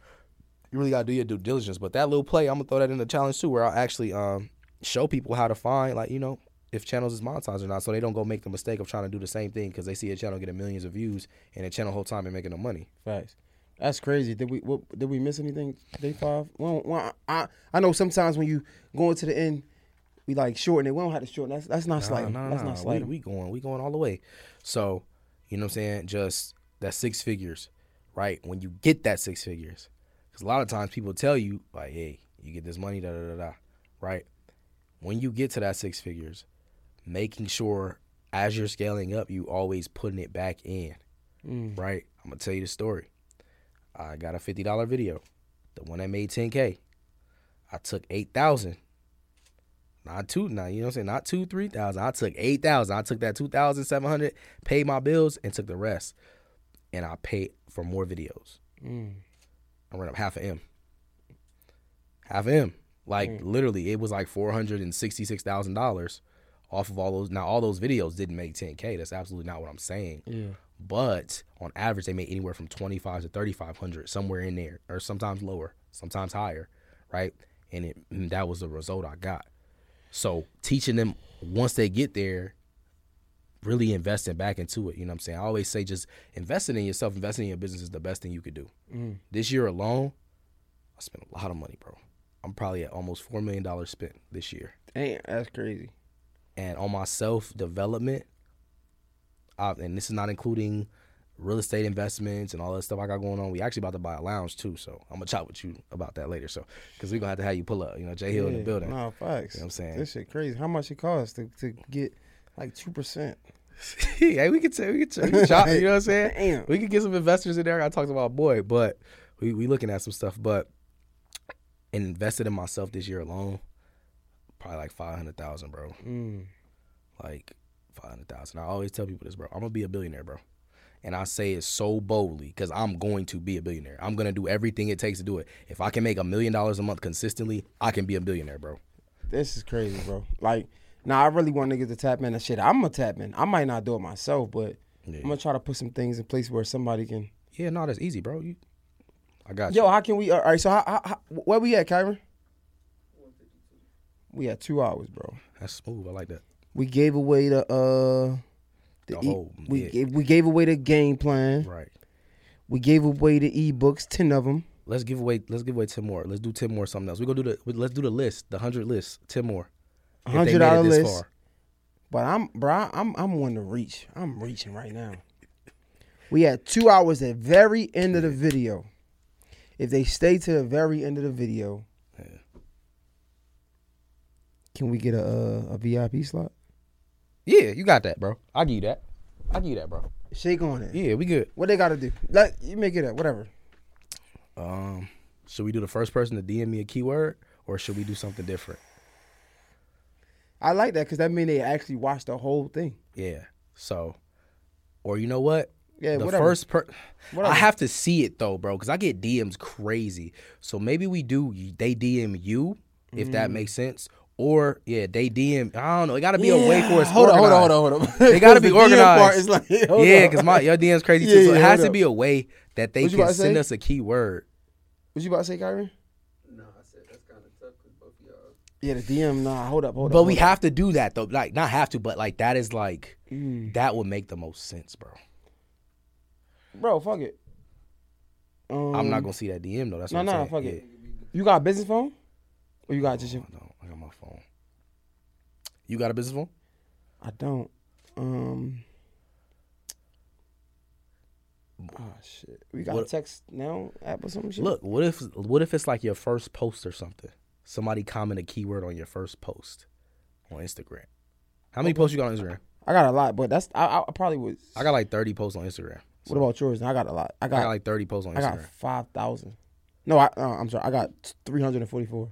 you really got to do your due diligence. But that little play, I'm gonna throw that in the challenge too, where I'll actually um show people how to find like you know if channels is monetized or not, so they don't go make the mistake of trying to do the same thing because they see a channel getting millions of views and the channel whole time and making no money. Facts. That's crazy. Did we what, did we miss anything? Day five. Well, well, I I know sometimes when you going to the end, we like shorten it. We don't have to shorten. That's that's not. Nah, nah, that's nah. not sliding. We, we going, we going all the way. So, you know what I'm saying? Just that six figures, right? When you get that six figures, because a lot of times people tell you like, hey, you get this money, da da da da, right? When you get to that six figures, making sure as you're scaling up, you always putting it back in, Mm. right? I'm gonna tell you the story. I got a fifty dollar video, the one that made 10k. I took eight thousand. Not two, now you know what I'm saying? Not two, three thousand. I took eight thousand. I took that two thousand seven hundred, paid my bills, and took the rest. And I paid for more videos. Mm. I ran up half a M. Half a M. Like literally, it was like four hundred and sixty-six thousand dollars off of all those. Now all those videos didn't make ten k. That's absolutely not what I'm saying. Yeah. But on average, they made anywhere from twenty five to thirty five hundred, somewhere in there, or sometimes lower, sometimes higher, right? And it and that was the result I got. So teaching them once they get there, really investing back into it. You know what I'm saying? I always say just investing in yourself, investing in your business is the best thing you could do. Mm. This year alone, I spent a lot of money, bro. I'm probably at almost four million dollars spent this year Damn, that's crazy. and on my self development, and this is not including real estate investments and all that stuff I got going on. We actually about to buy a lounge too, so I'm gonna chat with you about that later. So because we gonna have to have you pull up, you know, Jay Hill in the building. Nah, facts. You know what I'm saying? This shit crazy. How much it costs to, to get like two percent? hey, we could say we could, we could chop, you know what I'm saying? Damn. We could get some investors in there. I talked about boy, but we we looking at some stuff, but invested in myself this year alone, probably like five hundred thousand, bro. Mm. like five hundred thousand. I always tell people this, bro. I'm gonna be a billionaire, bro. And I say it so boldly because I'm going to be a billionaire. I'm gonna do everything it takes to do it. If I can make a million dollars a month consistently, I can be a billionaire, bro. This is crazy, bro. Like, nah, I really want niggas to tap in and shit. I'm gonna tap in. I might not do it myself, but I'm gonna try to put some things in place where somebody can. Yeah, no, that's easy, bro. You, I got you. Yo, how can we? All right, so how, how, how, where we at, Kyron? We at two hours, bro. That's smooth. I like that. We gave away the uh, the, The e- we yeah. gave we gave away the game plan. Right. We gave away the ebooks, ten of them. Let's give away. Let's give away ten more. Let's do ten more. Something else. We gonna do the. Let's do the list. The hundred list. Ten more. Hundred dollar list. far. But I'm, bro, I'm, I'm one to reach. I'm reaching right now. We had two hours at very end of the video. If they stay to the very end of the video, can we get a uh, a VIP slot? Yeah, you got that, bro. I'll give you that. I'll give you that, bro. Shake on it. Yeah, we good. What they got to do? Let you make it up. Whatever. Um, should we do the first person to DM me a keyword, or should we do something different? I like that because that means they actually watched the whole thing. Yeah. So, or you know what? Yeah, the whatever. first per, Whatever. I have to see it though, bro, because I get DMs crazy. So maybe we do. They DM you, if Mm. that makes sense. Or yeah, they DM. I don't know. It got to be a way for us. Hold on, hold on, hold on, hold on. They got to be The part organized. is like, yeah, because my your DM's crazy Yeah, too. So yeah, it has to up. be a way that they What can send us a keyword. What you about to say, Kyrie? No, I said that's kind of tough because both y'all. Yeah, the DM. Nah, hold up, hold up. But we up. have to do that though. Like not have to, but like that is like Mm. that would make the most sense, bro. bro. Fuck it. Um, I'm not gonna see that DM though. That's No, no, I'm saying. fuck Yeah. it. You got a business phone? Or you got just your? I don't. I got my phone. You got a business phone? I don't. Um. Oh shit. We got What- a text now app or some shit. Look, what if what if it's like your first post or something? Somebody comment a keyword on your first post on Instagram. How many posts you got on Instagram? I got a lot, but that's I, I probably would. I got like thirty posts on Instagram. What about yours? I got a lot. I I got, got like thirty posts on I got Instagram. five thousand. No, I uh, I'm sorry. I got three hundred and forty four.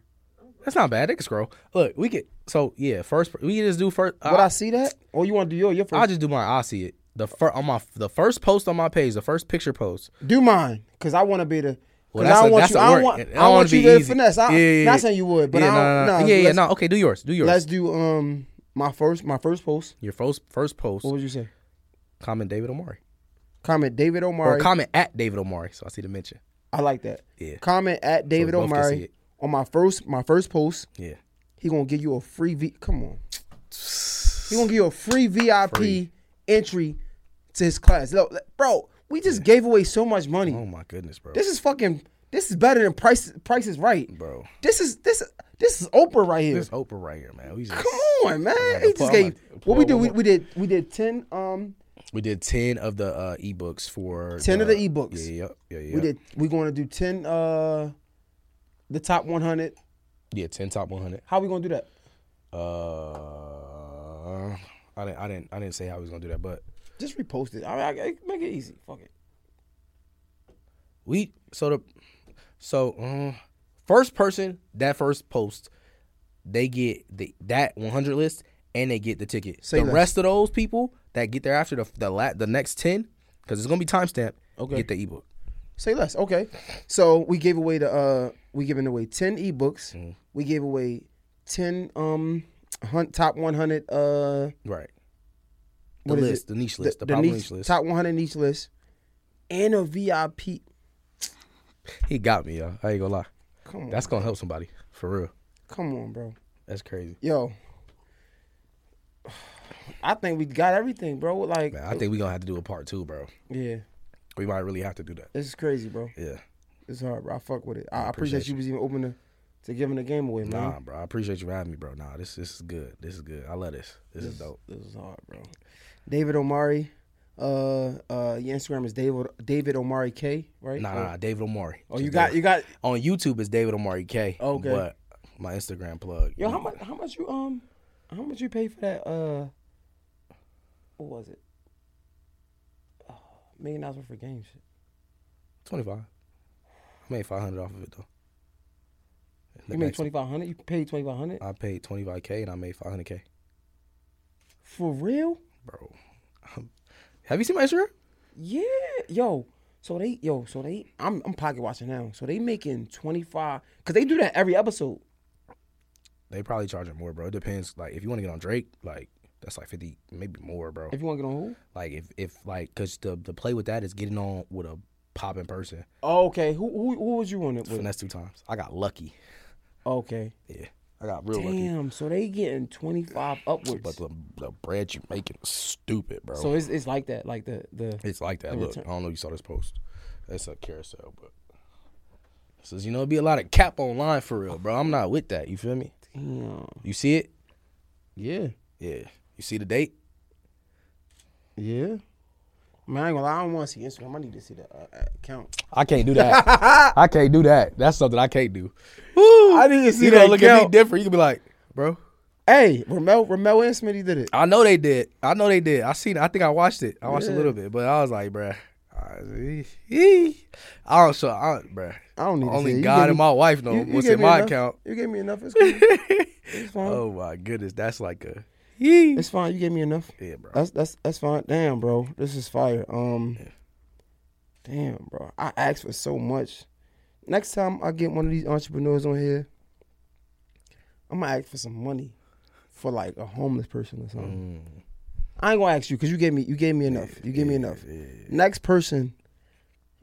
That's not bad. They can scroll. Look, we could. So yeah, first we can just do first. Would I see that? Or you want to do your your 1st I'll just do mine. I'll see it. The first on my the first post on my page, the first picture post. do mine because I want to be the. Well, that's I don't a- want that's you. I don't want. I don't you be to easy. finesse. I, Yeah, yeah, Not saying you would, but yeah, I no, don't. no, no. nah, yeah, yeah, no. Okay, do yours. Do yours. Let's do um my first my first post. Your first first post. What would you say? Comment David Omari Comment David or Omari. comment at David Omari. So I see the mention. I like that. Yeah. Comment at David see Omari it. On my first my first post. Yeah. He gonna give you a free V. Come on. He gonna give you a free VIP Free. entry to his class. Look, bro, we just gave away so much money. Oh my goodness, bro. This is fucking. This is better than Price. Price is Right, bro. This is this. This is Oprah right here. This Oprah right here, man. We just Come on, man. He just gave. gonna What we did? We, we did. We did ten. Um, we did ten of the uh, ebooks for 10 of the ebooks. Yeah, yeah, yeah, yeah. we did. We're going to do ten. Uh, the top one hundred. Yeah, ten top one hundred. How we gonna do that? Uh, I didn't, I didn't, I didn't say how we was gonna do that, but Just repost it. I, I, I- make it easy. Fuck it. we so the so uh, first person that first post, they get the that one hundred list and they get the ticket. Say the less. rest of those people that get there after the the la, the next ten because it's gonna be timestamped. Okay. get the ebook. Say less. Okay. So we gave away the uh we giving away ten ebooks. Mm-hmm. We gave away ten um hunt, top one hundred uh Right. The list, it? the niche list, the, the popular niche- niche list. top one hundred niche list, and a VIP. He got me, yo. I ain't gonna lie. Come on, That's gonna help somebody for real. come on, bro. That's crazy. Yo, I think we got everything, bro. Like, Man, I think we gonna have to do a part two, bro. yeah, We might really have to do that. this is crazy, bro. Yeah. It's hard, bro. I fuck with it. I, I appreciate, appreciate you was even open to, to giving the game away, man. Nah, bro. I appreciate you having me, bro. Nah, this this is good. This is good. I love this. This is dope. This is hard, bro. David Omari. Uh, uh, your Instagram is David David Omari K, right? Nah, nah, nah, David Omari. Oh, you got David. you got. on YouTube is David Omari K. Okay. But my Instagram plug. Yo, how much? How much you um? How much you pay for that? Uh, what was it? Million dollars worth of game shit. Twenty five. I made five hundred off of it though. The You made twenty five hundred. You paid twenty five hundred I paid twenty five K and I made five hundred K. for real? Bro. Have you seen my Instagram? Yeah, yo. So they, yo, so they, I'm, I'm pocket watching now. So they making twenty five, cause they do that every episode. They probably charge charging more, bro. It depends. Like if you want to get on Drake, like that's like fifty, maybe more, bro. If you want to get on who? Like if if like because the the play with that is getting on with a popping person. Oh, okay. Who, who, who was you on it with? Finesse two times. I got lucky. Okay. Yeah, I got real lucky. Damn. So they getting twenty five upwards. But the the bread you making is stupid, bro. so it's, it's like that, like the the. It's like that. The Look, return- I don't know if you saw this post. It's a carousel, but it says you know it'd be a lot of cap online for real, bro. I'm not with that. You feel me? Damn. You see it? Yeah. Yeah. You see the date? Yeah. Man, I ain't gonna lie. I don't want to see Instagram. I need to see the uh, account. I can't do that. I can't do that. That's something I can't do. I need to see You that gonna look at me account. different. You can be like, bro. Hey, Ramel, Ramel and Smitty did it. I know they did. I know they did. I seen. I think I watched it. I watched a little bit, but I was like, bruh. I I don't show, I, bruh. I don't need Only it. God gave and me- my wife know You- you what's in my enough. account. You gave me enough. It's cool. it's fine. Oh my goodness, that's like a yee. It's fine. You gave me enough. Yeah, bro. That's that's that's fine. Damn, bro. This is fire. Um. Damn, bro. I asked for so much. Next time I get one of these entrepreneurs on here, I'm gonna ask for some money for like a homeless person or something. I ain't gonna ask you because you gave me you gave me enough. You gave me enough. Next person,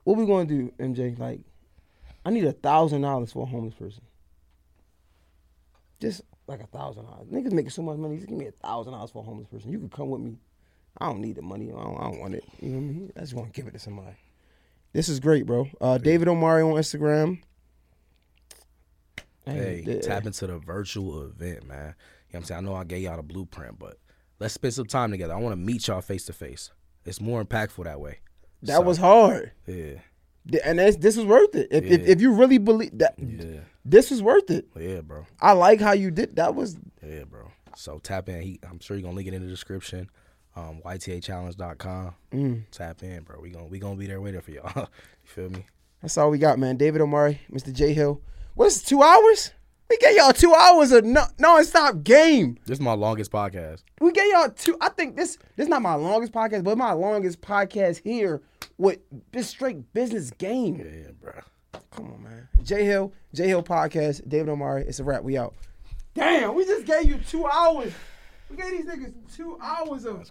what we gonna do, MJ? Like, I need a thousand dollars for a homeless person. Just like a thousand dollars. Niggas making so much money. Just give me a thousand dollars for a homeless person. You could come with me. I don't need the money. I don't, I don't want it. You know what I mean? I just want to give it to somebody. This is great, bro. Uh, David Omari on Instagram. Hey, yeah. tap into the virtual event, man. You know what I'm saying? I know I gave y'all the blueprint, but let's spend some time together. I want to meet y'all face to face. It's more impactful that way. That So, was hard. Yeah, And this is worth it. If, if Yeah. if you really believe that, yeah, this is worth it. yeah, bro. I like how you did. That was Yeah, bro. So tap in. He, I'm sure you're gonna link it in the description. Um, YTAchallenge.com. Mm. Tap in, bro. We gonna we gonna be there waiting for y'all. you feel me? that's all we got, man. David Omari, Mr. Jay Hill. What's two hours? We gave y'all two hours of no non-stop game. This is my longest podcast. We gave y'all two. I think this this is not my longest podcast, but my longest podcast here with this straight business game. Yeah, bro. Come on, man. Jay Hill, Jay Hill podcast, David Omari. It's a wrap. We out. Damn, we just gave you two hours. We gave these niggas two hours of.